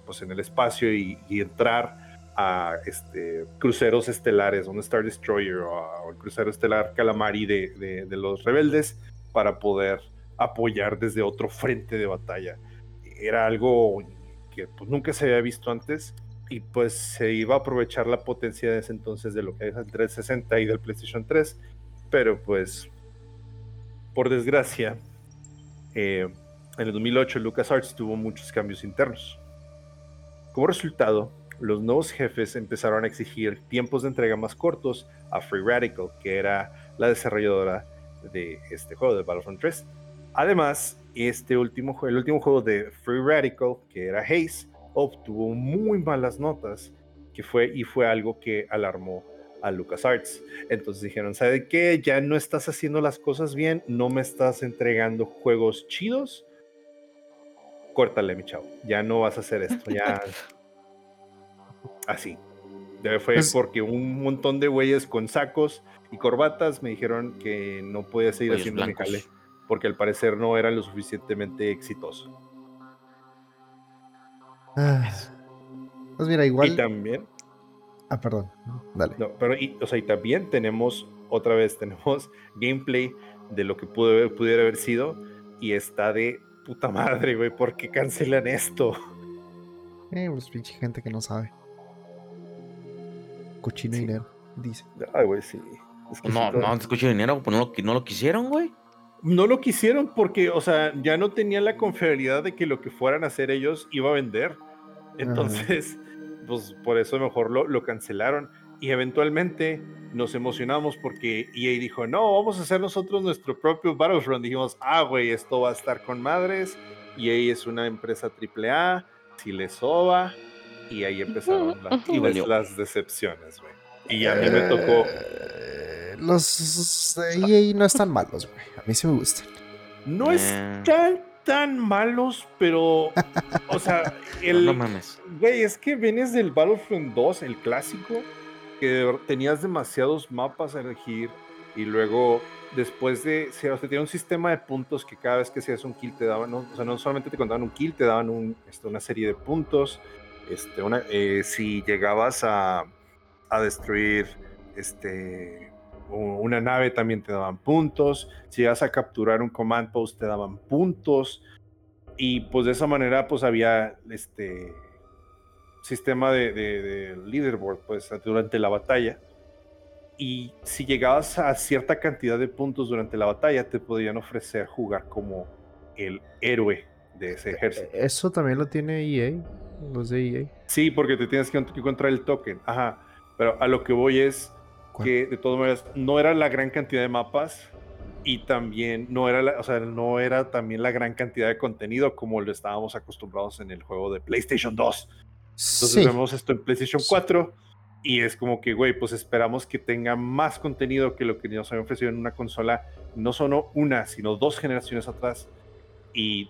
pues en el espacio y, entrar a este, cruceros estelares, un Star Destroyer o, el crucero estelar Calamari de los rebeldes para poder apoyar desde otro frente de batalla. Era algo que pues, nunca se había visto antes y pues se iba a aprovechar la potencia de ese entonces de lo que es el 360 y del PlayStation 3, pero pues por desgracia eh, en el 2008 LucasArts tuvo muchos cambios internos. Como resultado, los nuevos jefes empezaron a exigir tiempos de entrega más cortos a Free Radical, que era la desarrolladora de este juego de Battlefront 3. Además, este último juego, el último juego de Free Radical, que era Haze, obtuvo muy malas notas, que fue y fue algo que alarmó a LucasArts. Entonces dijeron, ¿sabe qué? Ya no estás haciendo las cosas bien, no me estás entregando juegos chidos. Córtale, mi chavo. Ya no vas a hacer esto. Ya. Así. Fue porque un montón de güeyes con sacos y corbatas me dijeron que no podía seguir haciendo mi jale porque al parecer no era lo suficientemente exitoso. Ah. Pues mira, Y igual. también, Ah, perdón. Dale. no, pero y, o sea, y también tenemos otra vez tenemos gameplay de lo que pudo haber- pudiera haber sido y está de puta madre, güey, ¿por qué cancelan esto? Eh, pues pinche gente que no sabe. Cochino Sí. dinero, dice. Ay, güey, sí. Es que No, sí, no, te escucho dinero, pues no lo, no lo quisieron, güey. No lo quisieron porque, o sea, ya no tenían la confiabilidad de que lo que fueran a hacer ellos iba a vender. Entonces, pues por eso mejor lo, lo cancelaron. Y eventualmente nos emocionamos porque EA dijo, no, vamos a hacer nosotros nuestro propio Battlefront. Dijimos, ah, güey, esto va a estar con madres. EA es una empresa AAA, si le soba. Y ahí empezaron las, Y decepciones, güey. Y a mí me tocó. Los de EA no están malos, güey. A mí sí me gustan. No Eh. están tan malos, pero. O sea, el. No mames. Güey, es que vienes del Battlefront 2, el clásico, que tenías demasiados mapas a elegir y luego después de, o sea, tenía un sistema de puntos que cada vez que hacías un kill te daban, no, o sea, no solamente te contaban un kill, te daban un, este, una serie de puntos. Este, una, eh, si llegabas a, a destruir este, una nave también te daban puntos. Si ibas a capturar un command post te daban puntos. Y pues de esa manera pues había este sistema de, de- de leaderboard pues durante la batalla. Y si llegabas a cierta cantidad de puntos durante la batalla te podían ofrecer jugar como el héroe de ese ejército. Eso también lo tiene EA, los de E EA. Sí, porque te tienes que encontrar el token. Ajá. Pero a lo que voy es ¿Cuál? que de todas maneras no era la gran cantidad de mapas y también no era, la- o sea, no era también la gran cantidad de contenido como lo estábamos acostumbrados en el juego de PlayStation 2. Entonces Sí, vemos esto en PlayStation Sí. 4 y es como que, güey, pues esperamos que tenga más contenido que lo que nos había ofrecido en una consola, no solo una, sino dos generaciones atrás. Y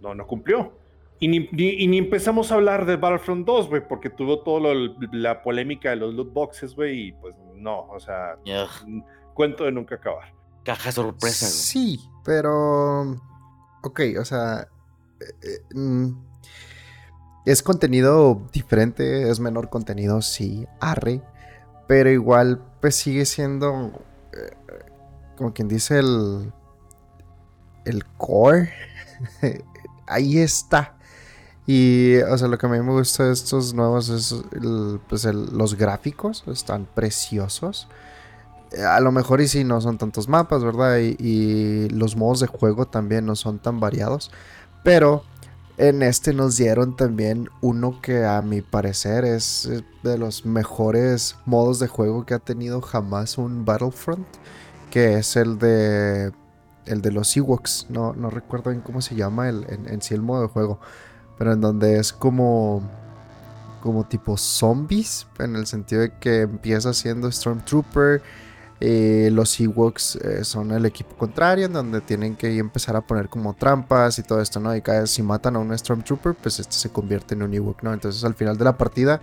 no, no cumplió. Y ni, ni- y ni empezamos a hablar de Battlefront 2, güey, porque tuvo toda la polémica de los loot boxes, güey, y pues no, o sea, Ugh, cuento de nunca acabar. Caja sorpresa, güey. Sí, pero. Ok, o sea. eh, eh, mm, es contenido diferente, es menor contenido, sí, arre. Pero igual, pues sigue siendo. eh, como quien dice el. El core. Ahí está. Y, o sea, lo que a mí me gusta de estos nuevos es pues los gráficos, están preciosos. A lo mejor y sí no son tantos mapas, ¿verdad? Y, y los modos de juego también no son tan variados. Pero en este nos dieron también uno que a mi parecer es eh, de los mejores modos de juego que ha tenido jamás un Battlefront. Que es el de el de los Ewoks. No, no recuerdo bien cómo se llama el, en, en sí el modo de juego. Pero en donde es como. Como tipo zombies. En el sentido de que empieza siendo Stormtrooper. eh, los Ewoks eh, son el equipo contrario. En donde tienen que empezar a poner como trampas y todo esto, ¿no? Y cada vez si matan a un Stormtrooper, pues este se convierte en un Ewok, ¿no? Entonces al final de la partida.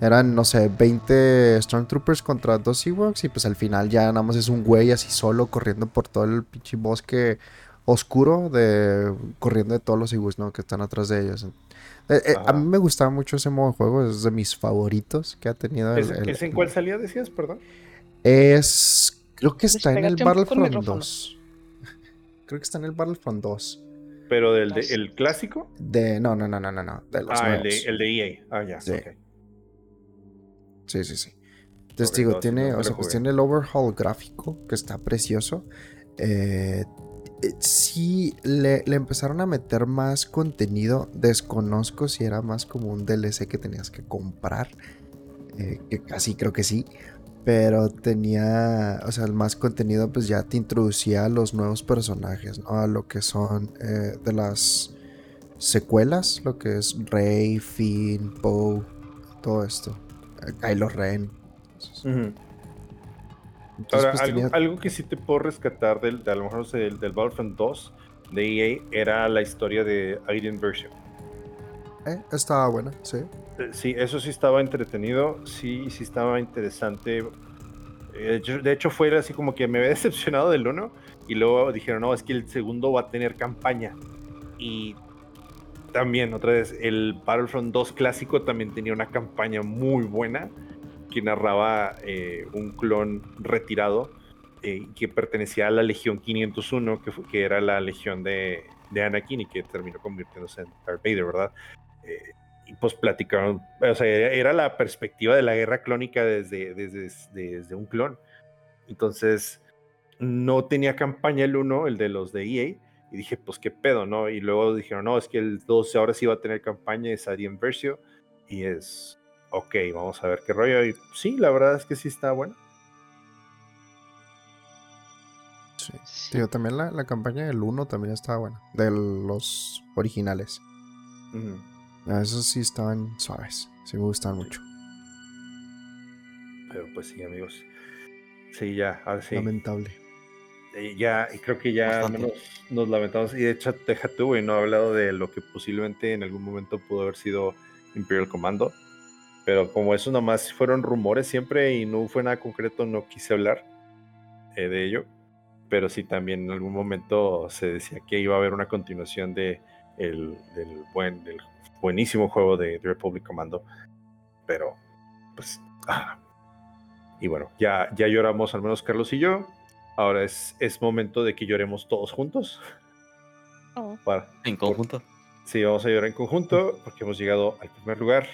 Eran, no sé, 20 Stormtroopers contra dos Ewoks. Y pues al final ya nada más es un güey así solo corriendo por todo el pinche bosque oscuro de corriendo de todos los Ewoks, ¿no? Que están atrás de ellos. Eh, eh, a mí me gustaba mucho ese modo de juego, es de mis favoritos que ha tenido el- ¿Es, el- es en cuál salía, decías, perdón? Es creo que está en el Battlefront micrófono. 2. Creo que está en el Battlefront 2. Pero del de- el clásico. De no, no, no, no, no, no, de los Ah, el de, el de EA. Ah, ya. Sí. Sí, sí, sí. Entonces digo, tiene, no, o sea, pues tiene el overhaul gráfico que está precioso. Eh, sí, le, empezaron a meter más contenido. Desconozco si era más como un DLC que tenías que comprar. eh, que casi creo que sí. Pero tenía, o sea, el más contenido pues ya te introducía a los nuevos personajes, ¿no? A lo que son eh, de las secuelas, lo que es Rey, Finn, Poe, todo esto. Eh, Kylo Ren. Entonces, Ahora, pues, algo, tenía- algo que sí te puedo rescatar del, de, a lo mejor del, del Battlefront 2 de EA era la historia de Aiden Version. eh, estaba buena, sí. Eh, Sí, eso sí estaba entretenido, sí, sí estaba interesante. Eh, yo- de hecho, fue así como que me había decepcionado del 1 y luego dijeron, no, es que el segundo va a tener campaña. Y también, otra vez, el Battlefront 2 clásico también tenía una campaña muy buena que narraba eh, un clon retirado eh, que pertenecía a la Legión 501, que, fue- que era la legión de, de Anakin y que terminó convirtiéndose en Darth Vader, ¿verdad? Eh, y pues platicaron, o sea, era, la perspectiva de la guerra clónica desde, desde, desde un clon. Entonces, no tenía campaña el uno, el de los de EA, Y dije, pues qué pedo, ¿no? Y luego dijeron, no, es que el 12 ahora sí va a tener campaña, es Adrien Versio. Y es, ok, vamos a ver qué rollo. Y sí, la verdad es que sí está bueno. Sí. Tío, también la, la campaña del 1 también estaba buena. De los originales. Ah, Esos sí estaban suaves. Sí me gustan mucho. Pero pues sí, amigos. Sí, ya, ahora sí. Lamentable. Eh, ya, y creo que ya menos nos lamentamos. Y de hecho, deja tú, güey, no he hablado de lo que posiblemente en algún momento pudo haber sido Imperial Commando. Pero como eso nomás fueron rumores siempre y no fue nada concreto, no quise hablar eh, de ello. Pero sí, también en algún momento se decía que iba a haber una continuación de el, del, buen, del buenísimo juego de, The Republic Commando. Pero, pues, ah. y bueno, ya, ya lloramos, al menos Carlos y yo. Ahora es, es momento de que lloremos todos juntos. Oh. Para, En conjunto. sí, vamos a llorar en conjunto porque hemos llegado al primer lugar.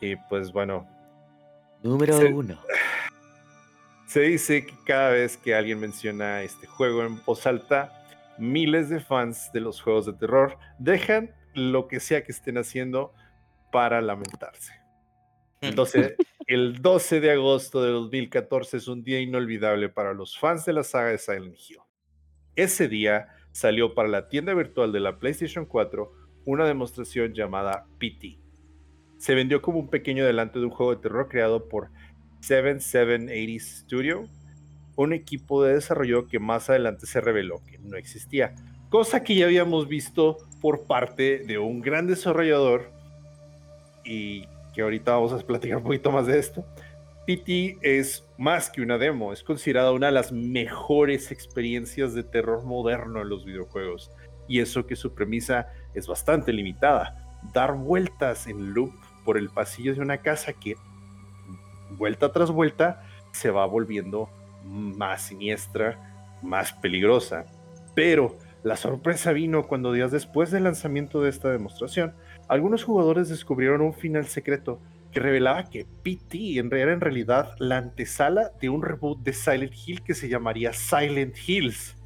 Y pues bueno, Número uno. se dice que cada vez que alguien menciona este juego en voz alta, miles de fans de los juegos de terror dejan lo que sea que estén haciendo para lamentarse. Entonces, el 12 de agosto de 2014 es un día inolvidable para los fans de la saga de Silent Hill. Ese día salió para la tienda virtual de la PlayStation 4 una demostración llamada PT. Se vendió como un pequeño adelanto de un juego de terror creado por 7780 Studio, un equipo de desarrollo que más adelante se reveló que no existía, cosa que ya habíamos visto por parte de un gran desarrollador y que ahorita vamos a platicar un poquito más de esto. PT es más que una demo, es considerada una de las mejores experiencias de terror moderno en los videojuegos. Y eso que su premisa es bastante limitada, dar vueltas en loop por el pasillo de una casa que vuelta tras vuelta se va volviendo más siniestra, más peligrosa. Pero la sorpresa vino cuando días después del lanzamiento de esta demostración, algunos jugadores descubrieron un final secreto que revelaba que PT era en realidad la antesala de un reboot de Silent Hill que se llamaría Silent Hills.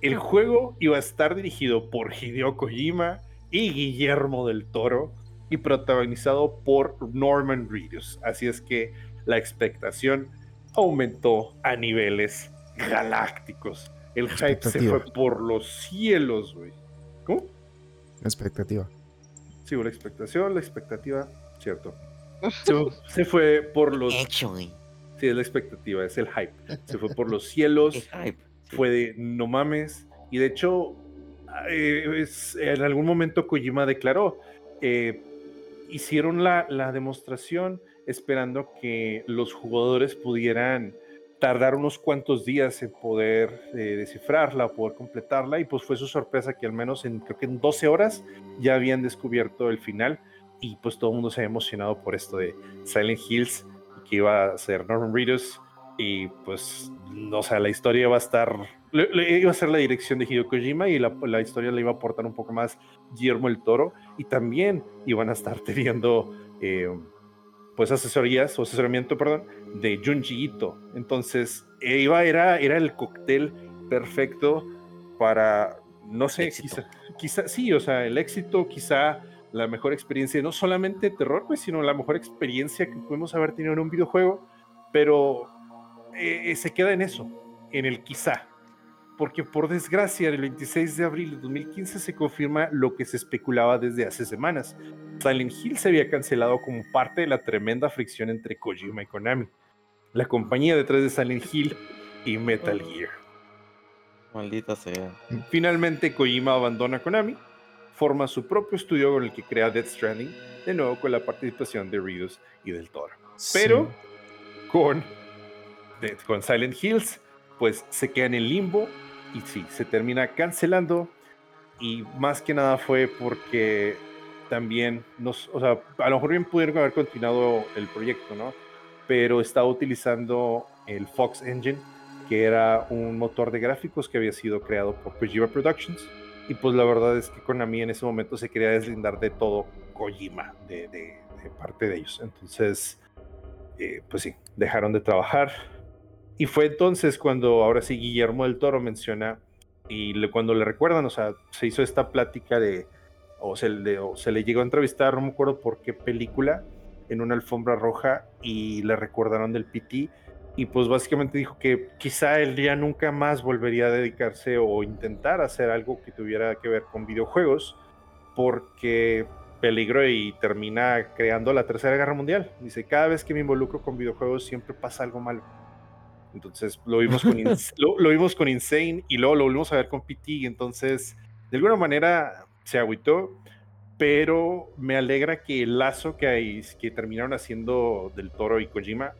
El juego iba a estar dirigido por Hideo Kojima y Guillermo del Toro y protagonizado por Norman Reedus. Así es que la expectación aumentó a niveles galácticos. El hype se fue por los cielos, güey. ¿Cómo? Expectativa. Sí, la expectación, la expectativa, cierto. Se, se fue por los. Actually. Sí, es la expectativa, es el hype. Se fue por los cielos, Qué hype. fue de no mames. Y de hecho, eh, es- en algún momento Kojima declaró: eh, hicieron la, la demostración esperando que los jugadores pudieran tardar unos cuantos días en poder eh, descifrarla, poder completarla, y pues fue su sorpresa que al menos en creo que en 12 horas ya habían descubierto el final y pues todo el mundo se había emocionado por esto de Silent Hills que iba a ser Norman Reedus y pues no, o sea, la historia va a estar le- le- iba a ser la dirección de Hideo Kojima y la, la historia le iba a aportar un poco más Guillermo el Toro y también iban a estar teniendo eh, pues asesorías o asesoramiento, perdón, de Junji Ito. Entonces, iba, era, era el cóctel perfecto para, no sé, quizá, quizá, sí, o sea, el éxito, quizá la mejor experiencia, no solamente terror, pues, sino la mejor experiencia que pudimos haber tenido en un videojuego, pero eh, eh, se queda en eso, en el quizá. Porque por desgracia, el 26 de abril de 2015 se confirma lo que se especulaba desde hace semanas. Silent Hill se había cancelado como parte de la tremenda fricción entre Kojima y Konami, la compañía detrás de Silent Hill y Metal Gear. Maldita sea. Finalmente Kojima abandona Konami, forma su propio estudio con el que crea Death Stranding, de nuevo con la participación de Reedus y del Toro. Pero con, con Silent Hills, pues se queda en el limbo y sí, se termina cancelando. Y más que nada fue porque también nos, o sea, a lo mejor bien pudieron haber continuado el proyecto, ¿no? Pero estaba utilizando el Fox Engine, que era un motor de gráficos que había sido creado por Kojima Productions. Y pues la verdad es que Konami en ese momento se quería deslindar de todo Kojima, de, de- de parte de ellos. Entonces, eh, pues sí, dejaron de trabajar. Y fue entonces cuando ahora sí Guillermo del Toro menciona y cuando le recuerdan, o sea, se hizo esta plática de, o se, le, llegó a entrevistar, no me acuerdo por qué película, en una alfombra roja y le recordaron del PT y pues básicamente dijo que quizá él ya nunca más volvería a dedicarse o intentar hacer algo que tuviera que ver con videojuegos porque peligró y termina creando la tercera guerra mundial. Dice, cada vez que me involucro con videojuegos siempre pasa algo malo. Entonces lo vimos con, lo, lo vimos con Insane y luego lo volvimos a ver con PT. y Entonces, de alguna manera se agüitó, pero me alegra que el lazo que, hay, que terminaron haciendo del Toro y Kojima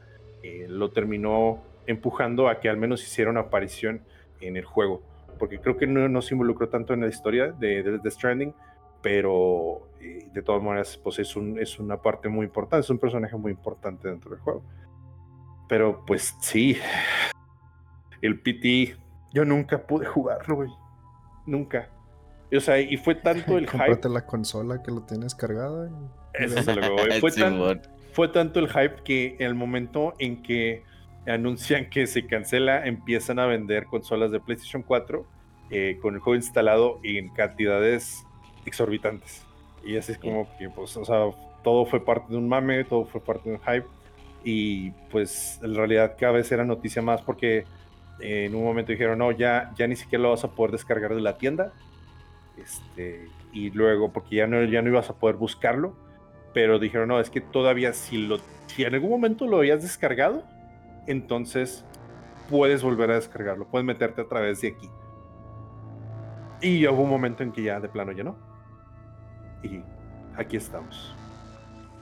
eh, lo terminó empujando a que al menos hiciera una aparición en el juego. Porque creo que no, no se involucró tanto en la historia de, de, The Stranding, pero eh, de todas maneras, pues es, un, es una parte muy importante, es un personaje muy importante dentro del juego. Pero pues sí, el PT, yo nunca pude jugarlo, güey. Nunca. O sea, y fue tanto el hype. Cómprate la consola que lo tienes cargada. y- Eso es lo. Fue, tan- fue tanto el hype que en el momento en que anuncian que se cancela, empiezan a vender consolas de PlayStation 4 eh, con el juego instalado en cantidades exorbitantes. Y así es como que, pues, o sea, todo fue parte de un mame, todo fue parte de un hype. Y pues en realidad cada vez era noticia más porque eh, en un momento dijeron, no, ya, ya ni siquiera lo vas a poder descargar de la tienda. Este, y luego, porque ya no, ya no ibas a poder buscarlo, pero dijeron, no, es que todavía si, lo, si en algún momento lo habías descargado, entonces puedes volver a descargarlo, puedes meterte a través de aquí. Y hubo un momento en que ya de plano ya no. Y aquí estamos,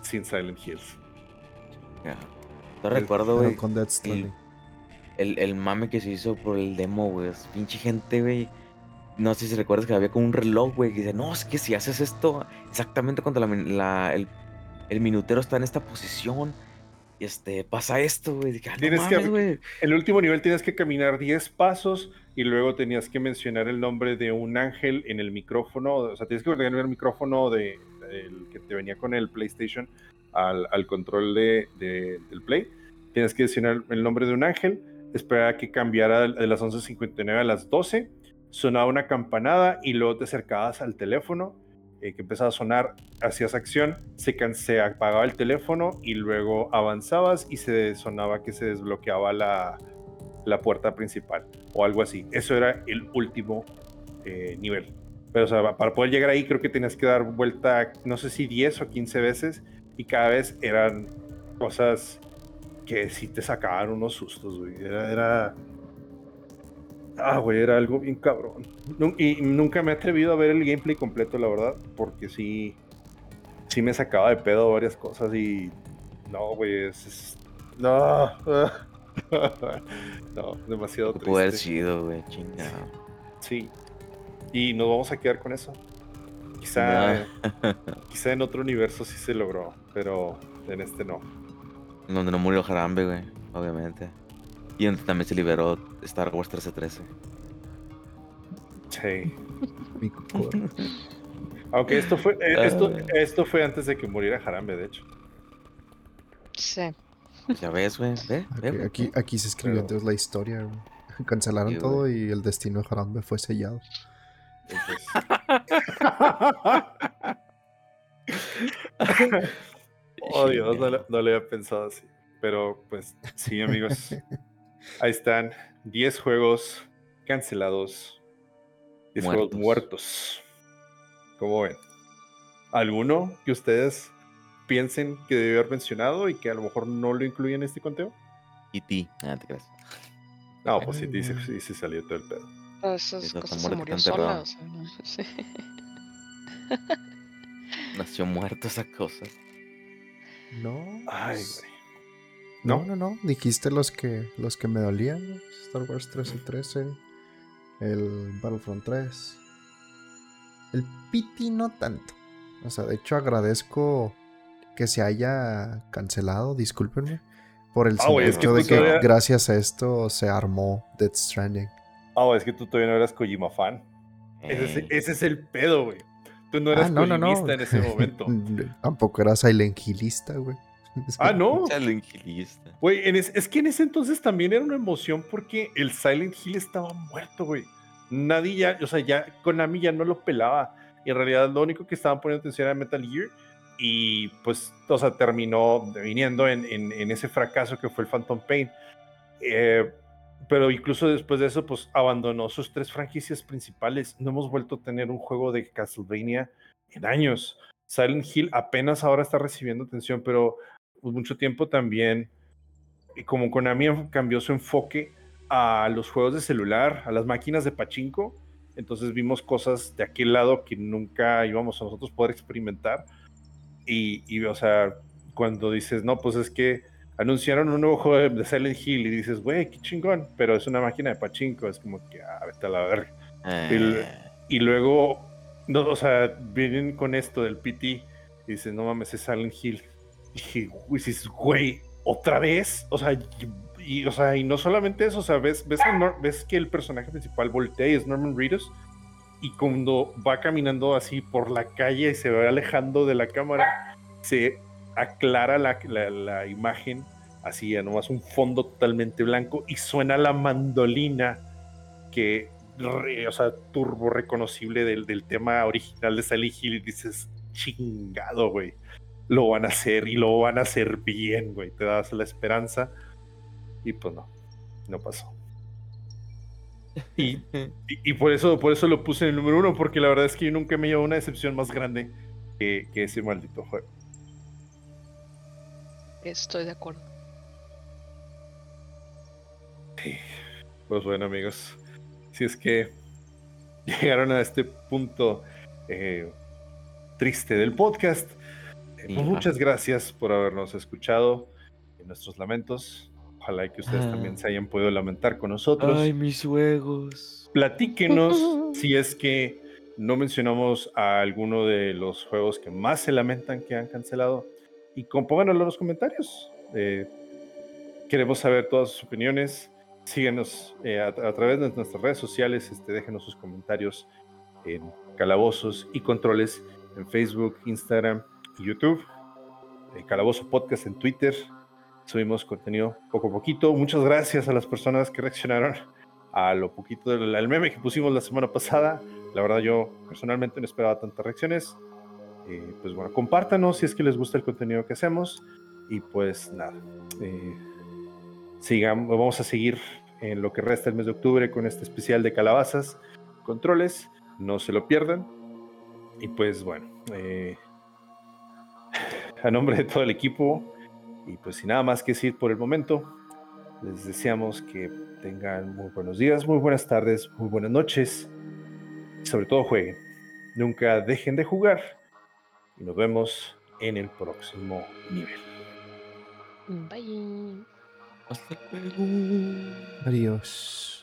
sin Silent Hills. Recuerdo, güey. con Death Stranding. El, el mame que se hizo por el demo, güey. es Pinche gente, güey. No sé si recuerdas que había como un reloj, güey. Que dice, no, es que si haces esto exactamente cuando la el, el minutero está en esta posición, este, pasa esto, güey. Dije, ah, no Tienes que- mames, güey. El último nivel tienes que caminar 10 pasos y luego tenías que mencionar el nombre de un ángel en el micrófono. O sea, tienes que tener el micrófono de, el que te venía con el PlayStation al, control de, de- del Play. Tienes que mencionar el nombre de un ángel, esperar a que cambiara de las 11.59 a las 12. Sonaba una campanada y luego te acercabas al teléfono eh, que empezaba a sonar, hacías acción, se, se apagaba el teléfono y luego avanzabas y se sonaba que se desbloqueaba la, la puerta principal o algo así. Eso era el último eh, nivel. Pero o para poder llegar ahí creo que tenías que dar vuelta, no sé si 10 o 15 veces y cada vez eran cosas que sí te sacaban unos sustos, güey. Era, era... Ah, güey, era algo bien cabrón. Y nunca me he atrevido a ver el gameplay completo, la verdad, porque sí, sí me sacaba de pedo varias cosas y no, güey, es, es- no, no, demasiado Puede haber triste. sido, güey. Chingado. Sí, y nos vamos a quedar con eso. Quizá, quizá en otro universo sí se logró, pero en este no. Donde no murió Jarambe, güey. Obviamente. Y donde también se liberó Star Wars 1313. Sí. Aunque esto fue, eh, esto, Ay. esto fue antes de que muriera Jarambe, de hecho. Sí. Ya ves, güey. Ve, ve, Aquí, güey. aquí, aquí se escribió Pero- entonces la historia. güey. Cancelaron Sí, todo y el destino de Harambe fue sellado. Entonces- oh Dios, no, le- no le había pensado así. Pero pues sí, amigos. Ahí están 10 juegos cancelados. 10 juegos Muertos. ¿Cómo ven? ¿Alguno que ustedes piensen que debió haber mencionado y que a lo mejor no lo incluye en este conteo? Y ti. Ah, te creas. No, pues sí, sí, sí salió todo el pedo. Esas Esa cosas se murió sola. enterrada. O sea, no, sí. Nació muerta esa cosa. No. Ay, pues, güey. No, ¿No? no. Dijiste los que, los que me dolían. Star Wars 13 13. El Battlefront 3. El PT no tanto. O sea, de hecho agradezco que se haya cancelado, discúlpenme. Por el Ah, es que hecho de que todavía- gracias a esto se armó Death Stranding. Ah, es que tú todavía no eras Kojima fan. Ese es, Ey. ese es el pedo, güey. Tú no eras ah, no, no, no. Kojimista en ese momento. Tampoco era Silent Hillista, güey. ah, no. Chalequilista. Güey, en es, es que en ese entonces también era una emoción porque el Silent Hill estaba muerto, güey. nadie ya, o sea, ya Konami ya no lo pelaba. Y en realidad lo único que estaban poniendo atención era Metal Gear. Y pues, o sea, terminó viniendo en, en, en ese fracaso que fue el Phantom Pain. Eh, pero incluso después de eso, pues abandonó sus tres franquicias principales. No hemos vuelto a tener un juego de Castlevania en años. Silent Hill apenas ahora está recibiendo atención, pero pues, mucho tiempo también, y como Konami cambió su enfoque a los juegos de celular, a las máquinas de pachinko, entonces vimos cosas de aquel lado que nunca íbamos a nosotros poder experimentar. Y, y o sea, cuando dices, no, pues es que anunciaron un nuevo juego de Silent Hill y dices, güey, qué chingón, pero es una máquina de pachinko, es como que, ah, vete a la verga. Eh, Y, y luego, no, o sea, vienen con esto del PT y dicen, no mames, es Silent Hill. Y dices, güey, otra vez, o sea, y, o sea, y no solamente eso, o sea, ves, ves, ves que el personaje principal voltea y es Norman Reedus, y cuando va caminando así por la calle y se va alejando de la cámara, se aclara la, la, imagen, así, a nomás un fondo totalmente blanco, y suena la mandolina que, o sea, turbo reconocible del, del tema original de Silent Hill, y dices, chingado, güey. Lo van a hacer y lo van a hacer bien, güey. Te das la esperanza. Y pues no, no pasó. Y, y, por eso por eso lo puse en el número uno, porque la verdad es que nunca me llevo una decepción más grande que, que ese maldito juego. Estoy de acuerdo. Pues bueno, amigos, si es que llegaron a este punto eh, triste del podcast, eh, pues muchas gracias por habernos escuchado en nuestros lamentos. Ojalá y que ustedes Ah. también se hayan podido lamentar con nosotros. Ay, mis juegos. Platíquenos si es que no mencionamos a alguno de los juegos que más se lamentan que han cancelado y compónganlo en los comentarios. Eh, queremos saber todas sus opiniones. Síguenos eh, a, través de nuestras redes sociales. Este, déjenos sus comentarios en Calabozos y Controles en Facebook, Instagram y YouTube. Eh, Calabozo Podcast en Twitter. Subimos contenido poco a poquito. Muchas gracias a las personas que reaccionaron a lo poquito del meme que pusimos la semana pasada. La verdad yo personalmente no esperaba tantas reacciones. Eh, pues bueno, compártanos si es que les gusta el contenido que hacemos. Y pues nada, eh, sigamos, vamos a seguir en lo que resta el mes de octubre con este especial de calabazas, controles, no se lo pierdan. Y pues bueno, eh, a nombre de todo el equipo, y pues sin nada más que decir por el momento, les deseamos que tengan muy buenos días, muy buenas tardes, muy buenas noches. Y sobre todo jueguen. Nunca dejen de jugar. Y nos vemos en el próximo nivel. Bye. Hasta luego. Adiós.